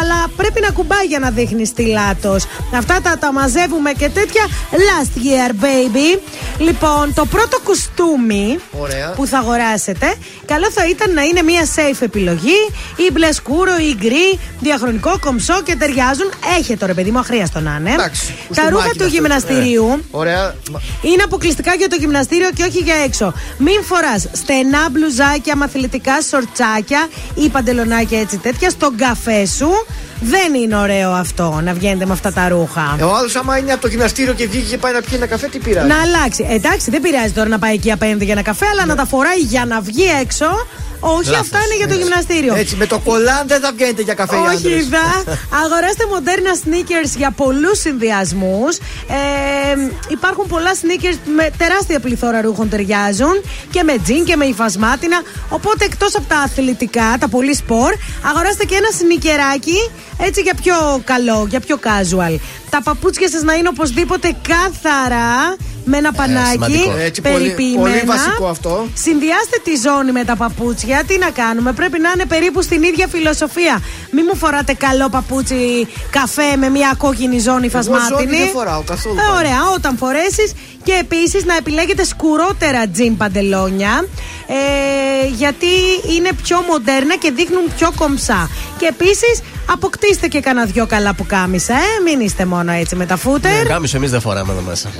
Speaker 4: αλλά πρέπει να κουμπάει για να δείχνει στυλάτο. Αυτά τα, τα μαζεύουμε και τέτοια. Last year, baby. Λοιπόν, το πρώτο κουστούμι
Speaker 3: Ωραία.
Speaker 4: που θα αγοράσετε, καλό θα ήταν να είναι μια safe επιλογή. Ή μπλε σκούρο ή γκρι, διαχρονικό, κομψό και ταιριάζουν. Έχετε ρε παιδί μου, αχρίαστο να είναι.
Speaker 3: Εντάξει,
Speaker 4: Τα
Speaker 3: κουστούμάκι
Speaker 4: ρούχα
Speaker 3: είναι
Speaker 4: του
Speaker 3: αυτό.
Speaker 4: γυμναστηρίου
Speaker 3: Ε, Ωραία. Μα-
Speaker 4: είναι αποκλειστικά για το γυμναστήριο και όχι για έξω. Μην φοράς στενά μπλουζάκια, μαθηλητικά σορτσάκια ή παντελονάκια έτσι τέτοια στον καφέ σου. Δεν είναι ωραίο αυτό να βγαίνετε με αυτά τα ρούχα.
Speaker 3: Ε, Ο άλλος, άμα είναι από το γυμναστήριο και βγήκε και πάει να πιει ένα καφέ, τι πειράζει;
Speaker 4: Να αλλάξει. Εντάξει, δεν πειράζει τώρα να πάει εκεί απέναντι για ένα καφέ, αλλά να τα φοράει για να βγει έξω. Όχι,
Speaker 3: Λάθος.
Speaker 4: αυτά είναι για το γυμναστήριο.
Speaker 3: Έτσι, με το κολάν δεν θα βγαίνετε για καφέ οι
Speaker 4: Όχι,
Speaker 3: άντρες.
Speaker 4: είδα. Αγοράστε μοντέρνα sneakers για πολλούς συνδυασμούς. Ε, υπάρχουν πολλά sneakers με τεράστια πληθώρα ρούχων ταιριάζουν και με τζιν και με υφασμάτινα. Οπότε εκτός από τα αθλητικά, τα πολύ σπορ, αγοράστε και ένα σνικεράκι έτσι για πιο καλό, για πιο casual. Τα παπούτσια σας να είναι οπωσδήποτε κάθαρα με ένα πανάκι
Speaker 3: σημαντικό. Έτσι, πολύ-
Speaker 4: περιποιημένα.
Speaker 3: πολύ βασικό αυτό.
Speaker 4: Συνδυάστε τη ζώνη με τα παπούτσια. Τι να κάνουμε, πρέπει να είναι περίπου στην ίδια φιλοσοφία. Μην μου φοράτε καλό παπούτσι καφέ με μια κόκκινη ζώνη φασμάτινη.
Speaker 3: ζώνη δεν φοράω καθόλου
Speaker 4: Ε,
Speaker 3: πάλι.
Speaker 4: ωραία, όταν φορέσεις Και επίσης να επιλέγετε σκουρότερα τζιν παντελόνια. Ε, γιατί είναι πιο μοντέρνα και δείχνουν πιο κομψά. Και επίσης αποκτήστε και κανένα δυο καλά που κάμισα, ε. Μην είστε μόνο έτσι με τα φούτερ.
Speaker 2: Ναι, κάμισο εμείς δεν φοράμε εδώ μέσα.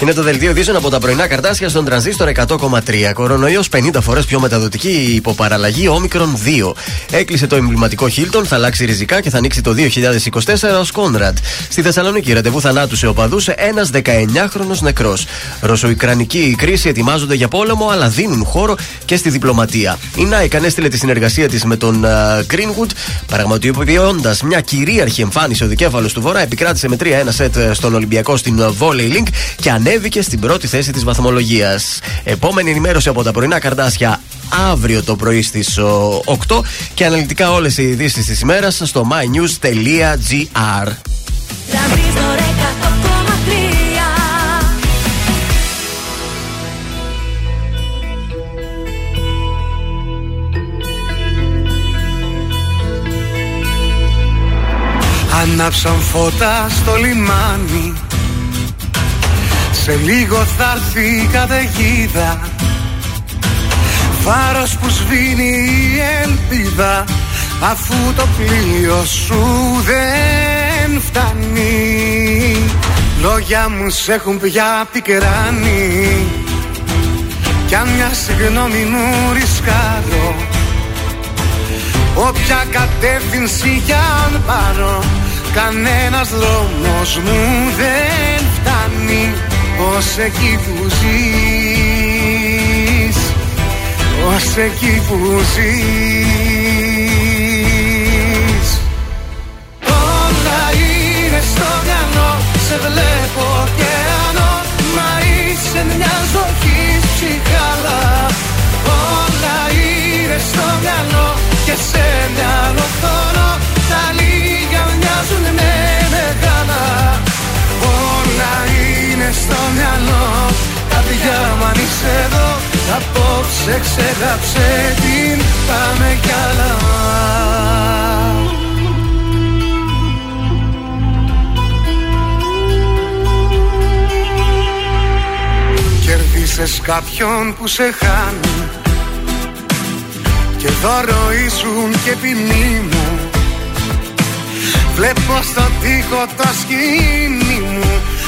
Speaker 2: Είναι το δελτίο ειδήσεων από τα πρωινά καρτάσια στον τρανζίστορ 100,3. Κορονοϊός 50 φορές πιο μεταδοτική υποπαραλλαγή όμικρον 2. Έκλεισε το εμβληματικό Χίλτον, θα αλλάξει ριζικά και θα ανοίξει το 2024 ως Κόνραντ. Στη Θεσσαλονίκη ραντεβού θανάτου σε οπαδούς ένας 19χρονο νεκρός. Ρωσοϊκρανική κρίση ετοιμάζονται για πόλεμο, αλλά δίνουν χώρο και στη διπλωματία. Η Nike ανέστειλε τη συνεργασία της με τον uh, Greenwood, πραγματοποιώντα μια κυρίαρχη εμφάνιση ο δικέφαλος του Βορρά, επικράτησε με 3-1 σετ στον Ολυμπιακό στην Volley Link και ανέβηκε στην πρώτη θέση της βαθμολογίας. Επόμενη ενημέρωση από τα πρωινά καρτάσια αύριο το πρωί στις 8 και αναλυτικά όλες οι ειδήσεις της ημέρας στο mynews.gr.
Speaker 12: Ανάψαν φώτα στο λιμάνι Σε λίγο θα έρθει η καταιγίδα. Βάρος που σβήνει η ελπίδα Αφού το πλοίο σου δεν φτάνει. Λόγια μου σ' έχουν πια πικράνει. Κι αν μια συγγνώμη μου ρισκάρω Όποια κατεύθυνση κι αν πάρω Κανένας δρόμος μου δεν φτάνει Ως εκεί που ζεις Ως εκεί που ζεις. Όλα είναι στο μυαλό Σε βλέπω ωκεανό Μα είσαι μια ζωή ψυχάλα Όλα είναι στο μυαλό Και σε μυαλό θωρώ Τα λίγα μοιάζουν με στο μυαλό. Καρδιά μου αν είσαι εδώ Απόψε ξεγάψε την Πάμε κι άλλα. Κερδίσες κάποιον που σε χάνει. Και δώρο ήσουν και ποινή μου. Βλέπω στον τοίχο το σκηνή μου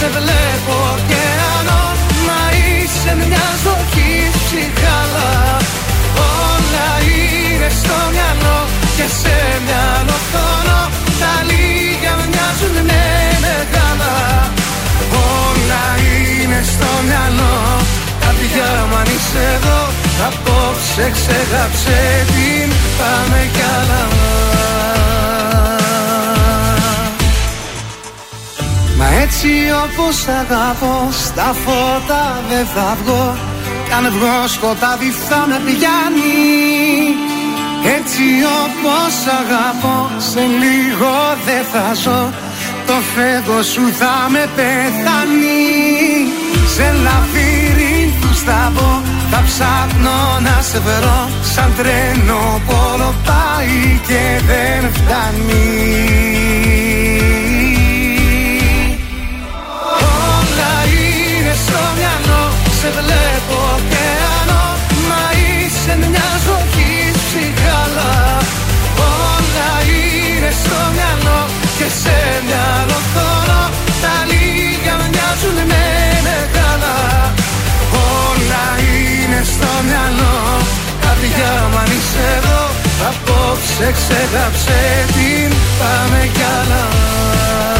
Speaker 12: Σε βλέπω ωκεανό Μα είσαι μια ζωή ψυχάλα. Όλα είναι στο μυαλό Και σε μυαλό θωρώ Τα λίγα μοιάζουν με μεγάλα. Όλα είναι στο μυαλό. Καρδιά μου αν είσαι εδώ Απόψε ξεγάψε την. Πάμε κι άλλα Μα έτσι όπως αγαπώ Στα φώτα δεν θα βγω. Κι αν βγω σκοτάδι θα με πιάνει. Έτσι όπως αγαπώ Σε λίγο δεν θα ζω. Το φεύγω σου θα με πεθάνει. Σε λαβύρινθους θα μπω Θα ψάχνω να σε βρω. Σαν τρένο πόλο πάει και δεν φτάνει στο μυαλό Σε βλέπω ωκεανό Μα είσαι μια ζωή ψυχάλα Όλα είναι στο μυαλό Και σε μυαλό θωρώ. Τα λίγα μοιάζουν με μεγάλα. Όλα είναι στο μυαλό. Καρδιά μου αν είσαι εδώ Απόψε ξεγάψε την Πάμε κι άλλα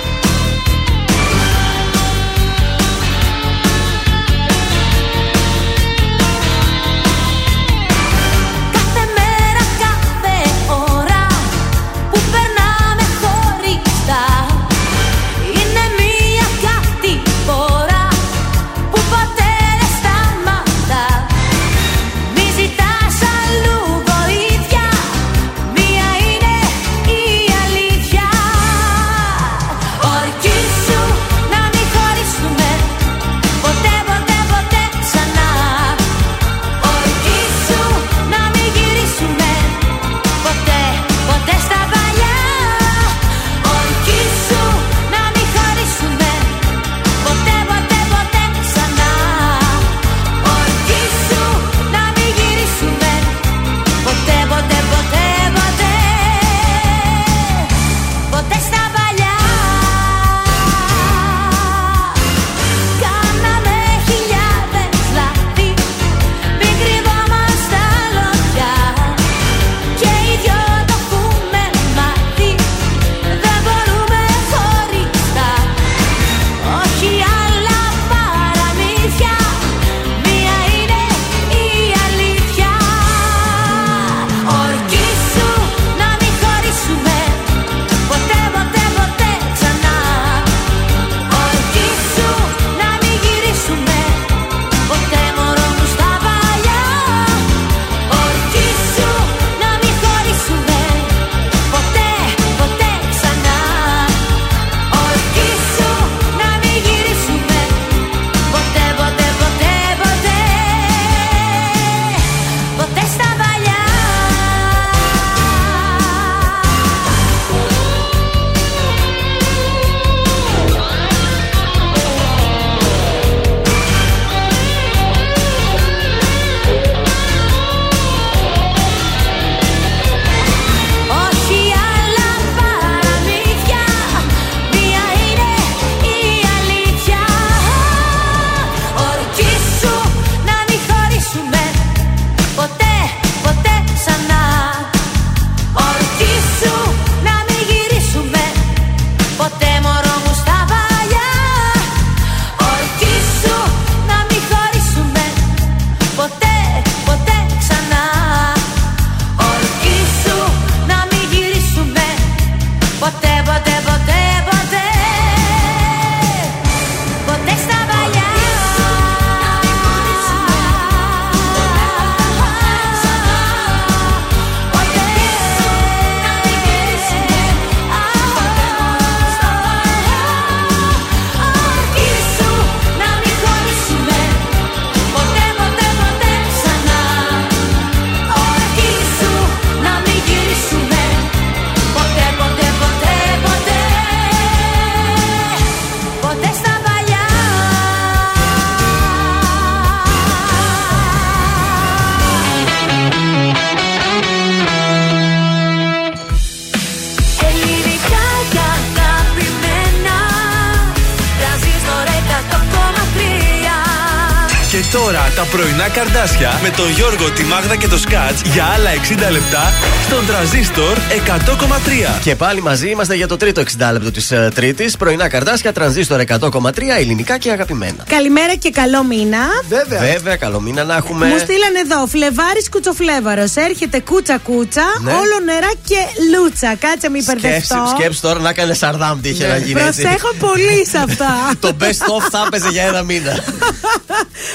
Speaker 1: Καρδάσια με τον Γιώργο, τη Μάγδα και το Σκάτς για άλλα 60 λεπτά στον τραζίστορ 100,3.
Speaker 2: Και πάλι μαζί είμαστε για το τρίτο 60 λεπτό της uh, Τρίτης. Πρωινά καρδάσια, τρανζίστορ 100,3 ελληνικά και αγαπημένα.
Speaker 4: Καλημέρα και καλό μήνα.
Speaker 3: Βέβαια.
Speaker 2: Βέβαια, καλό μήνα να έχουμε.
Speaker 4: Μου στείλανε εδώ Φλεβάρης κουτσοφλέβαρος. Έρχεται κούτσα κούτσα,
Speaker 2: Ναι.
Speaker 4: όλο νερά και λούτσα. Κάτσε μη
Speaker 2: Σκέψη,
Speaker 4: μπερδευτώ.
Speaker 2: σκέψη τώρα να έκανε σαρδάμ τι είχε να γίνει έτσι.
Speaker 4: Προσέχω πολύ σε αυτά.
Speaker 2: Το best of θα έπαιζε για ένα μήνα.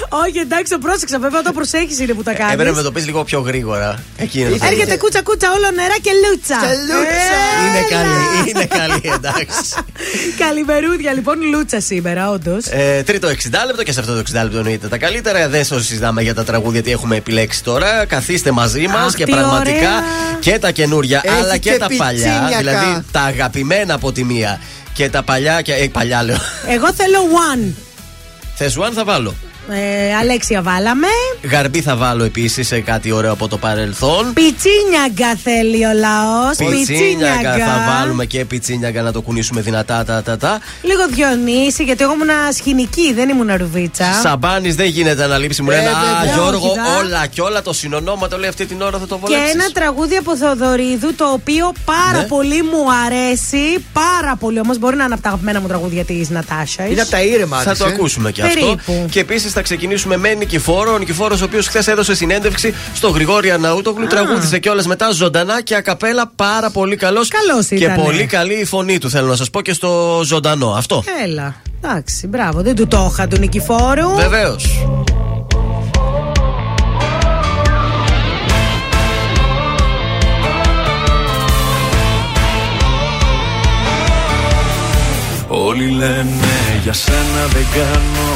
Speaker 4: Όχι, εντάξει, το πρόσεξα. Βέβαια, το προσέχεις είναι που τα κάνεις.
Speaker 2: Έπρεπε να το πεις λίγο πιο γρήγορα. Εκείνο το
Speaker 4: Έρχεται κούτσα κούτσα, όλο νερά και λούτσα.
Speaker 3: Και λούτσα.
Speaker 4: Ε,
Speaker 2: Είναι καλή, είναι καλή, εντάξει.
Speaker 4: Καλημερούδια, λοιπόν, λούτσα σήμερα, όντως.
Speaker 2: Ε, τρίτο 60 λεπτό και σε αυτό το 60 λεπτό εννοείται τα καλύτερα. Δεν σα συζητάμε για τα τραγούδια τι έχουμε επιλέξει τώρα. Καθίστε μαζί μας
Speaker 4: Αχ,
Speaker 2: και
Speaker 4: τι
Speaker 2: πραγματικά
Speaker 4: ωραία.
Speaker 2: και τα καινούρια
Speaker 3: Έχει
Speaker 2: αλλά και,
Speaker 3: και
Speaker 2: τα παλιά.
Speaker 3: πιτσίνιακα.
Speaker 2: Δηλαδή τα αγαπημένα από τη μία και τα παλιά. Και, ε, παλιά λέω.
Speaker 4: Εγώ θέλω one.
Speaker 2: Θες one θα βάλω.
Speaker 4: Ε, Αλέξια, βάλαμε.
Speaker 2: Γαρμπή θα βάλω επίσης σε κάτι ωραίο από το παρελθόν.
Speaker 4: Πιτσίνιαγκα θέλει ο λαός.
Speaker 2: Πιτσίνιαγκα θα βάλουμε και πιτσίνιαγκα να το κουνήσουμε δυνατά τα τα τα.
Speaker 4: Λίγο Διονύση, γιατί εγώ ήμουν σχηνική, δεν ήμουν ρουβίτσα.
Speaker 2: Σαμπάνης δεν γίνεται να λείψει. Μου
Speaker 4: Ε,
Speaker 2: λένε Α,
Speaker 4: βέβαια,
Speaker 2: Γιώργο,
Speaker 4: όχι, δα.
Speaker 2: όλα και όλα το συνονόματο λέει αυτή την ώρα θα το
Speaker 4: Και
Speaker 2: βολέψεις.
Speaker 4: ένα τραγούδι από Θεοδωρίδου το οποίο πάρα
Speaker 2: Ναι.
Speaker 4: πολύ μου αρέσει. Πάρα πολύ όμως μπορεί να είναι από τα αγαπημένα μου τραγούδια της Νατάσας.
Speaker 3: Είναι από τα ήρεμα
Speaker 2: Θα
Speaker 3: της,
Speaker 2: το
Speaker 3: ε.
Speaker 2: ακούσουμε και
Speaker 4: Περίπου.
Speaker 2: αυτό. Και επίσης θα ξεκινήσουμε με Νικηφόρο. Ο Νικηφόρος, ο οποίος χθες έδωσε συνέντευξη στο Γρηγόρη Αναούτογλου. Τραγούδισε κιόλας μετά ζωντανά και ακαπέλα πάρα πολύ καλός.
Speaker 4: Καλός
Speaker 2: Και
Speaker 4: ήτανε.
Speaker 2: πολύ καλή η φωνή του, θέλω να σας πω και στο ζωντανό. Αυτό.
Speaker 4: Έλα. Εντάξει, μπράβο. Δεν του το είχα του Νικηφόρου.
Speaker 2: Βεβαίως.
Speaker 12: Όλοι λένε για σένα δεν κάνω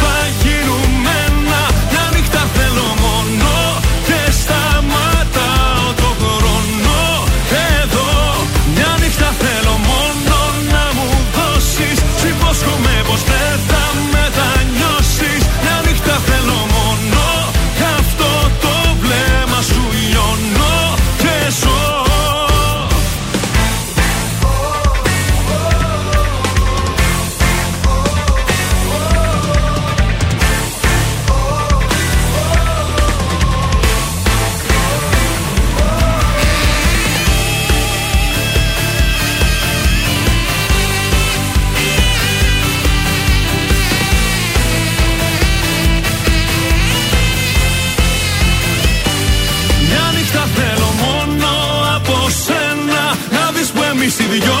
Speaker 12: που εμείς οι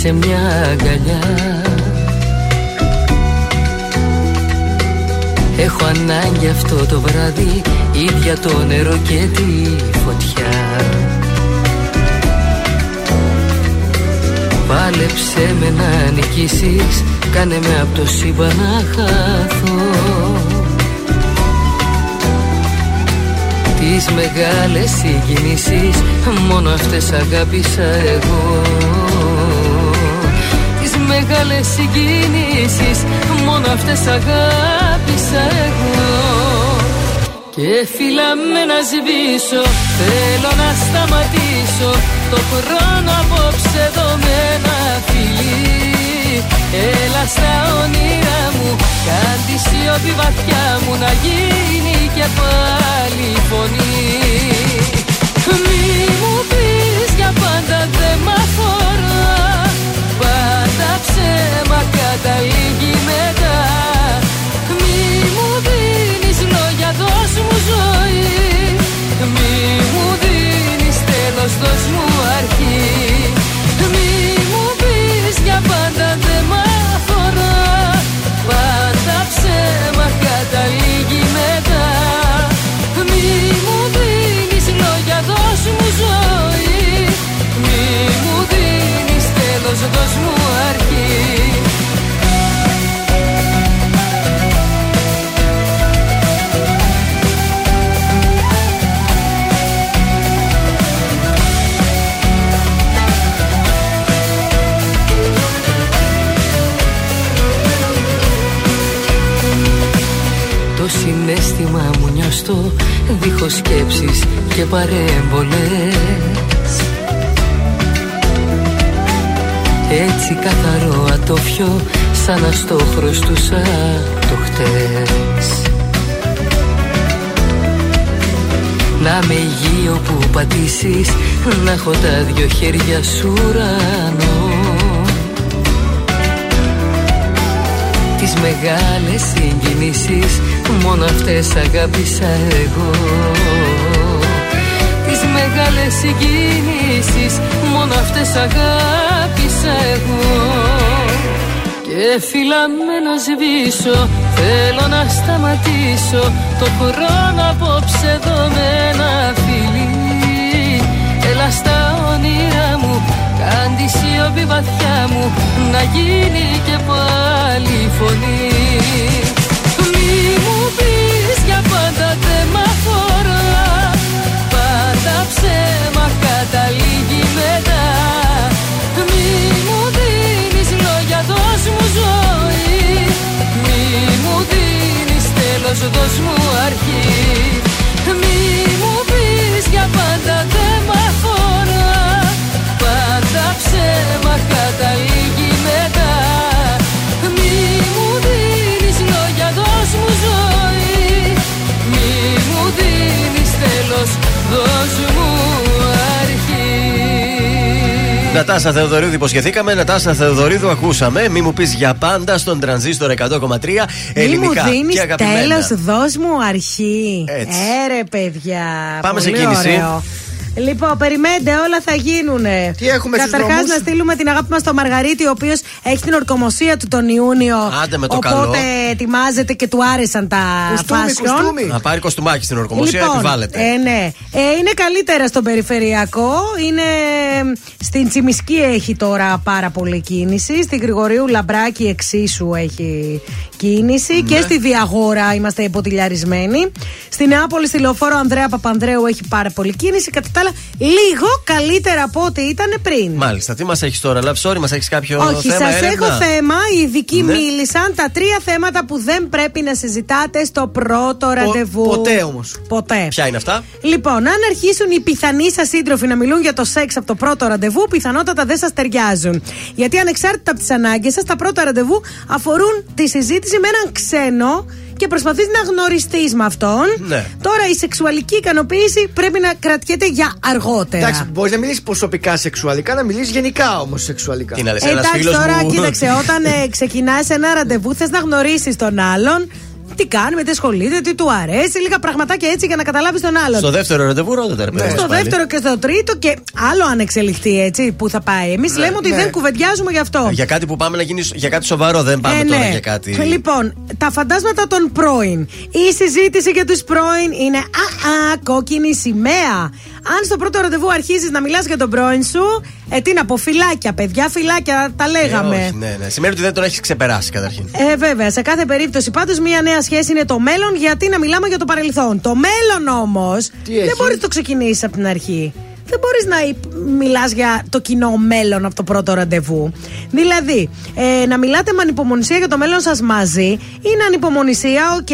Speaker 8: Σε μια αγκαλιά. Έχω ανάγκη αυτό το βράδυ, ίδια το νερό και τη φωτιά. Πάλεψε με να νικήσεις, κάνε με από το σύμπαν να χαθώ. Τις μεγάλες συγκινήσεις Μόνο αυτές αγάπησα εγώ. Τις μεγάλες συγκινήσεις. Μόνο αυτές αγάπησα εγώ Και φυλάμε να σβήσω Θέλω να σταματήσω. Το χρόνο απόψε εδώ με ένα φιλί Έλα στα όνειρά μου Κάν τη σιωπή βαθιά μου Να γίνει και πάλι φωνή. Μη μου πεις για πάντα δεν μ' αφορά Πάντα ψέμα καταλήγει μετά. Μη μου δίνεις λόγια δώσ' μου ζωή. Μη μου δίνεις τέλος δώσ' μου αρχή μου νιώστο δίχως σκέψεις και παρέμβολες. Έτσι καθαρό ατόφιο σαν να στο χρωστούσα το χτες Να με υγείο που πατήσεις Να έχω τα δυο χέρια σου ουρανό. Τις μεγάλες συγκινήσεις Μόνο αυτές αγάπησα εγώ. Τις μεγάλες συγκινήσεις Μόνο αυτές αγάπησα εγώ. Και φυλάμε να σβήσω Θέλω να σταματήσω Το χρόνο απόψε εδώ με ένα φιλί Έλα στα όνειρά μου Κάν τη σιωπή βαθιά μου Να γίνει και πάλι φωνή. Μη μου πεις για πάντα δεν μ' αφορά Πάντα ψέμα καταλήγει μετά. Μη μου δίνεις λόγια δώσ' μου ζωή. Μη μου δίνεις τέλος δώσ' μου αρχή. Μη μου πεις για πάντα δεν μ' αφορά Πάντα ψέμα καταλήγει τέλος δώσ' μου αρχή
Speaker 2: Νατάσα Θεοδωρίδου υποσχεθήκαμε, Νατάσα Θεοδωρίδου ακούσαμε. Μη μου πεις για πάντα στον τρανζίστορ 100,3
Speaker 4: Μη μου
Speaker 2: ελληνικά
Speaker 4: δίνεις
Speaker 2: και αγαπημένα.
Speaker 4: τέλος, δώσ' μου αρχή.
Speaker 2: Έτσι.
Speaker 4: Έρε, παιδιά.
Speaker 2: Πάμε σε
Speaker 4: Πολύ
Speaker 2: κίνηση.
Speaker 4: ωραίο. Λοιπόν, περιμένετε, όλα θα γίνουν.
Speaker 3: Τι έχουμε στους
Speaker 4: Καταρχάς,
Speaker 3: δρόμους;
Speaker 4: να στείλουμε την αγάπη μας στο Μαργαρίτη, ο οποίος έχει την ορκομοσία του τον Ιούνιο.
Speaker 2: Άντε με το
Speaker 4: οπότε
Speaker 2: καλό.
Speaker 4: ετοιμάζεται και του άρεσαν τα
Speaker 3: Κουστούμι,
Speaker 4: fashion.
Speaker 3: κουστούμι.
Speaker 2: Να πάρει κοστούμάκι στην ορκομοσία, επιβάλλεται.
Speaker 4: Ε, ναι. Ε, είναι καλύτερα στον περιφερειακό. Είναι στην Τσιμισκή έχει τώρα πάρα πολύ κίνηση. Στην Γρηγορίου Λαμπράκη εξίσου έχει κίνηση και στη Διαγόρα είμαστε υποτιλιαρισμένοι. Στη Νεάπολη, στη λεωφόρο Ανδρέα Παπανδρέου έχει πάρα πολύ κίνηση. Κατά τα άλλα, λίγο καλύτερα από ό,τι ήταν πριν.
Speaker 2: Μάλιστα, τι μας έχεις τώρα, Love Story, μας έχεις κάποιο
Speaker 4: Όχι,
Speaker 2: θέμα.
Speaker 4: σας
Speaker 2: έρευνα;
Speaker 4: έχω θέμα. Οι ειδικοί
Speaker 2: Ναι.
Speaker 4: μίλησαν τα τρία θέματα που δεν πρέπει να συζητάτε στο πρώτο ραντεβού.
Speaker 3: ποτέ όμως.
Speaker 4: Ποτέ.
Speaker 2: Ποια είναι αυτά;
Speaker 4: Λοιπόν, αν αρχίσουν οι πιθανοί σας σύντροφοι να μιλούν για το σεξ από το πρώτο ραντεβού, πιθανότατα δεν σας ταιριάζουν. Γιατί ανεξάρτητα από τις ανάγκες σας, τα πρώτα ραντεβού αφορούν τη συζήτηση με έναν ξένο και προσπαθείς να γνωριστείς με αυτόν.
Speaker 3: Ναι.
Speaker 4: Τώρα η σεξουαλική ικανοποίηση πρέπει να κρατιέται για αργότερα.
Speaker 3: Εντάξει, μπορείς να μιλήσεις προσωπικά σεξουαλικά, να μιλήσεις γενικά όμως σεξουαλικά.
Speaker 2: Τι να λες,
Speaker 4: Εντάξει, τώρα κοίταξε, όταν ε, ξεκινάς ένα ραντεβού, θες να γνωρίσεις τον άλλον. Τι κάνει, με τι ασχολείται, τι του αρέσει, λίγα πραγματάκια έτσι για να καταλάβεις τον άλλον.
Speaker 2: Στο δεύτερο ραντεβού ρώτα ρε παιδί. μας
Speaker 4: Στο
Speaker 2: πάλι.
Speaker 4: δεύτερο και στο τρίτο και άλλο αν εξελιχθεί έτσι που θα πάει. Εμείς λέμε ότι
Speaker 2: ναι.
Speaker 4: δεν κουβεντιάζουμε γι' αυτό.
Speaker 2: Για κάτι που πάμε να γίνεις για κάτι σοβαρό, δεν πάμε
Speaker 4: Ε,
Speaker 2: τώρα
Speaker 4: ναι.
Speaker 2: για κάτι.
Speaker 4: Λοιπόν, τα φαντάσματα των πρώην. Η συζήτηση για τους πρώην είναι α, α, κόκκινη σημαία. Αν στο πρώτο ραντεβού αρχίζεις να μιλάς για τον πρώην σου, ε, τι να πω, φυλάκια, παιδιά, φυλάκια, τα λέγαμε.
Speaker 2: Ε, όχι, ναι, ναι. Σημαίνει ότι δεν τον έχεις ξεπεράσει καταρχήν.
Speaker 4: Ε, βέβαια, σε κάθε περίπτωση πάντως μια νέα σχέση είναι το μέλλον, γιατί να μιλάμε για το παρελθόν. Το μέλλον όμως δεν
Speaker 3: έχει;
Speaker 4: μπορείς να το ξεκινήσεις από την αρχή. Δεν μπορείς να μιλάς για το κοινό μέλλον από το πρώτο ραντεβού. Δηλαδή, ε, να μιλάτε με ανυπομονησία για το μέλλον σας μαζί είναι ανυπομονησία, οκ.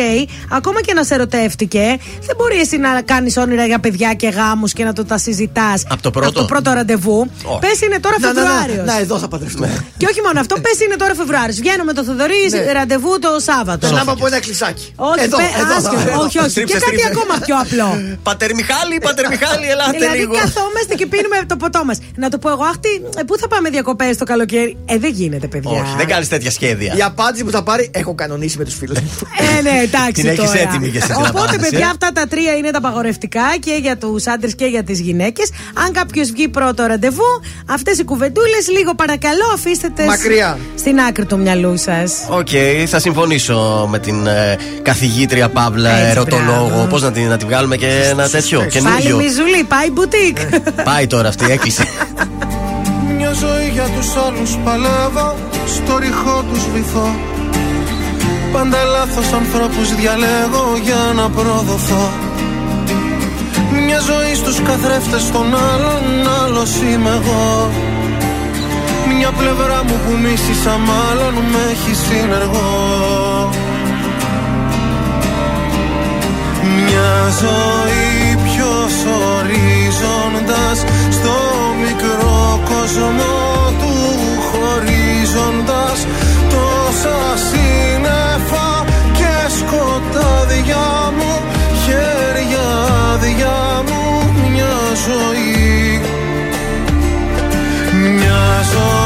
Speaker 4: Ακόμα και να σε ερωτεύτηκε, δεν μπορεί εσύ να κάνεις όνειρα για παιδιά και γάμους και να το τα συζητάς
Speaker 2: Από το πρώτο;
Speaker 4: το πρώτο ραντεβού.
Speaker 3: Όχι.
Speaker 4: Πες είναι τώρα
Speaker 3: Να, να, να,
Speaker 4: Φεβρουάριος.
Speaker 3: να, εδώ θα παντρευτούμε.
Speaker 4: Και όχι μόνο αυτό, πες είναι τώρα Φεβρουάριος. Βγαίνω με το Θοδωρή
Speaker 3: Ναι.
Speaker 4: ραντεβού το Σάββατο.
Speaker 3: Να μου από ένα εκκλησάκι.
Speaker 4: Όχι,
Speaker 3: εδώ,
Speaker 4: πε-
Speaker 3: εδώ,
Speaker 4: άσχετο,
Speaker 3: εδώ.
Speaker 4: όχι, όχι.
Speaker 2: Στρίψε,
Speaker 4: και κάτι
Speaker 2: στρίψε.
Speaker 4: ακόμα πιο απλό.
Speaker 2: Πατέρ Μιχάλη, πατέρ Μιχάλη, ελάτε
Speaker 4: δηλαδή
Speaker 2: λίγο.
Speaker 4: Καθόμαστε και πίνουμε το ποτό μας. Να το πω εγώ, αχ, τι, ε, πού θα πάμε διακοπές το καλοκαίρι; Ε, δεν γίνεται, παιδιά.
Speaker 2: Όχι, δεν κάνεις τέτοια σχέδια.
Speaker 3: Η απάντηση που θα πάρει έχω κανονίσει με τους φίλους μου.
Speaker 4: Ε, ναι, εντάξει.
Speaker 2: Την έχεις
Speaker 4: τώρα.
Speaker 2: έτοιμη και εσύ την
Speaker 4: Οπότε,
Speaker 2: απάντηση,
Speaker 4: παιδιά,
Speaker 2: ε.
Speaker 4: αυτά τα τρία είναι τα απαγορευτικά και για τους άντρες και για τις γυναίκες. Αν κάποιος βγει πρώτο ραντεβού, αυτές οι κουβεντούλες λίγο παρακαλώ αφήστε τες
Speaker 3: Μακριά.
Speaker 4: στην άκρη του μυαλού σας.
Speaker 2: Οκ, θα συμφωνήσω με την ε, καθηγήτρια Παύλα
Speaker 4: Έτσι,
Speaker 2: ερωτολόγο.
Speaker 4: μπράβο.
Speaker 2: Πώς να, την- να τη βγάλουμε και ένα τέτοιο
Speaker 4: Πάλι
Speaker 2: καινούριο;
Speaker 4: μιζουλή, πάει μπουτίκ.
Speaker 2: Πάει τώρα αυτή, έκλεισε.
Speaker 12: Μια ζωή για τους άλλους παλεύω Στο ρηχό τους βυθώ. Πάντα λάθος ανθρώπους διαλέγω για να προδοθώ. Μια ζωή στους καθρέφτες των άλλων Άλλος είμαι εγώ. Μια πλευρά μου που μίσησα μάλλον με έχει συνεργό. Μια ζωή ποιος ορίζοντας Στο μικρό κόσμο του χωρίζοντας Τόσα σύννεφα και σκοτάδια μου Χέρια άδεια μου μια ζωή. Μια ζωή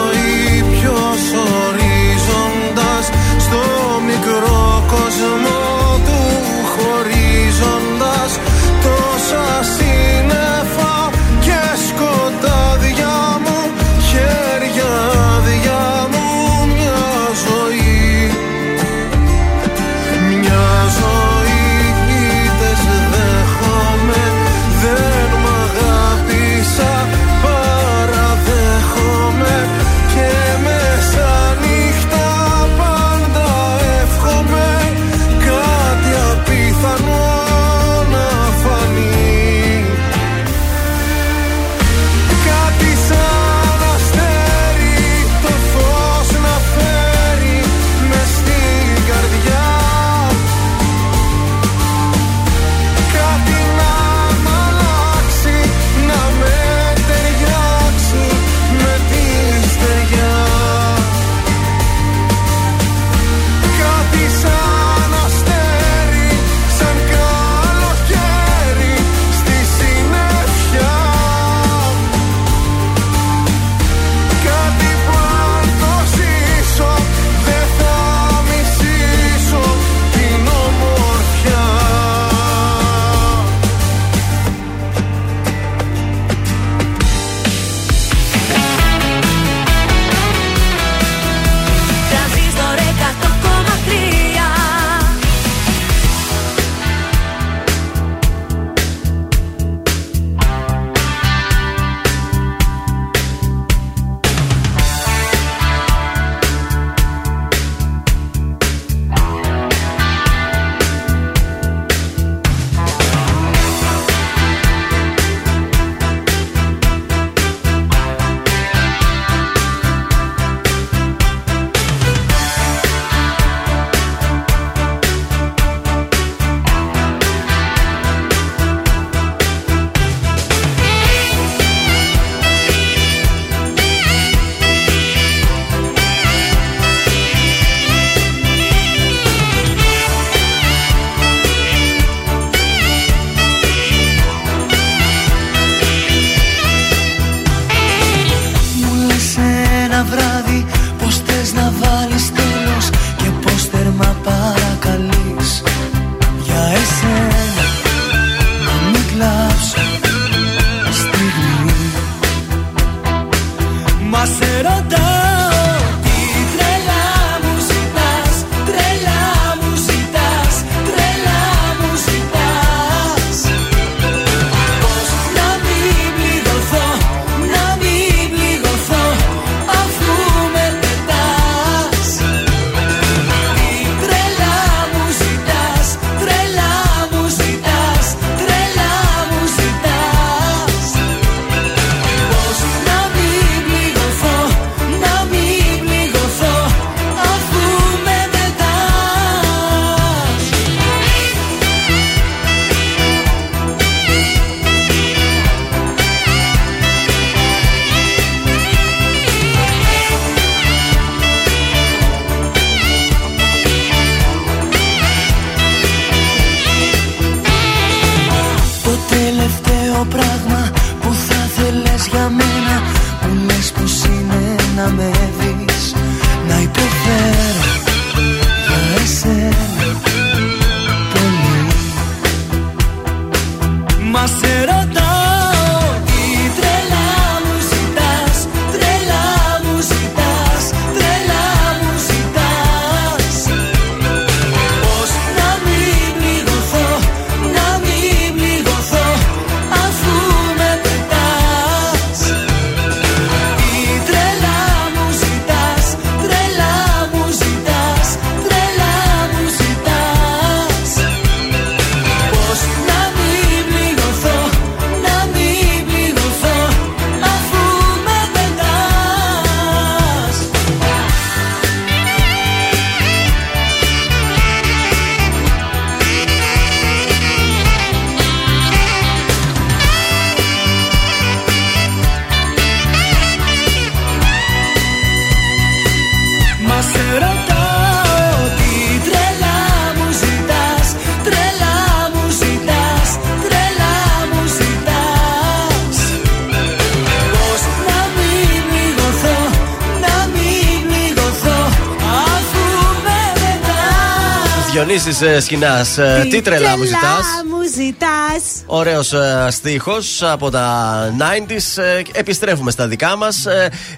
Speaker 2: Σκηνάς, ε, τι τρελά μου ζητάς.
Speaker 4: μου ζητάς.
Speaker 2: Ωραίος στίχος από τα 90s. Ε, Επιστρέφουμε στα δικά μας.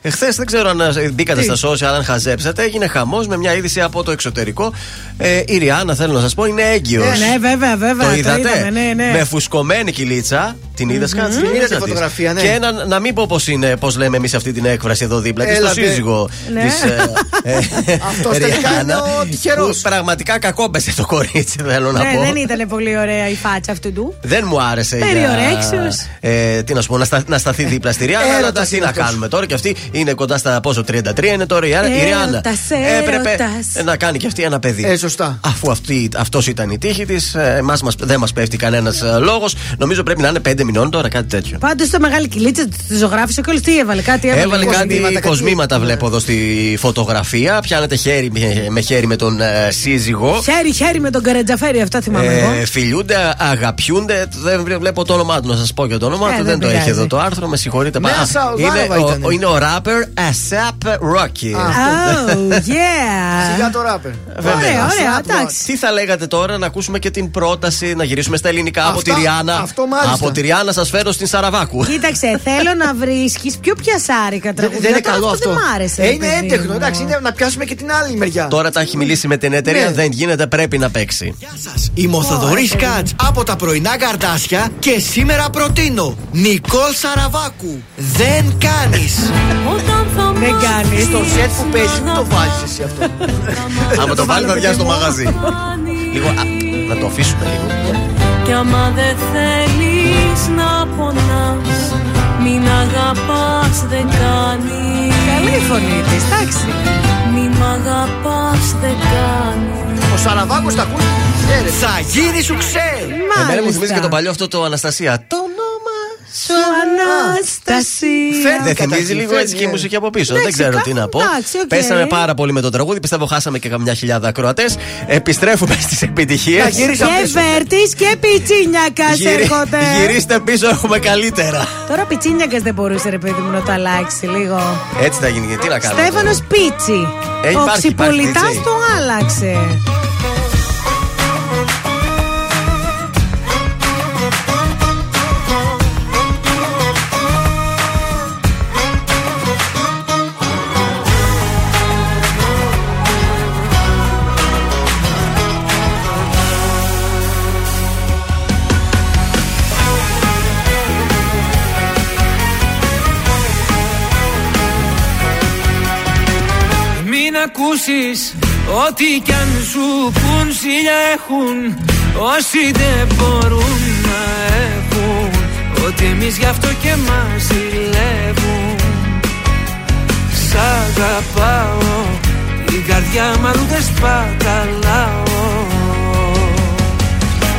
Speaker 2: Χθες δεν ξέρω αν ε, μπήκατε
Speaker 4: Τι;
Speaker 2: στα social, αν χαζέψατε. Έγινε χαμός με μια είδηση από το εξωτερικό. Ε, η Ριάννα, θέλω να σας πω, είναι έγκυος.
Speaker 4: Ναι, βέβαια, βέβαια.
Speaker 2: Το είδατε;
Speaker 4: είδαμε, ναι, ναι.
Speaker 2: Με φουσκωμένη κυλίτσα. Την είδες
Speaker 4: Μμμ.
Speaker 2: κάτι;
Speaker 3: Είδα τη φωτογραφία, ναι.
Speaker 2: Και να, να μην πω πώς είναι, πώς λέμε εμείς αυτή την έκφραση εδώ δίπλα. Και στο
Speaker 3: Έλατε.
Speaker 2: σύζυγο
Speaker 4: Ναι.
Speaker 2: της, ε, ε,
Speaker 3: Αυτός τελικά
Speaker 2: Ριάννα,
Speaker 3: είναι ο τυχερός.
Speaker 2: που Πραγματικά κακόπεσε το κορίτσι, θέλω να
Speaker 4: Ναι,
Speaker 2: πω.
Speaker 4: δεν ήταν πολύ ωραία η φάτσα αυτού του.
Speaker 2: Δεν μου άρεσε. για-
Speaker 4: Περιορέξιος.
Speaker 2: Ε, τι να σου πω, να, στα, να σταθεί δίπλα στη Ριάννα.
Speaker 3: Έρωτας
Speaker 2: Αλλά εντάξει, τι
Speaker 3: είναι
Speaker 2: να
Speaker 3: αυτός.
Speaker 2: κάνουμε τώρα. Και αυτή είναι κοντά στα πόσο, 33 είναι τώρα η, Ριάννα- η Ριάννα.
Speaker 4: Έρωτας,
Speaker 2: Έπρεπε
Speaker 4: έρωτας.
Speaker 2: να κάνει και αυτή ένα παιδί.
Speaker 3: Ε, σωστά.
Speaker 2: Αφού αυτή, αυτός ήταν η τύχη της, δεν μας πέφτει κανένας λόγος. Νομίζω πρέπει να είναι 5 μηνών τώρα, κάτι τέτοιο.
Speaker 4: Πάντως το μεγάλη κυλίτσα τη ζωγράφησε και όλες τι έβαλε. Κάτι έβαλε.
Speaker 2: Έβαλε κάτι
Speaker 3: κοσμήματα, κάτι-
Speaker 2: κοσμήματα,
Speaker 3: Ναι.
Speaker 2: βλέπω εδώ στη φωτογραφία. Πιάνεται χέρι με- με χέρι με τον ε, σύζυγο.
Speaker 4: Χέρι, χέρι με τον καρατζαφέρι, αυτά θυμάμαι εγώ.
Speaker 2: Ε, φιλιούνται, αγαπιούνται. Δεν βρε- βλέπω το όνομά του, να σας πω και το όνομά
Speaker 4: Ε,
Speaker 2: του.
Speaker 4: δεν
Speaker 2: Δεν το
Speaker 4: πειράζει.
Speaker 2: έχει εδώ το άρθρο, με συγχωρείτε.
Speaker 3: Νέα
Speaker 2: Α,
Speaker 3: Σαουδάραβα
Speaker 2: είναι, ο,
Speaker 3: ήτανε.
Speaker 2: ο- είναι ο rapper ASAP Rocky.
Speaker 4: Oh, yeah.
Speaker 3: Σιγά το ράπερ.
Speaker 2: Βέβαια.
Speaker 4: Ωραία, ωραία,
Speaker 3: Snap
Speaker 4: εντάξει.
Speaker 2: Τι θα λέγατε τώρα να ακούσουμε και την πρόταση να γυρίσουμε στα ελληνικά από τη
Speaker 3: Αυτά-
Speaker 2: Ριάννα.
Speaker 3: αυτό μάλιστα.
Speaker 2: Από τη Ριάννα σας φέρω στην Σαραβάκου.
Speaker 4: Κοίταξε, θέλω να βρίσκεις πιο πιασάρικα
Speaker 3: Δεν,
Speaker 4: τραγούδια.
Speaker 3: δεν είναι
Speaker 4: Τώρα
Speaker 3: καλό αυτό.
Speaker 4: Δεν μ' άρεσε.
Speaker 3: Ε,
Speaker 4: ρε
Speaker 3: είναι
Speaker 4: παιδί
Speaker 3: έντεχνο.
Speaker 4: μου.
Speaker 3: Εντάξει, είναι να πιάσουμε και την άλλη μεριά.
Speaker 2: Τώρα τα έχει μιλήσει με την εταιρεία,
Speaker 3: Ναι.
Speaker 2: δεν γίνεται, πρέπει να παίξει.
Speaker 22: Είμαι ο Θοδωρής Κάτς από τα πρωινά καρτάσια και σήμερα προτείνω Νικόλ Σαραβάκου. Δεν κάνεις.
Speaker 4: Δεν κάνεις.
Speaker 3: Στο σετ που παίζει, μην το βάζει εσύ αυτό.
Speaker 2: Άμα το βάλεις, θα διάσει το μαγαζί. Λίγο, α, να το αφήσουμε λίγο.
Speaker 8: Κι άμα δεν θέλεις να πονάς Μην αγαπάς δεν κάνεις
Speaker 4: Καλή η φωνή της, εντάξει.
Speaker 8: Μην μ' αγαπάς δεν κάνεις
Speaker 3: Ο Σαραβάκος τα ακούει. χαίρεται.
Speaker 22: Θα γίνει σου ξέρει.
Speaker 2: Εμένα μου θυμίζει και το παλιό αυτό το Αναστασία. Το όνομα
Speaker 4: Σου Αναστασία.
Speaker 3: Φέρνει
Speaker 2: Δεν
Speaker 3: καταρχήν,
Speaker 2: θυμίζει λίγο
Speaker 3: φέρνει,
Speaker 2: έτσι και η
Speaker 3: ναι.
Speaker 2: μουσική από πίσω.
Speaker 4: Εντάξει,
Speaker 2: Δεν ξέρω
Speaker 4: κάπου
Speaker 2: τι να πω.
Speaker 4: εντάξει, οκ.
Speaker 2: Πέσαμε πάρα πολύ με το τραγούδι. Πιστεύω χάσαμε και καμιά χιλιάδα ακροατές. Επιστρέφουμε στις επιτυχίες.
Speaker 3: Να γυρίσει
Speaker 4: Και Βέρτης και Πιτσίνιακας έρχονται.
Speaker 2: Γυρίστε πίσω, έχουμε καλύτερα.
Speaker 4: Τώρα Πιτσίνιακας δεν μπορούσε ρε παιδί μου να το αλλάξει λίγο.
Speaker 2: Έτσι θα γίνει. Τι να κάνουμε.
Speaker 4: Στέφανος Πίτσι.
Speaker 2: Ε,
Speaker 4: Ο
Speaker 2: υπάρχει,
Speaker 4: Ξυπολιτάς
Speaker 2: υπάρχει,
Speaker 4: το άλλαξε.
Speaker 12: Μην ακούσεις ό,τι κι αν σου πουν Σιλιά έχουν. Όσοι δεν μπορούν να έχουν. Ότι εμείς γι' αυτό και μας ζηλεύουν. Σ' αγαπάω Την καρδιά μου αλλού δεν σπαταλάω.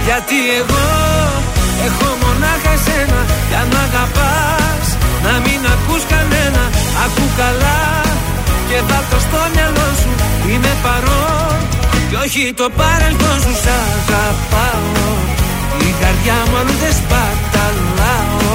Speaker 12: Γιατί εγώ έχω μονάχα εσένα. Κι αν μ' αγαπάς να μην ακούς κανένα. Ακού καλά και βάλ' το στο μυαλό σου. Είμαι παρόν και όχι το παρελθόν σου. Σ' αγαπάω. Η καρδιά μου αλλού δεν σπαταλάω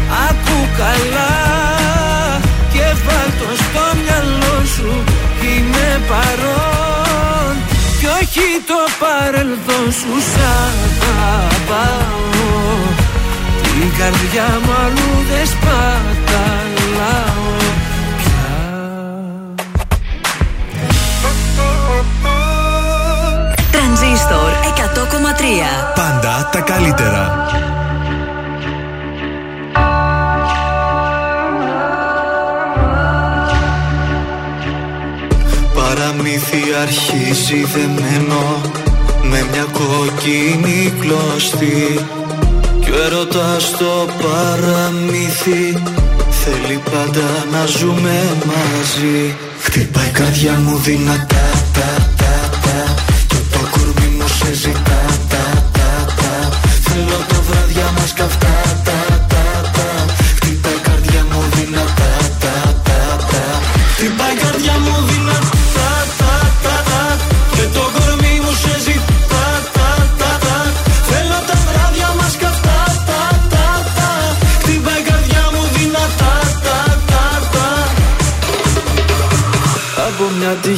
Speaker 12: Ακού καλά Και βάλ' το στο μυαλό σου Είμαι παρόν Κι όχι το παρελθόν σου Σ' αγαπάω. Την καρδιά μου αλλού δεν σπαταλάω
Speaker 11: Τρανζίστορ 100,3
Speaker 1: Πάντα τα καλύτερα.
Speaker 23: Παραμύθι αρχίζει δεμένο με μια κόκκινη κλωστή Κι ο έρωτας στο παραμύθι θέλει πάντα να ζούμε μαζί. Χτυπάει η καρδιά μου δυνατά τα, τα, τα, και το κορμί μου σε ζητά τα, τα, τα. Θέλω τα βράδια μας καυτά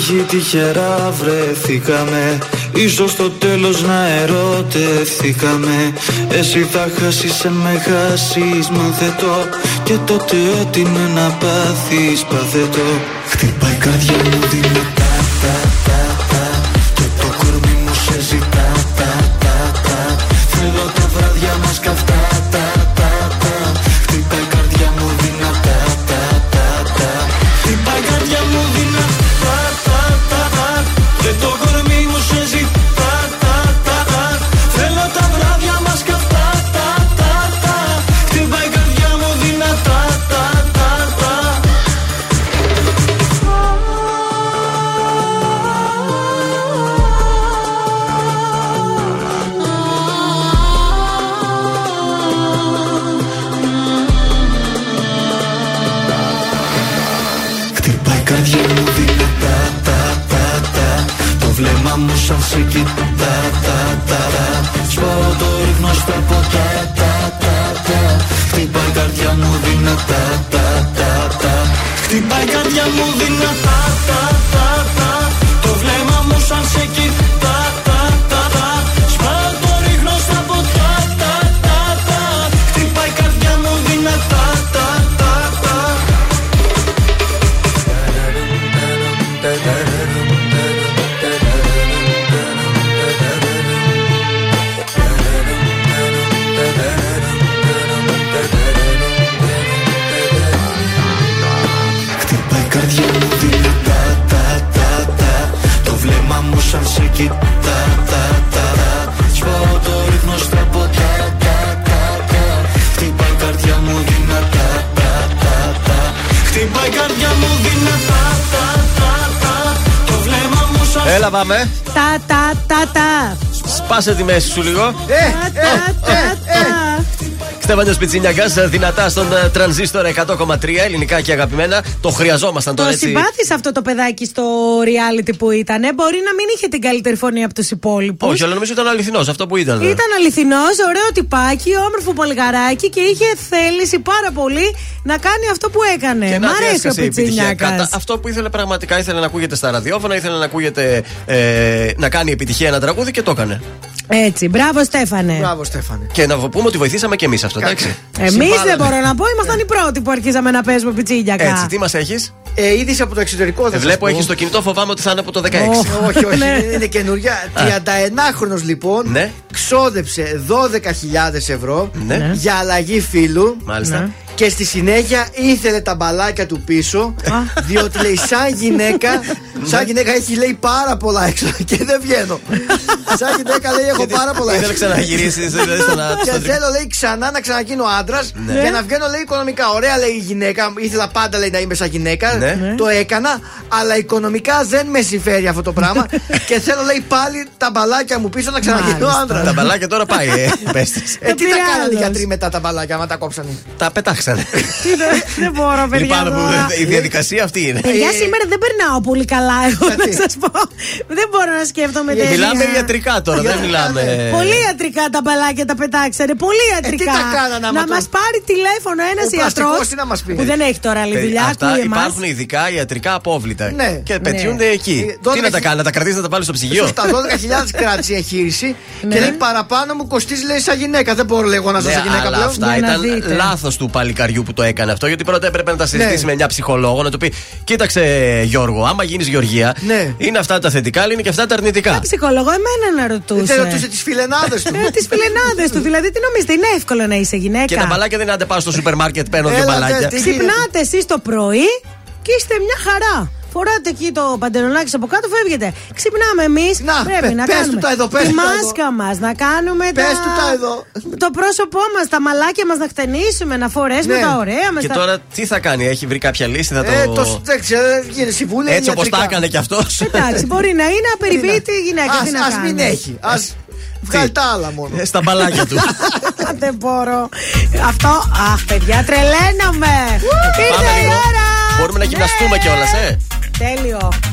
Speaker 23: τύχη τυχερά βρεθήκαμε. Ίσως στο τέλος να ερωτευθήκαμε. Εσύ θα χάσεις αν με χάσεις μαθετώ. Και τότε ό,τι είναι να πάθεις παθετώ. Χτυπάει η καρδιά μου δυνατά
Speaker 2: Σπάσε τη μέση σου λίγο.
Speaker 3: Ε,
Speaker 4: Τα, τα, τα.
Speaker 2: Στέφανιο Πιτσινιακά, δυνατά στον ε, τρανζίστορ 100,3 ελληνικά και αγαπημένα. Το χρειαζόμασταν
Speaker 4: Το
Speaker 2: τώρα έτσι.
Speaker 4: συμπάθησε αυτό το παιδάκι στο reality που ήταν. Μπορεί να μην είχε την καλύτερη φωνή από τους υπόλοιπους.
Speaker 2: Όχι, αλλά νομίζω ήταν αληθινός αυτό που ήταν.
Speaker 4: Ήταν αληθινός, ωραίο τυπάκι, όμορφο πολυγαράκι και είχε θέληση πάρα πολύ να κάνει αυτό που έκανε.
Speaker 2: Και
Speaker 4: Μ'
Speaker 2: να τι
Speaker 4: αρέσει ο
Speaker 2: έσκασε η επιτυχία. Κατά-
Speaker 4: Πιτσινιάκα.
Speaker 2: Αυτό που ήθελε πραγματικά ήθελε να ακούγεται στα ραδιόφωνα, ήθελε να ακούγεται. Ε, να κάνει επιτυχία ένα τραγούδι και το έκανε.
Speaker 4: Έτσι, μπράβο Στέφανε.
Speaker 3: Μπράβο, Στέφανε.
Speaker 2: Και να πούμε ότι βοηθήσαμε και εμείς αυτό, εντάξει.
Speaker 4: Εμείς δεν μπορώ να πω, ήμασταν οι πρώτοι που αρχίζαμε να παίζουμε πιτσίνιακα.
Speaker 2: Έτσι, τι μας έχεις;
Speaker 3: Ε, είδηση από το εξωτερικό δεν
Speaker 2: Βλέπω έχεις το κινητό, φοβάμαι ότι θα είναι από το 16.
Speaker 3: όχι, όχι,
Speaker 4: Ναι.
Speaker 3: είναι- είναι καινούρια. 31χρονο λοιπόν
Speaker 2: Ναι.
Speaker 3: ξόδεψε 12.000 ευρώ
Speaker 2: Ναι.
Speaker 3: για αλλαγή φίλου.
Speaker 2: Μάλιστα.
Speaker 4: Ναι.
Speaker 3: Και στη συνέχεια ήθελε τα μπαλάκια του πίσω. διότι λέει, σαν γυναίκα, σαν γυναίκα έχει λέει πάρα πολλά έξω και δεν βγαίνω. σαν γυναίκα λέει, έχω πάρα πολλά
Speaker 2: Ήθελε
Speaker 3: έξω.
Speaker 2: να ξαναγυρίσει. δηλαδή, στον α-
Speaker 3: Και
Speaker 2: στον τρι-
Speaker 3: θέλω λέει ξανά να ξαναγίνω άντρας
Speaker 2: Ναι.
Speaker 3: για να βγαίνω λέει οικονομικά. Ωραία λέει η γυναίκα. Ήθελα πάντα λέει να είμαι σαν γυναίκα.
Speaker 2: Ναι.
Speaker 3: Το έκανα. Αλλά οικονομικά δεν με συμφέρει αυτό το πράγμα. και θέλω λέει πάλι τα μπαλάκια μου πίσω να ξαναγίνω άντρας.
Speaker 2: Τα μπαλάκια τώρα πάει, ε. πες της.
Speaker 3: Ε, τι
Speaker 4: πήρε
Speaker 3: τα κάνανε οι
Speaker 4: άλλος.
Speaker 3: γιατροί μετά τα μπαλάκια, άμα τα κόψανε;
Speaker 2: Τα πετάξανε.
Speaker 4: Τι δεν- Δεν μπορώ, παιδιά.
Speaker 2: Λυπάμαι που
Speaker 4: τώρα.
Speaker 2: η διαδικασία αυτή είναι.
Speaker 4: Παιδιά,
Speaker 3: Ε,
Speaker 4: σήμερα δεν περνάω πολύ καλά, εγώ να
Speaker 3: Γιατί;
Speaker 4: σας πω. Δεν μπορώ να σκέφτομαι τέτοια.
Speaker 2: Μιλάμε ιατρικά τώρα, δεν μιλάμε.
Speaker 4: Πολύ ιατρικά τα μπαλάκια τα πετάξανε. Πολύ ιατρικά.
Speaker 3: Ε, τι τα κάνανε άμα
Speaker 4: να
Speaker 3: το-
Speaker 4: μας πάρει τηλέφωνο ένας
Speaker 3: Ο
Speaker 4: ιατρός.
Speaker 3: πλαστικός τι να μας πει.
Speaker 4: Που δεν έχει τώρα άλλη
Speaker 2: Παιδί,
Speaker 4: δουλειά,
Speaker 2: Αυτά
Speaker 4: ακούει εμάς.
Speaker 2: υπάρχουν ειδικά ιατρικά απόβλητα.
Speaker 3: Ναι.
Speaker 2: Και πετιούνται εκεί.
Speaker 3: Ε,
Speaker 2: Τι
Speaker 3: 12
Speaker 2: να τα κάνει, να τα κρατήσει, να τα βάλει στο ψυγείο;
Speaker 3: Στα 12.000 κράτησε η εγχείρηση
Speaker 4: Ναι.
Speaker 3: και λέει παραπάνω μου κοστίζει λέει σαν γυναίκα. Δεν μπορώ λέει εγώ να ζω
Speaker 2: Ναι,
Speaker 3: σαν γυναίκα
Speaker 2: αλλά
Speaker 3: πλέον.
Speaker 2: αυτά
Speaker 4: Για να
Speaker 2: ήταν
Speaker 4: δείτε.
Speaker 2: λάθος του παλικαριού που το έκανε αυτό. Γιατί πρώτα έπρεπε να τα συζητήσει
Speaker 3: Ναι.
Speaker 2: με μια ψυχολόγο, να του πει: Κοίταξε, Γιώργο, άμα γίνεις Γεωργία,
Speaker 3: Ναι.
Speaker 2: είναι αυτά τα θετικά, αλλά είναι και αυτά τα αρνητικά.
Speaker 4: Ψυχολόγο, εμένα να ρωτούσε.
Speaker 3: Δεν ρωτούσε τις φιλενάδες του.
Speaker 4: Ε, τις φιλενάδες του. Δηλαδή, τι νομίζετε, είναι εύκολο να είσαι γυναίκα.
Speaker 2: Και τα μπαλάκια δεν είναι άντε πάω στο σούπερ μάρκετ, παίρνω δύο
Speaker 3: Έλατε,
Speaker 2: μπαλάκια.
Speaker 3: τι-
Speaker 4: Ξυπνάτε εσείς το πρωί και είστε μια χαρά. Φοράτε εκεί το παντελονάκι σας από κάτω, φεύγετε. Ξυπνάμε εμείς.
Speaker 3: Να,
Speaker 4: Πρέπει
Speaker 3: πε-
Speaker 4: να
Speaker 3: πες
Speaker 4: κάνουμε
Speaker 3: του τα εδώ, πες
Speaker 4: τη
Speaker 3: του τα εδώ.
Speaker 4: μάσκα μας, να κάνουμε
Speaker 3: Πες
Speaker 4: τα...
Speaker 3: του τα εδώ.
Speaker 4: το πρόσωπό μας, τα μαλάκια μας να χτενίσουμε, να φορέσουμε
Speaker 3: Ναι.
Speaker 4: τα ωραία μας.
Speaker 2: Και
Speaker 4: τα...
Speaker 2: τώρα τι θα κάνει, έχει βρει κάποια λύση, θα το.
Speaker 3: Ε, το δεν ξέρω, γίνεται συμβούλια.
Speaker 2: Έτσι όπως τα
Speaker 3: ιατρικά.
Speaker 2: έκανε κι αυτός.
Speaker 4: Εντάξει, μπορεί να είναι απεριποίητη γυναίκα.
Speaker 3: Ας,
Speaker 4: τι να
Speaker 3: ας μην
Speaker 4: κάνεις.
Speaker 3: έχει. Ας βγάλει τα άλλα μόνο.
Speaker 2: Ε, Στα μπαλάκια του.
Speaker 4: Δεν μπορώ. Αυτό, αχ, παιδιά, τρελαίνομαι. Ήρθε
Speaker 2: Πάμε
Speaker 4: η
Speaker 2: λίγο.
Speaker 4: ώρα.
Speaker 2: Μπορούμε να γυμναστούμε
Speaker 4: Ναι.
Speaker 2: κιόλας, ε.
Speaker 4: Τέλειο.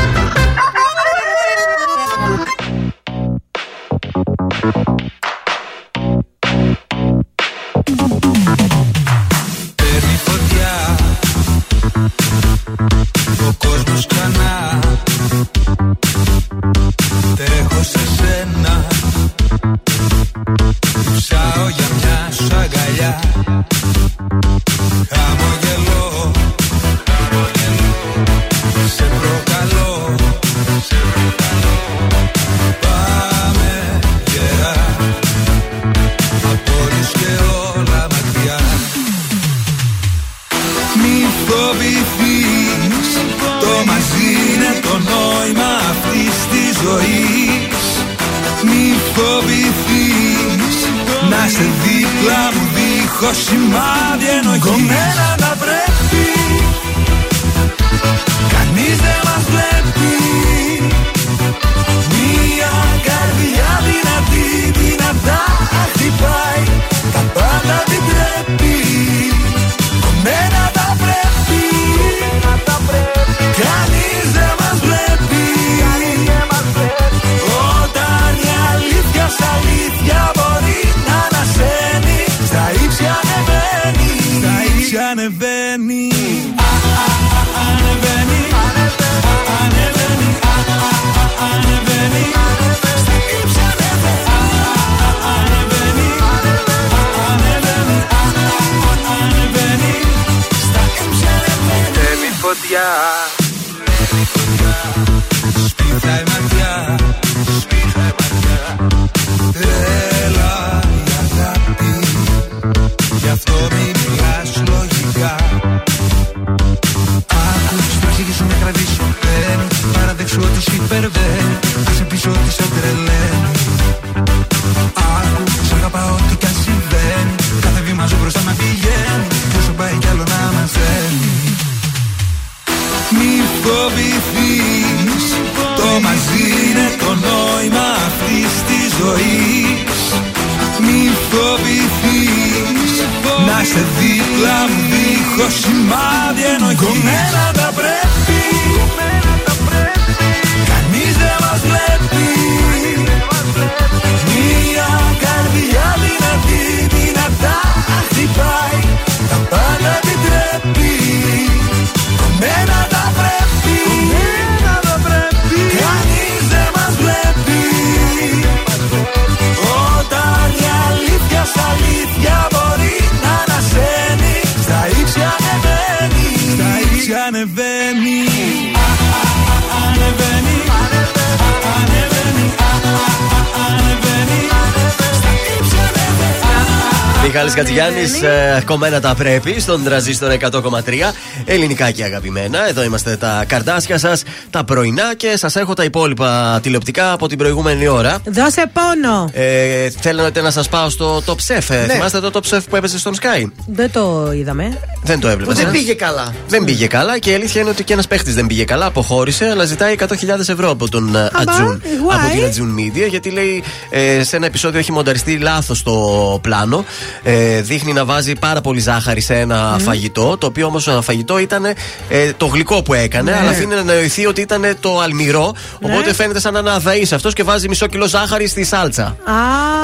Speaker 2: Μιχάλης Κατσιγιάννης, ε, κομμένα τα πρέπει στον τραζίστρο 100,3. Ελληνικά και αγαπημένα. Εδώ είμαστε τα καρτάσια σας, τα πρωινά και σας έχω τα υπόλοιπα τηλεοπτικά από την προηγούμενη ώρα.
Speaker 4: Δώσε πόνο.
Speaker 2: Ε, θέλετε να σας πάω στο Top Chef. Ε,
Speaker 3: Ναι.
Speaker 2: Θυμάστε το Top Chef που έπαιζε στον Sky;
Speaker 4: Δεν το είδαμε.
Speaker 2: Δεν το έβλεπες.
Speaker 3: Που δεν πήγε καλά.
Speaker 2: Δεν πήγε καλά και η αλήθεια είναι ότι και ένας παίχτης δεν πήγε καλά. Αποχώρησε, αλλά ζητάει 100.000 ευρώ από τον ε, Ατζούν.
Speaker 4: why?
Speaker 2: Από την Ατζούν Media, γιατί λέει ε, σε ένα επεισόδιο έχει μονταριστεί λάθος το πλάνο. Ε, δείχνει να βάζει πάρα πολύ ζάχαρη σε ένα φαγητό. Το οποίο όμως φαγητό ήταν ε, το γλυκό που έκανε,
Speaker 4: Ναι.
Speaker 2: αλλά αφήνει να νοηθεί ότι ήταν το αλμυρό. Οπότε φαίνεται σαν να είναι αδαής αυτός και βάζει μισό κιλό ζάχαρη στη σάλτσα.
Speaker 4: Α,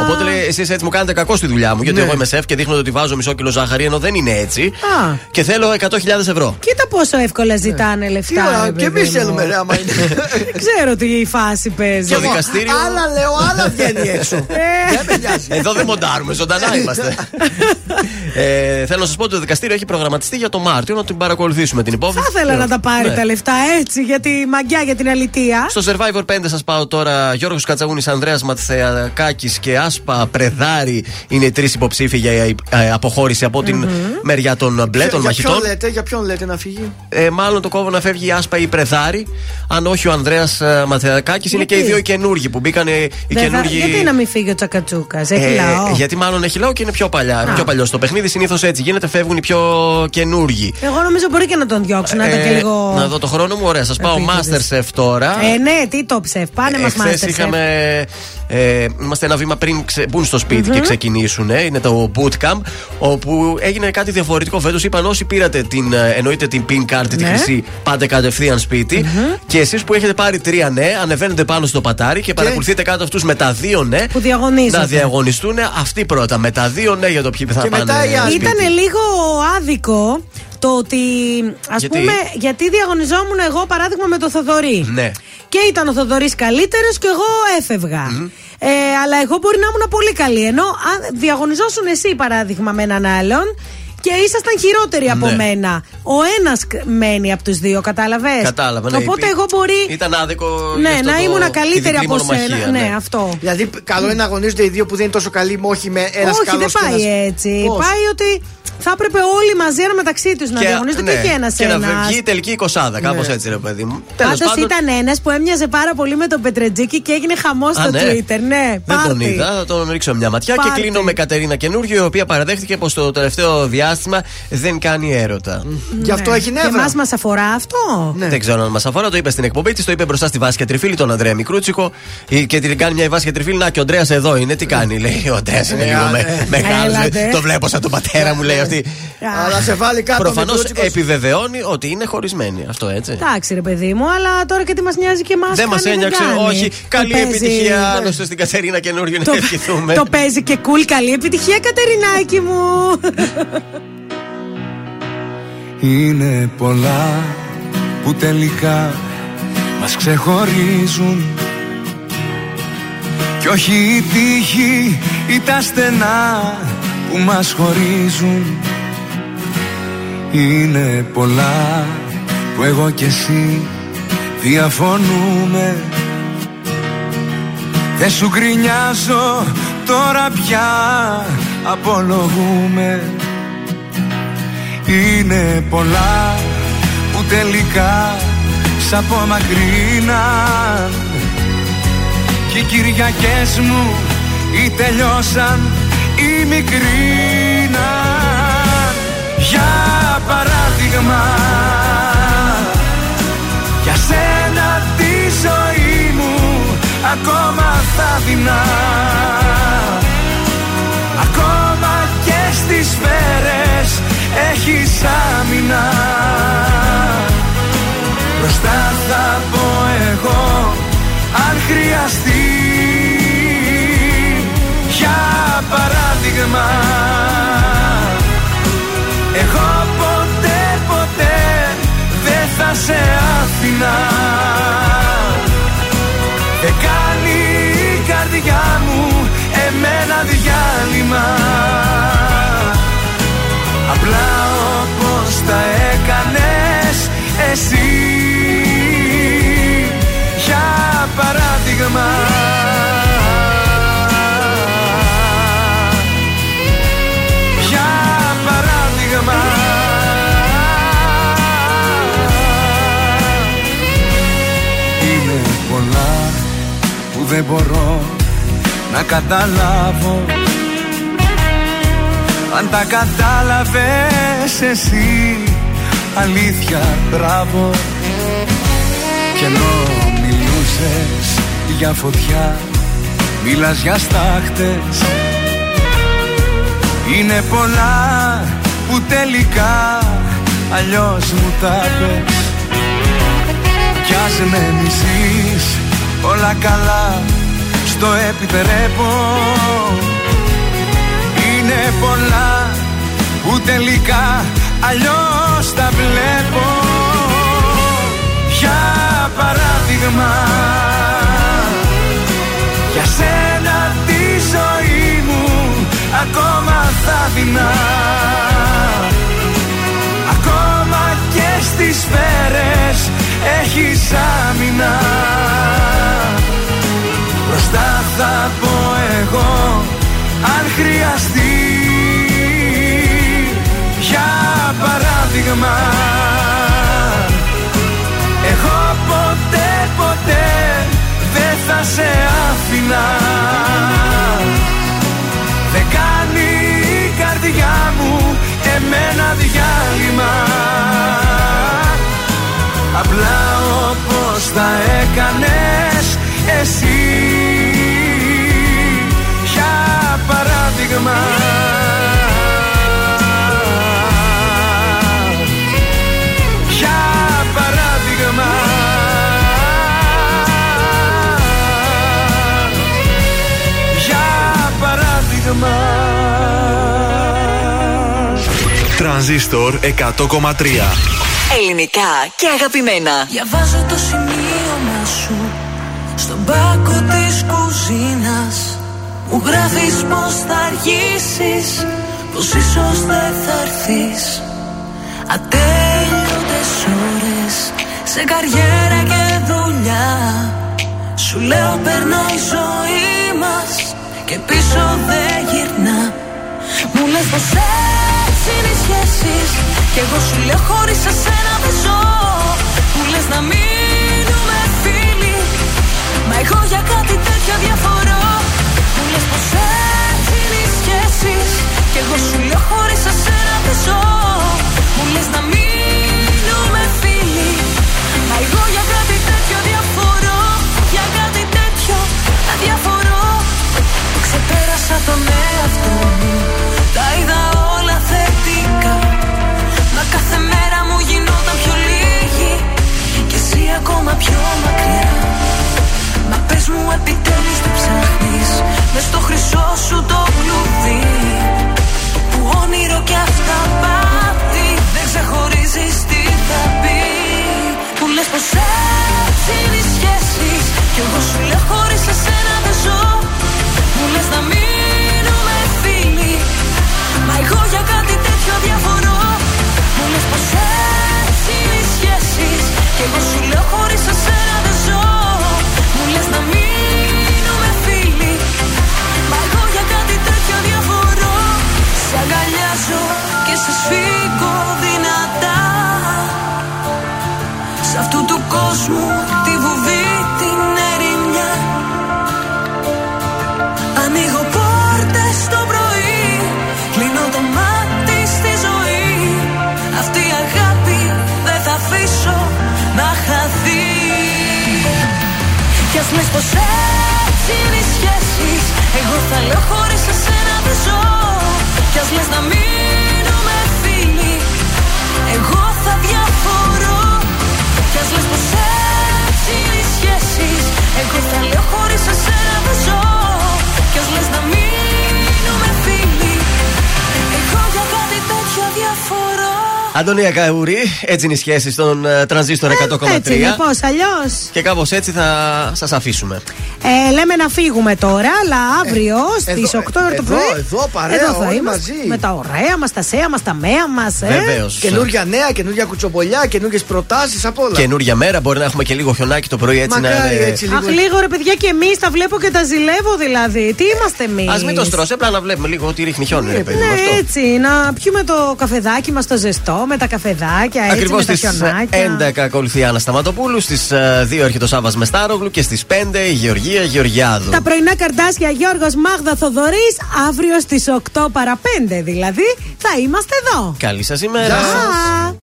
Speaker 2: Οπότε λέει, εσείς έτσι μου κάνετε κακό στη δουλειά μου. Γιατί
Speaker 3: Ναι.
Speaker 2: εγώ είμαι σεφ και δείχνω ότι βάζω μισό κιλό ζάχαρη, ενώ δεν είναι έτσι.
Speaker 4: Α.
Speaker 2: Και θέλω 100.000 ευρώ.
Speaker 4: Κοίτα πόσο εύκολα ζητάνε
Speaker 3: Τι
Speaker 4: λεφτά.
Speaker 3: ώρα,
Speaker 4: ρε
Speaker 3: και
Speaker 4: παιδί
Speaker 3: εμείς
Speaker 4: μου.
Speaker 3: θέλουμε, ρε, άμα είναι.
Speaker 4: Δεν ξέρω τι φάση παίζει.
Speaker 2: Στο δικαστήριο.
Speaker 3: Άλλα λέω, άλλα βγαίνει έξω.
Speaker 4: Ε,
Speaker 3: Δεν με νοιάζει.
Speaker 2: Εδώ δεν μοντάρουμε, ζωντανά είμαστε. ε, θέλω να σας πω ότι το δικαστήριο έχει προγραμματιστεί για το Μάρτιο να την παρακολουθήσουμε την υπόθεση.
Speaker 4: Θα ήθελα να τα πάρει
Speaker 2: Ναι.
Speaker 4: τα λεφτά έτσι για τη μαγιά, για την αλητεία.
Speaker 2: Στο Survivor 5 σας πάω τώρα. Γιώργος Κατσαγούνης, Ανδρέας Ματθεακάκη και Άσπα Πρεδάρη είναι οι τρεις υποψήφοι για ε, αποχώρηση από την μεριά των μπλε, των
Speaker 3: Για ποιον
Speaker 2: μαχητών.
Speaker 3: λέτε, για ποιον λέτε να φύγει;
Speaker 2: Ε, μάλλον το κόβω να φεύγει η Άσπα ή η Πρεδάρη. Αν όχι ο Ανδρέας Ματθεακάκη, είναι
Speaker 4: Γιατί;
Speaker 2: και οι δύο καινούργοι που μπήκαν. Οι
Speaker 4: Δεν θα-
Speaker 2: καινούργοι.
Speaker 4: Γιατί να μην φύγει ο Τσακατσούκας, έχει
Speaker 2: Ε,
Speaker 4: λαό.
Speaker 2: γιατί μάλλον έχει λαό και είναι πιο, παλιά,
Speaker 4: Α.
Speaker 2: πιο παλιό. Στο παιχνίδι συνήθως έτσι γίνεται, φεύγουν οι πιο καινούργοι.
Speaker 4: Εγώ νομίζω μπορεί και να τον διώξουν, να ήταν και
Speaker 2: Ε,
Speaker 4: λίγο.
Speaker 2: Να δω το χρόνο μου, ωραία. Σας πάω
Speaker 4: Επίτηδες.
Speaker 2: Masterchef τώρα.
Speaker 4: Ε, ναι, τι το ψεφ, πάνε μας
Speaker 2: Εχθές
Speaker 4: Masterchef.
Speaker 2: είχαμε Ε, είμαστε ένα βήμα πριν ξε, μπουν στο σπιτι και ξεκινήσουν. Είναι το bootcamp, όπου έγινε κάτι διαφορετικό φέτος. Είπαν όσοι πήρατε την, ε, εννοείται την pin card, τη
Speaker 4: Ναι.
Speaker 2: χρυσή, πάτε κατευθείαν σπίτι. Και εσείς που έχετε πάρει τρία ναι, ανεβαίνετε πάνω στο πατάρι και, παρακολουθείτε κάτω αυτούς με τα δύο ναι.
Speaker 4: Που διαγωνίζονται.
Speaker 2: Να διαγωνιστούν αυτοί πρώτα. Με τα δύο ναι για το ποιοι θα
Speaker 3: Και
Speaker 2: πάνε.
Speaker 3: μετά οι άλλοι.
Speaker 2: σπίτι.
Speaker 4: Ήταν λίγο άδικο το ότι. Α
Speaker 2: Γιατί;
Speaker 4: πούμε, γιατί διαγωνιζόμουν εγώ παράδειγμα με το Θοδωρή.
Speaker 2: Ναι.
Speaker 4: Και ήταν ο Θοδωρής καλύτερος και εγώ έφευγα. Ε, αλλά εγώ μπορεί να ήμουν πολύ καλή. Ενώ αν διαγωνιζόσουν εσύ παράδειγμα με έναν άλλον και ήσασταν χειρότεροι από
Speaker 2: Ναι.
Speaker 4: μένα. Ο ένας μένει από τους δύο, κατάλαβες;
Speaker 2: Κατάλαβα. Ναι,
Speaker 4: Οπότε
Speaker 2: υπή-
Speaker 4: εγώ μπορεί.
Speaker 2: Ήταν άδικο. γι'
Speaker 4: Ναι,
Speaker 2: αυτό
Speaker 4: να
Speaker 2: το-
Speaker 4: ήμουν
Speaker 2: τη
Speaker 4: καλύτερη
Speaker 2: διπλή
Speaker 4: από σένα.
Speaker 2: μονομαχία,
Speaker 4: Ναι, αυτό.
Speaker 3: Δηλαδή, καλό είναι να αγωνίζονται οι δύο που δεν είναι τόσο καλοί, με όχι με ένας
Speaker 4: Όχι,
Speaker 3: καλός
Speaker 4: δεν πάει έτσι. Πάει ότι θα έπρεπε όλοι μαζί ένα μεταξύ τους να διαγωνίζονται και, όχι ένας
Speaker 2: και να
Speaker 4: ένας.
Speaker 2: βγει η τελική εικοσάδα, κάπως
Speaker 3: Ναι.
Speaker 2: έτσι, ρε παιδί μου. Τέλος
Speaker 4: Πάντως
Speaker 2: πάντων,
Speaker 4: ήταν ένας που έμοιαζε πάρα πολύ με τον Πετρετζίκη και έγινε χαμός στο
Speaker 2: Α, ναι.
Speaker 4: Twitter. Ναι,
Speaker 2: Δεν τον
Speaker 4: πάρτι.
Speaker 2: είδα, θα τον ρίξω μια ματιά.
Speaker 4: Πάρτι.
Speaker 2: Και κλείνω με Κατερίνα Καινούργιο, η οποία παραδέχτηκε πως το τελευταίο διάστημα δεν κάνει έρωτα.
Speaker 3: Γι' αυτό έχει
Speaker 4: Και
Speaker 3: νεύρα.
Speaker 4: εμάς μας αφορά αυτό.
Speaker 2: Δεν ξέρω αν μας αφορά, το είπε στην εκπομπή της, το είπε μπροστά στη Βάσια Τριφίλη, τον Ανδρέα Μικρούτσικο. Η- Και την κάνει μια η Βάσια Τριφίλη, να και ο Ανδρέας εδώ είναι. Τι κάνει, λέει. Ο Ανδρέας είναι
Speaker 3: Ε,
Speaker 2: λίγο
Speaker 3: α,
Speaker 2: με,
Speaker 3: ε.
Speaker 2: μεγάλος.
Speaker 4: Έλατε.
Speaker 2: Το βλέπω σαν τον πατέρα μου, λέει αυτή.
Speaker 3: Αλλά σε βάλει κάτω
Speaker 2: Προφανώς
Speaker 3: Μικρούτσικος.
Speaker 2: επιβεβαιώνει ότι είναι χωρισμένη. Αυτό έτσι.
Speaker 4: Εντάξει, ρε παιδί μου, αλλά τώρα και τι μας νοιάζει και εμάς.
Speaker 2: Δεν μας ένιωξε, όχι. Καλή επιτυχία, άλλωστε στην Κατερίνα Καινούργιο να
Speaker 4: Το,
Speaker 2: ευχηθούμε.
Speaker 4: το παίζει και cool. Καλή επιτυχία, Κατερινάκη μου.
Speaker 12: Είναι πολλά που τελικά μας ξεχωρίζουν. Κι όχι η τύχη ή τα στενά που μας χωρίζουν. Είναι πολλά που εγώ και εσύ διαφωνούμε. Δεν σου γκρινιάζω τώρα πια απολογούμε είναι πολλά που τελικά σ' απομακρύναν. Κι οι Κυριακές μου ή τελειώσαν ή μικρύναν Για παράδειγμα Για σένα τη ζωή μου ακόμα θα δεινά έχεις άμυνα. Μπροστά θα πω εγώ αν χρειαστεί. Για παράδειγμα Εγώ ποτέ ποτέ δεν θα σε άφηνα. Δεν κάνει η καρδιά μου εμένα διάλειμμα Απλά όπως τα έκανες εσύ; Για παράδειγμα. Για παράδειγμα. Είναι πολλά που δεν μπορώ να καταλάβω αν τα κατάλαβες εσύ Αλήθεια μπράβο. Κι ενώ μιλούσες για φωτιά Μίλας για στάχτες. Είναι πολλά που τελικά Αλλιώς μου τα πες. Κι ας με μισείς όλα καλά Στο επιτρέπω είναι πολλά που τελικά αλλιώς τα βλέπω. Για παράδειγμα Για σένα τη ζωή μου ακόμα θα δεινά. Ακόμα και στις σφαίρες έχεις άμυνα. Μπροστά θα πω εγώ αν χρειαστεί Για παράδειγμα Εγώ ποτέ ποτέ δεν θα σε άφηνα. Δεν κάνει η καρδιά μου εμένα διάλειμμα. Απλά όπως τα έκανες εσύ Για παράδειγμα. Για παράδειγμα.
Speaker 1: Τρανζίστορ 100,3
Speaker 11: Ελληνικά και αγαπημένα.
Speaker 8: Διαβάζω το σημείωμα σου Στον μπάκο της κουζίνας. Μου γράφεις πως θα αργήσεις Πως ίσως δεν θα έρθεις. Ατέλειωτες ώρες Σε καριέρα και δουλειά. Σου λέω περνάει η ζωή μας Και πίσω δεν γυρνά Μου λες πως έτσι είναι οι σχέσεις Κι εγώ σου λέω χωρίς εσένα δεν ζω Μου λες να μείνουμε φίλοι Μα εγώ για κάτι τέτοιο διαφορώ Μου λες πως έτσι είναι οι σχέσεις Κι εγώ σου λέω χωρίς εσένα δεν ζω. Μου λες να μείνουμε φίλοι. Μα εγώ για κάτι τέτοιο διαφορώ. Για κάτι τέτοιο διαφορώ Ξεπέρασα τον εαυτό μου. Τα είδα όλα θετικά. Μα κάθε μέρα μου γινόταν πιο λίγη. Και εσύ ακόμα πιο μακριά Μα πες μου επιτέλους τι ψάχνεις Μες στο χρυσό σου το κλουβί. Που όνειρο κι αυταπάτη Δεν ξεχωρίζεις τι θα πει. Που λες πως έτσι είναι οι σχέσεις Κι εγώ σου λέω χωρίς εσένα δεν ζω. Μου λες να μείνουμε φίλοι Μα εγώ για κάτι τέτοιο διαφορώ Μου λες πως έτσι είναι οι σχέσεις Κι εγώ σου λέω χωρίς εσένα σε σφίγγω δυνατά. Σ' αυτού του κόσμου τη βουβή την ερημιά. Ανοίγω πόρτες το πρωί Κλείνω το μάτι στη ζωή. Αυτή η αγάπη δεν θα αφήσω να χαθεί. Κι ας λες πως έτσι είναι οι σχέσεις Εγώ θα λέω χωρίς εσένα δεν ζω. Κι ας λες να μείνουμε λες πως έτσι είναι οι σχέσεις Εγώ θα λέω χωρίς εσένα δεν ζω Κι ας λες να μείνουμε φίλοι Εγώ για κάτι τέτοιο διαφορώ
Speaker 2: Αντωνία Καουρή, έτσι είναι η σχέση στον ε, τρανζίστορ 100,3.
Speaker 4: Έτσι είναι, πώς αλλιώς.
Speaker 2: Και κάπως έτσι θα σας αφήσουμε.
Speaker 4: Ε, λέμε να φύγουμε τώρα, αλλά αύριο στις 8 ώρα το
Speaker 3: εδώ,
Speaker 4: πρωί.
Speaker 3: εδώ, παρέα,
Speaker 4: εδώ θα
Speaker 3: όλοι
Speaker 4: είμαστε.
Speaker 3: μαζί.
Speaker 4: Με τα ωραία μας, τα σέα μας, τα μέα μας. Ε.
Speaker 2: Βεβαίως.
Speaker 3: Καινούργια νέα, καινούργια κουτσομπολιά, καινούργιες προτάσεις από όλα.
Speaker 2: Καινούργια μέρα, μπορεί να έχουμε και λίγο χιονάκι το πρωί έτσι
Speaker 3: Μακάρι
Speaker 2: να είναι.
Speaker 3: έτσι λίγο.
Speaker 4: Αχ, λίγο ρε παιδιά και εμείς τα βλέπω και τα ζηλεύω δηλαδή. Τι είμαστε εμείς;
Speaker 2: Α μην το στρώσει, απλά να βλέπουμε λίγο ότι ρίχνει χιόνι, ρε παιδί μου.
Speaker 4: Ναι,
Speaker 2: αυτό.
Speaker 4: έτσι, να πιούμε το καφεδάκι μας το ζεστό με τα καφεδάκια, έτσι
Speaker 2: Ακριβώς
Speaker 4: με τα
Speaker 2: στις
Speaker 4: χιονάκια.
Speaker 2: 11 ακολουθεί η Άννα Σταματοπούλου, στις 2 έρχεται ο Σάβα Μεστάρογλου και στις 5 η Γεωργία Γεωργιάδου.
Speaker 4: Τα πρωινά καρτάσια Γιώργος Μάγδα Θοδωρής αύριο στις 8 παρα 5 δηλαδή θα είμαστε εδώ.
Speaker 2: Καλή σας ημέρα.
Speaker 4: Γεια.